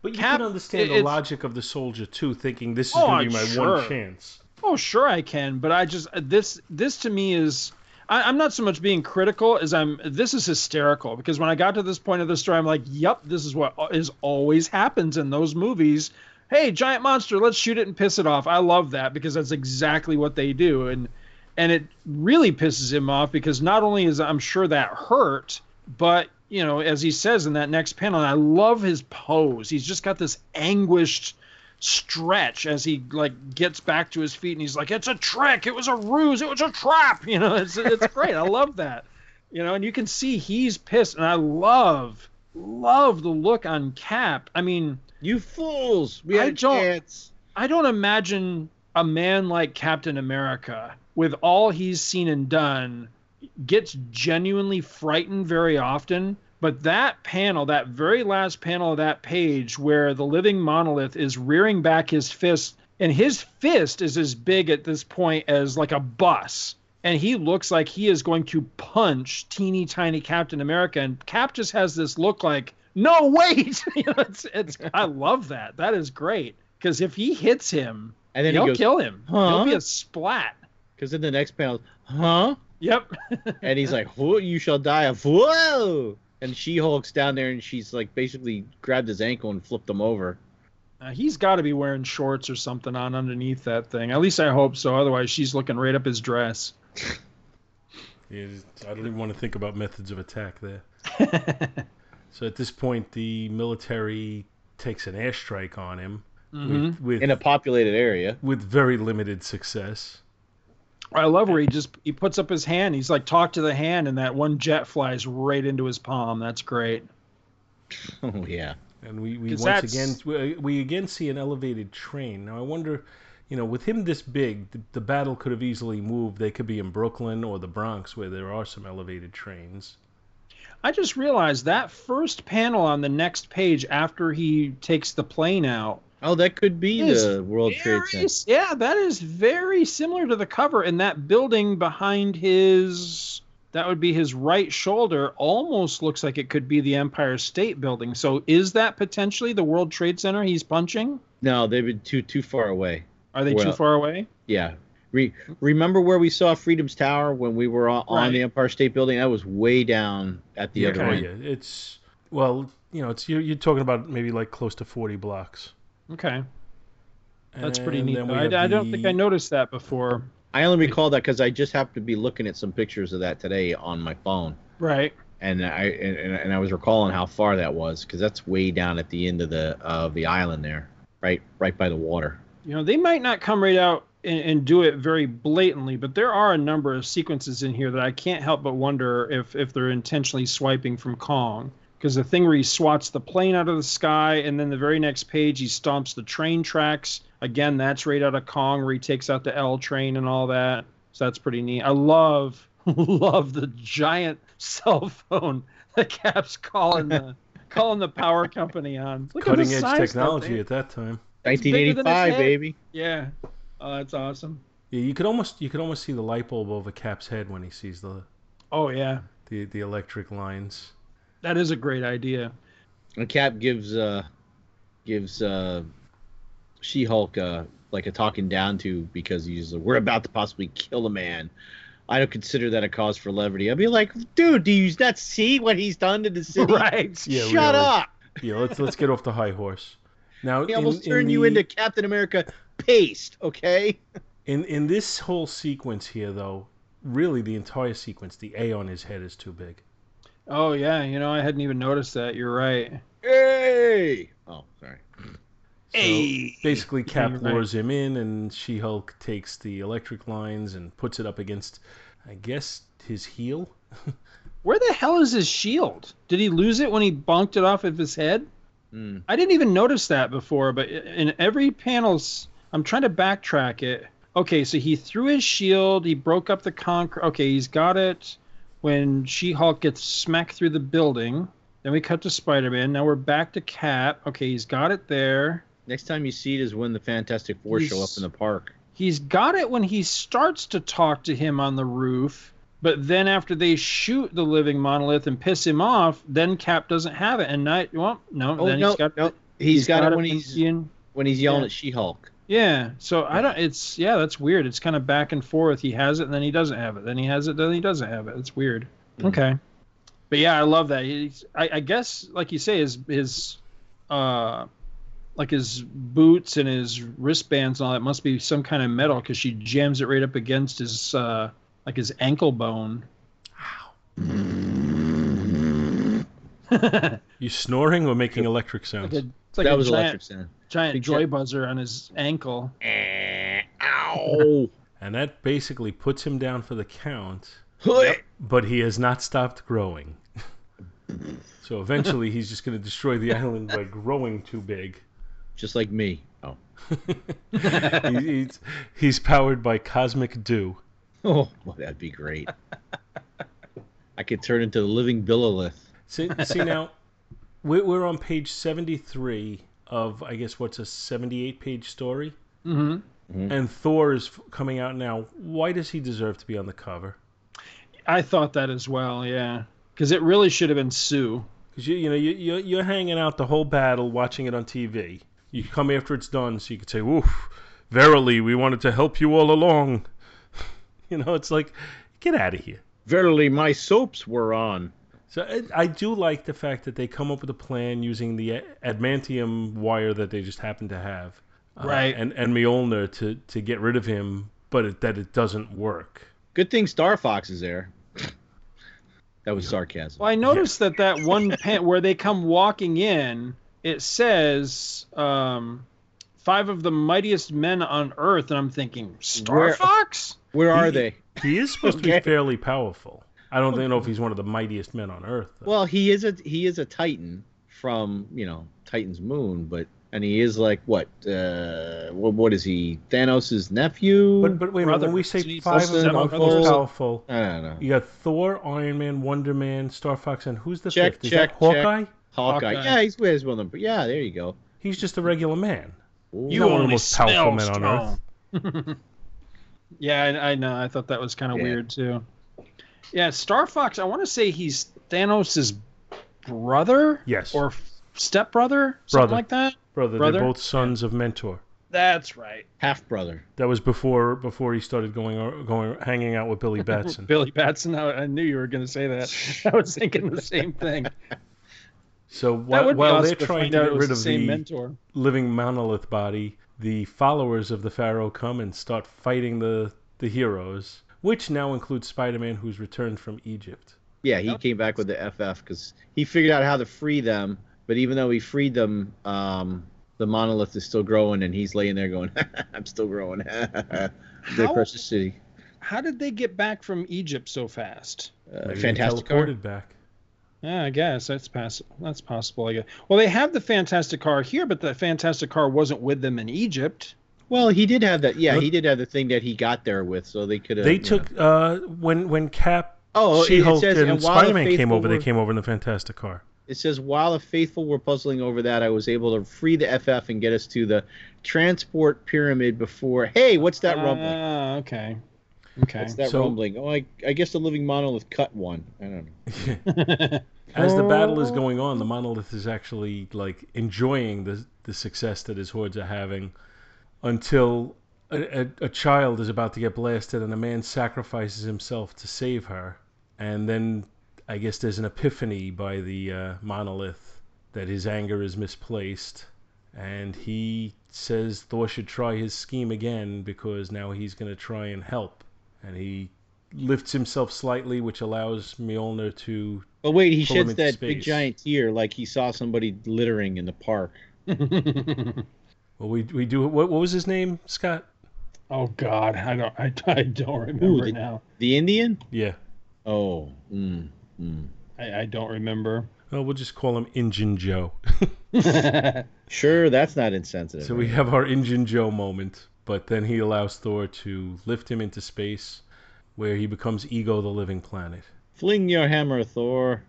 But you Cap- can understand the logic of the soldier too, thinking this is Oh, going to be my sure. one chance. Oh, sure I can, but I just uh, this this to me is I, I'm not so much being critical as I'm this is hysterical because when I got to this point of the story, I'm like, yep, this is what uh, is always happens in those movies. Hey, giant monster, let's shoot it and piss it off. I love that because that's exactly what they do, and and it really pisses him off because not only is I'm sure that hurt, but you know, as he says in that next panel, I love his pose. He's just got this anguished stretch as he like gets back to his feet and he's like it's a trick. It was a ruse. It was a trap. [laughs] You know it's it's great. I love that. You know and you can see he's pissed. And i love love the look on cap. I mean You fools! We had a chance. i don't imagine a man like captain america with all he's seen and done gets genuinely frightened very often but that panel that very last panel of that page where the living monolith is rearing back his fist and his fist is as big at this point as like a bus and he looks like he is going to punch teeny tiny captain america and cap just has this look like no wait [laughs] you know, it's, it's i love that that is great because if he hits him And then he'll he goes, kill him "Huh?" he'll be a splat because in the next panel, huh? yep And he's like, "Whoa, you shall die of whoa!" And She Hulk's down there, and she's like basically grabbed his ankle and flipped him over. Uh, he's got to be wearing shorts or something on underneath that thing. At least I hope so. Otherwise, she's looking right up his dress. [laughs] Yeah, I don't even want to think about methods of attack there. [laughs] So at this point, the military takes an airstrike on him Mhm. with with, in a populated area. with very limited success. I love where he just he puts up his hand. He's like, talk to the hand, and that one jet flies right into his palm. That's great. [laughs] Oh yeah. And we, we 'Cause once that's- again we, we again see an elevated train. Now I wonder, you know, with him this big, the, the battle could have easily moved. They could be in Brooklyn or the Bronx, where there are some elevated trains. I just realized that first panel on the next page after he takes the plane out. Oh, that could be the World Trade Center. Yeah, that is very similar to the cover. And that building behind his that would be his right shoulder almost looks like it could be the Empire State Building. So is that potentially the World Trade Center he's punching? No, they've been too too far away. Are they too far away? Yeah. Re- remember where we saw Freedom's Tower when we were on, on the Empire State Building? That was way down at the yeah, other oh end. yeah, it's well, you know, it's you're, you're talking about maybe like close to 40 blocks. Okay, that's pretty neat. then I, have I don't think I noticed that before. I only recall that because I just happened to be looking at some pictures of that today on my phone, Right. and I and, and and I was recalling how far that was because that's way down at the end of the of the island there, right right by the water. You know, they might not come right out and, and do it very blatantly, but there are a number of sequences in here that I can't help but wonder if if they're intentionally swiping from Kong. Because the thing where he swats the plane out of the sky, and then the very next page he stomps the train tracks. Again, that's right out of Kong, where he takes out the L train and all that. So that's pretty neat. I love [laughs] love the giant cell phone [laughs] that Cap's calling the [laughs] calling the power company on. Look at Cutting edge size that technology at that time. It's bigger than his 1985, baby. Yeah. Oh, that's awesome. Yeah, you could almost you could almost see the light bulb over Cap's head when he sees the Oh yeah. the, the electric lines. That is a great idea. And Cap gives uh gives uh She Hulk uh like a talking down to because he's we're about to possibly kill a man. I don't consider that a cause for levity. I'd be like, dude, do you not see what he's done to the city? [laughs] Right. Yeah, Shut really. up. Yeah, let's let's get off the high horse. Now, He in- almost in turned you the- into Captain America paste, okay? In in this whole sequence here, though, really the entire sequence, the A on his head is too big. Oh yeah, you know I hadn't even noticed that. You're right. Hey! Oh, sorry. So basically, Cap you're right. lures him in, and She Hulk takes the electric lines and puts it up against, I guess, his heel. [laughs] Where the hell is his shield? Did he lose it when he bonked it off of his head? Mm. I didn't even notice that before, but in every panel's, I'm trying to backtrack it. Okay, so he threw his shield, he broke up the concrete. Okay, he's got it when She Hulk gets smacked through the building. Then we cut to Spider Man. Now we're back to Cap. Okay, he's got it there. Next time you see it is when the Fantastic Four show up in the park. He's got it when he starts to talk to him on the roof, but then after they shoot the living monolith and piss him off, then Cap doesn't have it. And night, well, no, Oh then no, he's got no, he's got, it when he's when he's yelling yeah. at She-Hulk. Yeah, so I don't. It's yeah, that's weird. It's kind of back and forth. He has it, and then he doesn't have it. Then he has it, then he doesn't have it. It's weird. Mhm. Okay, but yeah, I love that. He's, I, I guess, like you say, his his, uh, like his boots and his wristbands and all that must be some kind of metal because she jams it right up against his uh, like his ankle bone. Wow. [laughs] You snoring or making electric sounds? a, it's like that was giant, electric sound. Giant Big joy shot. buzzer on his ankle. Eh, Ow! [laughs] And that basically puts him down for the count, Yep. but he has not stopped growing. [laughs] so eventually he's just going to destroy the island by growing too big. Just like me. Oh. [laughs] He- he's, he's powered by cosmic dew. Oh, well, that'd be great. I could turn into the living Billolith. See, see now, we're, we're on page 73 of, I guess, what's a 78 page story? hmm And Thor is coming out now. Why does he deserve to be on the cover? I thought that as well, yeah. Because it really should have been Sue. Because you, you know you, you're, you're hanging out the whole battle, watching it on TV. You come after it's done, so you could say, "Oof, verily, we wanted to help you all along." [laughs] you know, it's like, get out of here. Verily, my soaps were on. So I, I do like the fact that they come up with a plan using the adamantium wire that they just happen to have, uh, Right. And and Mjolnir to to get rid of him, but it, that it doesn't work. Good thing Star Fox is there. [laughs] That was sarcasm. Well, I noticed that that one [laughs] pen where they come walking in, it says um, five of the mightiest men on Earth, and I'm thinking Star Where- Fox. Where are He- they? He is supposed to be [laughs] fairly powerful. I don't think- know if he's one of the mightiest men on Earth. though. Well, he is a he is a Titan from you know Titan's moon, but and he is like what? Uh, what, what is he? Thanos' nephew? But but wait. Brother. When we say Isn't he five of them the to most have uncles? powerful, I don't know. you got Thor, Iron Man, Wonder Man, Star Fox, and who's the Check, fifth? Is check, that Hawkeye? Hawkeye. Hawkeye. Yeah, he's he's one of them. But yeah, there you go. He's just a regular man. Ooh. You- not one of the most powerful men on Earth. [laughs] yeah, I, I know. I thought that was kind of Yeah. weird too. Yeah, Star Fox. I want to say he's Thanos' brother Yes, or stepbrother, something Brother. like that. brother. brother? They're both sons of Mentor. That's right. half brother. That was before before he started going uh, going hanging out with Billy Batson. [laughs] Billy Batson. I, I knew you were going to say that. I was thinking the same thing. [laughs] So That while, would while they're to trying to get it was rid the of same the mentor. living monolith body, the followers of the Pharaoh come and start fighting the the heroes, which now includes Spider-Man, who's returned from Egypt. Yeah, he Yep. came back with the FF because he figured out how to free them. But even though he freed them, um, the monolith is still growing, and he's laying there going, [laughs] "I'm still growing." [laughs] the How- precious city. How did they get back from Egypt so fast? Uh, Maybe they fantastic car. teleported back. Yeah, I guess that's pass- That's possible. I guess. Well, they have the Fantastic Car here, but the Fantastic Car wasn't with them in Egypt. Well, he did have that. Yeah, Look- he did have the thing that he got there with, so they could have. They took uh, when when Cap, Oh, it- She-Hulk, says, and and while the Spider-Man came faithful over. They came over in the Fantastic Car. It says while the faithful were puzzling over that, I was able to free the FF and get us to the transport pyramid before. Hey, what's that rumbling? Ah, okay. Okay. What's that So- rumbling? Oh, I, I guess the living monolith cut one. I don't know. [laughs] As the battle is going on, the monolith is actually like enjoying the the success that his hordes are having, until a, a, a child is about to get blasted and a man sacrifices himself to save her, and then I guess there's an epiphany by the uh, monolith that his anger is misplaced, and he says Thor should try his scheme again because now he's going to try and help, and he lifts himself slightly, which allows Mjolnir to Oh wait, he sheds that big giant tear like he saw somebody littering in the park. [laughs] Well, we we do. What, what was his name, Scott? oh God, I don't. I, I don't remember the- now. The Indian? Yeah, Oh, mm, mm. I, I don't remember. Well, we'll just call him Injun Joe. [laughs] Sure, that's not insensitive. so we have our Injun Joe moment, but then he allows Thor to lift him into space, where he becomes Ego, the living planet. Fling your hammer, Thor.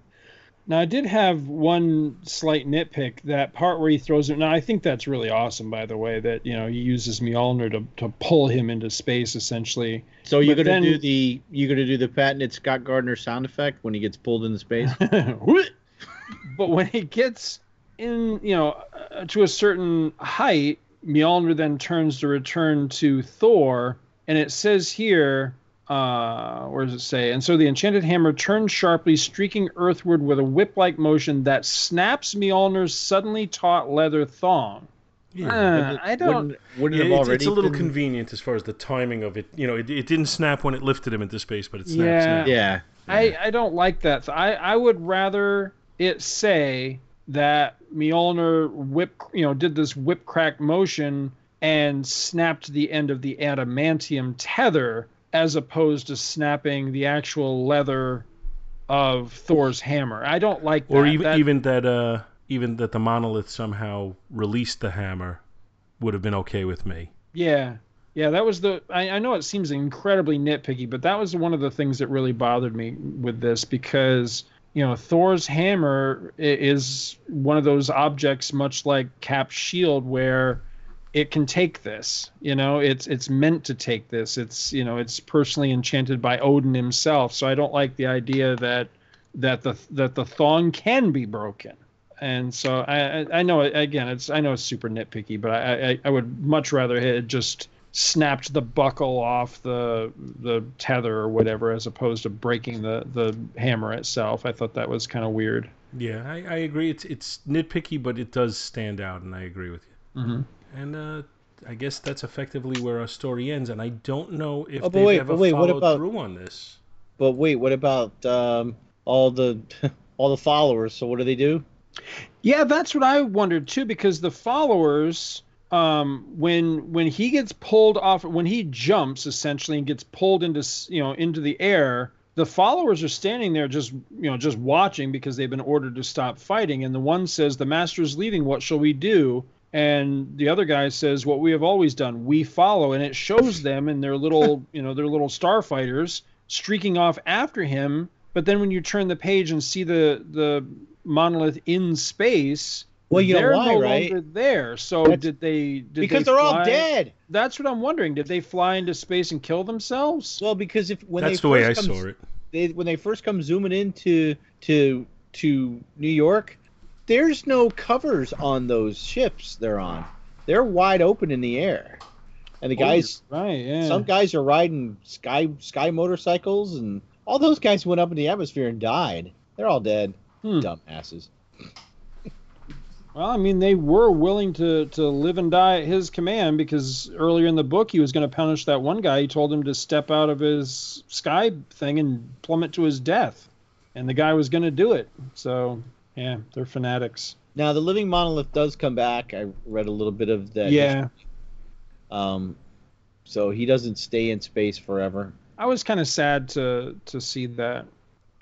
Now I did have one slight nitpick that part where he throws it. Now I think that's really awesome, by the way, that you know he uses Mjolnir to, to pull him into space essentially. So you're But gonna then- do the you're gonna do the patented Scott Gardner sound effect when he gets pulled into space. [laughs] but when he gets in, you know, uh, to a certain height, Mjolnir then turns to return to Thor, and it says here, uh, where does it say? And so the enchanted hammer turns sharply, streaking earthward with a whip-like motion that snaps Mjolnir's suddenly taut leather thong. Uh, I don't. Wouldn't, wouldn't Yeah, have it's, it's a little been- convenient as far as the timing of it. You know, it, it didn't snap when it lifted him into space, but it snaps Yeah. now. Yeah. I, I don't like that. I, I would rather it say that Mjolnir whip you know did this whip crack motion and snapped the end of the adamantium tether as opposed to snapping the actual leather of Thor's hammer. I don't like that. Or even That- even that uh even that the monolith somehow released the hammer would have been okay with me. Yeah. Yeah, that was the. I, I know it seems incredibly nitpicky, but that was one of the things that really bothered me with this because, you know, Thor's hammer is one of those objects, much like Cap's shield, where it can take this. You know, it's it's meant to take this. It's you know, it's personally enchanted by Odin himself. So I don't like the idea that that the that the thong can be broken and so I, I know again it's I know it's super nitpicky, but I, I I would much rather it just snapped the buckle off the the tether or whatever as opposed to breaking the the hammer itself. I thought that was kind of weird. Yeah, I, I agree. It's it's nitpicky, but it does stand out, and I agree with you. Mm-hmm. And uh, I guess that's effectively where our story ends. And I don't know if Oh, but they've wait, ever but wait, what followed about- through on this. But wait, what about um, all the [laughs] all the followers? So what do they do? Yeah, that's what I wondered too, because the followers, um, when when he gets pulled off, when he jumps essentially and gets pulled into you know into the air, the followers are standing there just you know just watching because they've been ordered to stop fighting, and the one says, "The master is leaving. What shall we do?" And the other guy says, "What we have always done. We follow." And it shows them in their little [laughs] you know their little starfighters streaking off after him. But then when you turn the page and see the the monolith in space. Well, you know they're why, no right? longer there. So That's- did they? Did because they they are all dead. That's what I'm wondering. Did they fly into space and kill themselves? Well, because if when That's they the way I come, saw it. They, when they first come zooming into to to New York, there's no covers on those ships they're on. They're wide open in the air, and the guys, right? Yeah. some guys are riding sky sky motorcycles, and all those guys went up in the atmosphere and died. They're all dead. Hmm. Dumbasses. Well, I mean, they were willing to to live and die at his command because earlier in the book he was going to punish that one guy. He told him to step out of his sky thing and plummet to his death, and the guy was going to do it. So yeah, they're fanatics. Now the living monolith does come back. I read a little bit of that. yeah, Um, so he doesn't stay in space forever. I was kind of sad to to see that.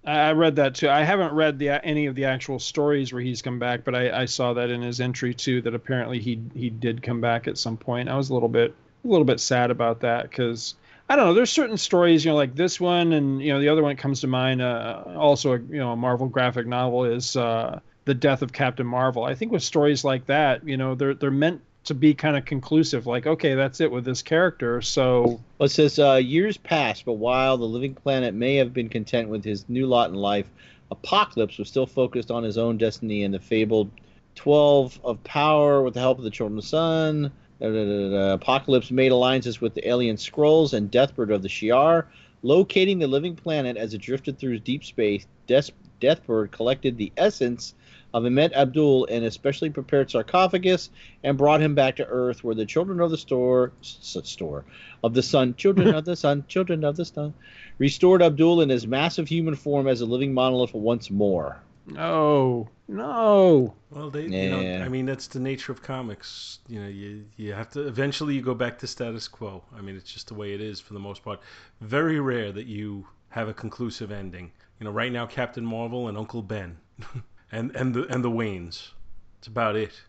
I, I read that too. I haven't read the any of the actual stories where he's come back, but I, I saw that in his entry too. That apparently he he did come back at some point. I was a little bit a little bit sad about that because I don't know. There's certain stories, you know, like this one, and you know the other one that comes to mind. Uh, also, a, you know, a Marvel graphic novel is uh, the death of Captain Marvel. I think with stories like that, you know, they're they're meant to be kind of conclusive. Like, okay, that's it with this character. So Well, it says uh, years passed, but while the living planet may have been content with his new lot in life, Apocalypse was still focused on his own destiny and the fabled twelve of power with the help of the Children of the Sun. Uh, da. Apocalypse made alliances with the alien Skrulls and Deathbird of the Shi'ar, locating the living planet as it drifted through deep space. Deathbird collected the essence of Ahmet Abdol in a specially prepared sarcophagus and brought him back to Earth, where the children of the store, store of the sun, children of the sun, children of the sun, restored Abdol in his massive human form as a living monolith once more. No, no. Well, they, you know, Yeah. I mean, that's the nature of comics. You know, you you have to eventually you go back to status quo. I mean, it's just the way it is for the most part. Very rare that you have a conclusive ending. You know, right now Captain Marvel and Uncle Ben, [laughs] and and the and the Waynes. That's about it.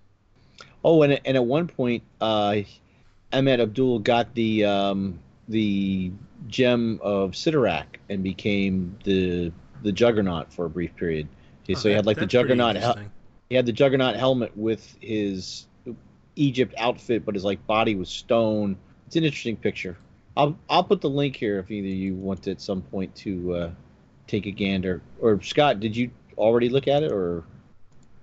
Oh, and and at one point, uh, Ahmet Abdol got the um, the gem of Cyttorak and became the the Juggernaut for a brief period. Okay, Oh, so he had like the Juggernaut. Hel- he had the Juggernaut helmet with his Egypt outfit, but his like body was stone. It's an interesting picture. I'll I'll put the link here if either you want to at some point to uh, take a gander. Or Scott, did you already look at it or?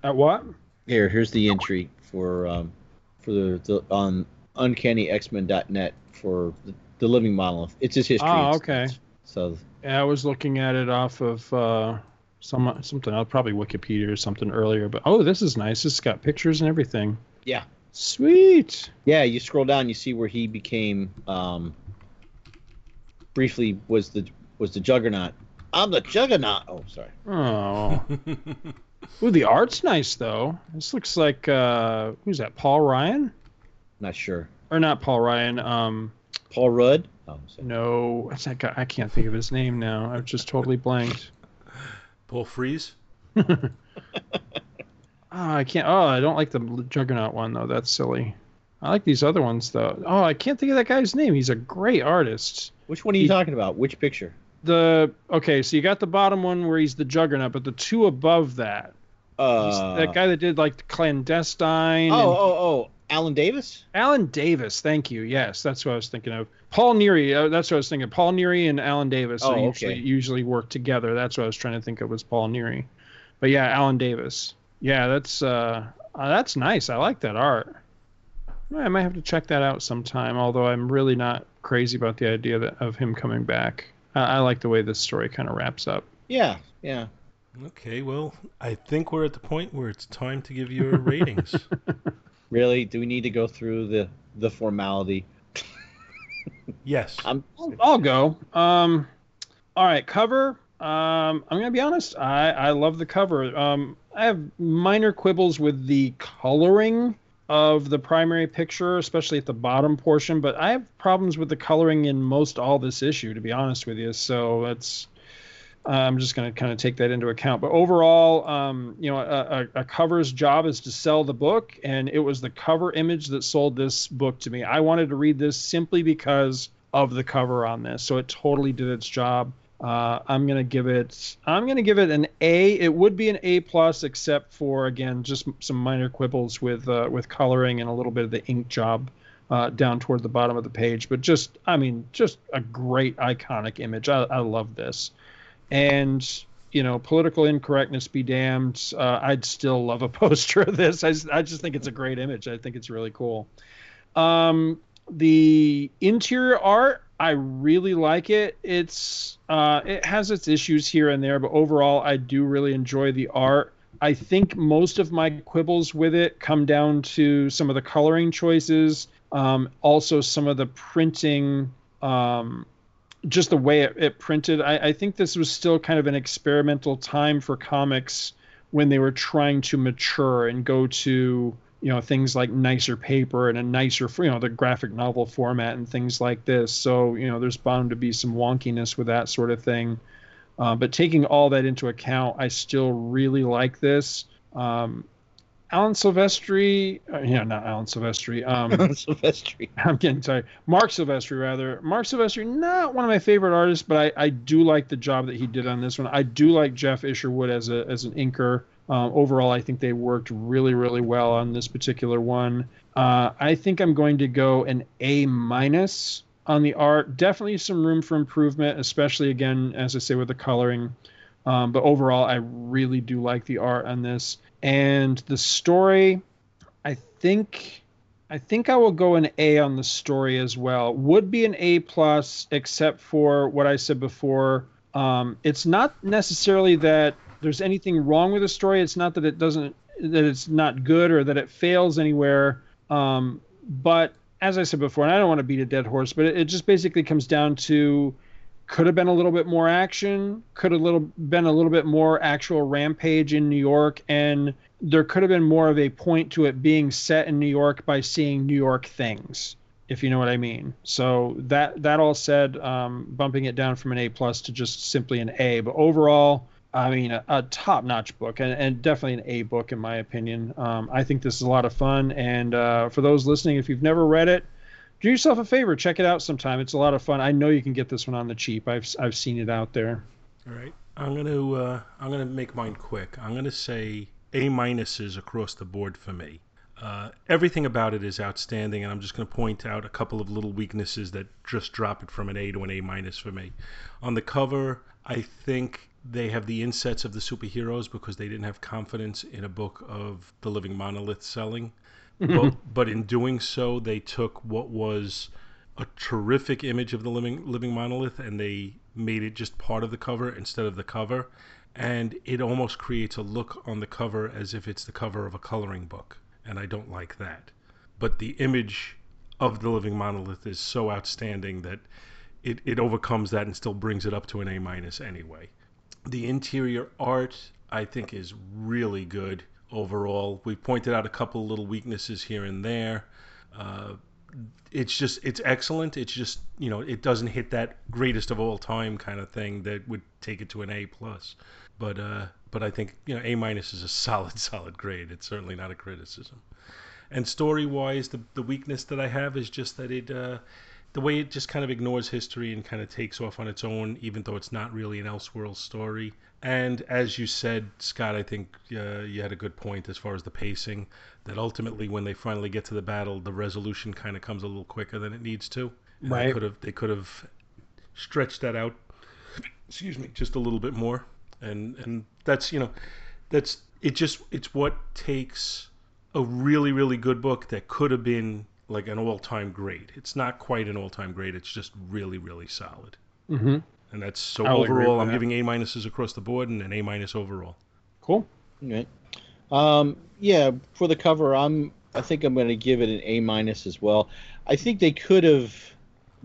At what? Here, here's the entry for um, for the, the on UncannyX-Men.net for the, the living monolith. It's his history. Oh, It's- okay. So Yeah, I was looking at it off of uh, some something else, probably Wikipedia or something earlier. But oh, this is nice. It's got pictures and everything. Yeah. Sweet. yeah, you scroll down, you see where he became um, briefly was the was the Juggernaut. I'm the Juggernaut. Oh, sorry. Oh. [laughs] Ooh, the art's nice though. This looks like uh, who's that? Paul Ryan? Not sure. Or not Paul Ryan? Um, Paul Rudd. Oh, no, what's that guy? I can't think of his name now. I've just totally blanked. Paul Freeze. [laughs] Oh, I can't. Oh, I don't like the Juggernaut one though. That's silly. I like these other ones though. Oh, I can't think of that guy's name. He's a great artist. Which one are you talking about? Which picture? The okay, so you got the bottom one where he's the Juggernaut, but the two above that, he's Uh, that guy that did like the clandestine. Oh, and- oh, oh, Alan Davis. Alan Davis. Thank you. Yes, that's what I was thinking of. Paul Neary. Uh, that's what I was thinking. Paul Neary and Alan Davis. Oh, they usually okay. usually work together. That's what I was trying to think of was Paul Neary. But yeah, Alan Davis. Yeah, that's uh, uh that's nice. I like that art. I might have to check that out sometime. Although I'm really not crazy about the idea that, of him coming back. I, I like the way this story kind of wraps up. Yeah, yeah. Okay, well, I think we're at the point where it's time to give your ratings. [laughs] Really? Do we need to go through the the formality? [laughs] yes. I'm I'll, I'll go. Um, all right, cover. Um, I'm gonna be honest. I I love the cover. Um, I have minor quibbles with the coloring of the primary picture, especially at the bottom portion. But I have problems with the coloring in most all this issue, to be honest with you. So that's. I'm just going to kind of take that into account. But overall, um, you know, a, a, a cover's job is to sell the book, and it was the cover image that sold this book to me. I wanted to read this simply because of the cover on this, so it totally did its job. Uh, I'm gonna give it. I'm gonna give it an A. It would be an A plus, except for again just some minor quibbles with uh, with coloring and a little bit of the ink job uh, down toward the bottom of the page. But just, I mean, just a great iconic image. I, I love this and you know political incorrectness be damned uh, i'd still love a [laughs] poster of this. I, I just think it's a great image. I think it's really cool. Um, the interior art i really like it. It's uh, it has its issues here and there but overall i do really enjoy the art. I think most of my quibbles with it come down to some of the coloring choices um, also some of the printing um, just the way it, it printed. I, I think this was still kind of an experimental time for comics when they were trying to mature and go to you know things like nicer paper and a nicer you know the graphic novel format and things like this. So you know there's bound to be some wonkiness with that sort of thing. Uh, but taking all that into account, I still really like this. Um, Alan Silvestri, uh, yeah, not Alan Silvestri. Um, [laughs] Silvestri. I'm getting tired. Marc Silvestri, rather. Marc Silvestri, not one of my favorite artists, but I, I do like the job that he did on this one. I do like Geof Isherwood as a as an inker. Um, overall, I think they worked really, really well on this particular one. Uh, I think I'm going to go an A minus on the art. Definitely some room for improvement, especially again, as I say, with the coloring. Um, but overall, I really do like the art on this. And the story, I think I think I will go an A on the story as well. Would be an A plus, except for what I said before. Um, it's not necessarily that there's anything wrong with the story. It's not that it doesn't that it's not good or that it fails anywhere. Um, but as I said before, and I don't want to beat a dead horse, but it, it just basically comes down to could have been a little bit more action, could have little been a little bit more actual rampage in New York, and there could have been more of a point to it being set in New York by seeing New York things. if you know what I mean. So that that all said, um, bumping it down from an A plus to just simply an A. But overall, I mean, a, a top-notch book and, and, definitely an A book in my opinion. Um, I think this is a lot of fun. And uh, for those listening, if you've never read it, do yourself a favor, check it out sometime. It's a lot of fun. I know you can get this one on the cheap. I've I've seen it out there. All right, I'm gonna uh, I'm gonna make mine quick. I'm gonna say A minuses across the board for me. Uh, everything about it is outstanding, and I'm just going to point out a couple of little weaknesses that just drop it from an A to an A minus for me. On the cover, I think they have the insets of the superheroes because they didn't have confidence in a book of the living monolith selling. But, [laughs] but in doing so, they took what was a terrific image of the living living monolith and they made it just part of the cover instead of the cover, and it almost creates a look on the cover as if it's the cover of a coloring book and I don't like that. But the image of the living monolith is so outstanding that it, it overcomes that and still brings it up to an A minus anyway. The interior art I think is really good overall. We pointed out a couple little weaknesses here and there. Uh, it's just it's excellent. It's just you know it doesn't hit that greatest of all time kind of thing that would take it to an A plus. But uh, but I think you know A minus is a [laughs] solid solid grade. It's certainly not a criticism. And story wise, the the weakness that I have is just that it. Uh, the way it just kind of ignores history and kind of takes off on its own, even though it's not really an Elseworld story. And as you said, Scott, I think uh, you had a good point as far as the pacing. That ultimately, when they finally get to the battle, the resolution kind of comes a little quicker than it needs to. And right. They could have they could have stretched that out. [coughs] Excuse me, just a little bit more and and that's you know that's it just it's what takes a really really good book that could have been like an all-time great it's not quite an all-time great it's just really really solid mm-hmm. and that's so I'll overall i'm that. giving a minuses across the board and an a minus overall cool okay um, yeah for the cover i'm i think i'm going to give it an a minus as well i think they could have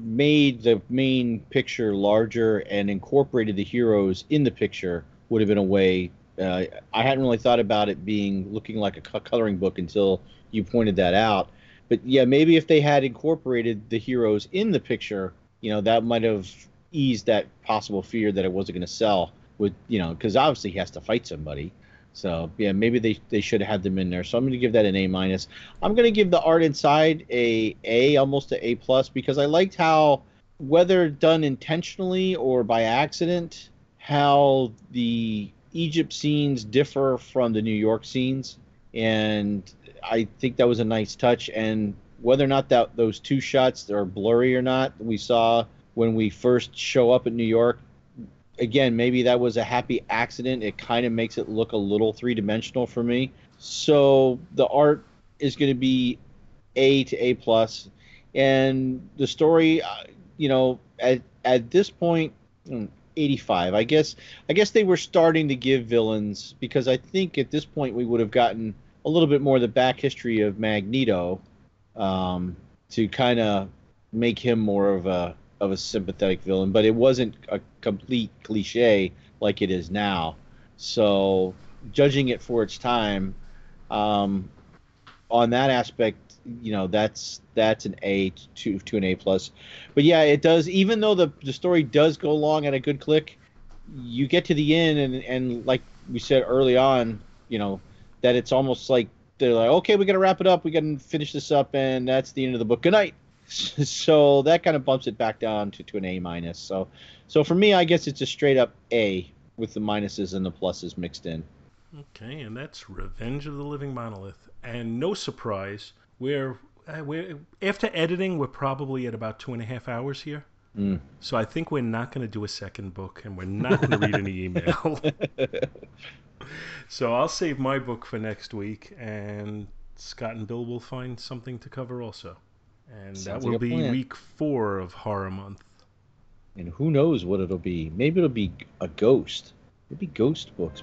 made the main picture larger and incorporated the heroes in the picture would have been a way. Uh, I hadn't really thought about it being looking like a coloring book until you pointed that out. But yeah, maybe if they had incorporated the heroes in the picture, you know, that might have eased that possible fear that it wasn't going to sell. With you know, because obviously he has to fight somebody. So yeah, maybe they, they should have had them in there. So I'm going to give that an A minus. I'm going to give the art inside a A, almost a A plus, because I liked how whether done intentionally or by accident, how the Egypt scenes differ from the New York scenes, and I think that was a nice touch. And whether or not that those two shots are blurry or not, we saw when we first show up in New York again, maybe that was a happy accident. It kind of makes it look a little three dimensional for me. So the art is going to be A to A plus, and the story, uh, you know, at at this point, hmm, 85. I guess I guess they were starting to give villains because I think at this point we would have gotten a little bit more of the back history of Magneto um, to kind of make him more of a of a sympathetic villain, but it wasn't a complete cliche like it is now. So, judging it for its time, um, on that aspect, you know, that's that's an A to to an A plus. But yeah, it does. Even though the the story does go along at a good click, you get to the end, and and like we said early on, you know, that it's almost like they're like, okay, we got to wrap it up. We got to finish this up, and that's the end of the book. Good night. [laughs] so that kind of bumps it back down to, to an A minus. So, so for me, I guess it's a straight up A with the minuses and the pluses mixed in. Okay, and that's Revenge of the Living Monolith. And no surprise, we're uh, we're after editing, we're probably at about two and a half hours here. Mm. So I think we're not going to do a second book, and we're not going to read any [laughs] email. so I'll save my book for next week, and Scott and Bill will find something to cover also and Sounds that will like be plan. week four of horror month. And who knows what it'll be? Maybe it'll be a ghost. Maybe ghost books.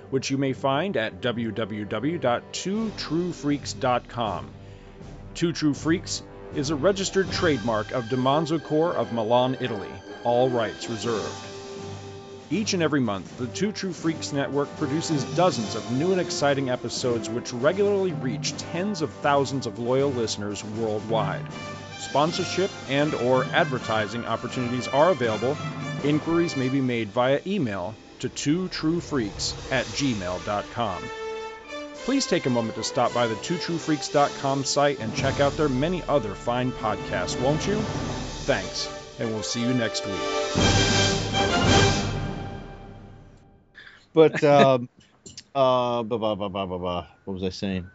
which you may find at www.twotruefreaks.com. Two True Freaks is a registered trademark of DiManzo Corps of Milan, Italy, all rights reserved. Each and every month, the Two True Freaks Network produces dozens of new and exciting episodes which regularly reach tens of thousands of loyal listeners worldwide. Sponsorship and or advertising opportunities are available. Inquiries may be made via email to twotruefreaks at gmail.com. Please take a moment to stop by the twotruefreaks.com site and check out their many other fine podcasts, won't you? Thanks, and we'll see you next week. But um, [laughs] uh, blah, blah, blah, blah, blah, blah. what was I saying?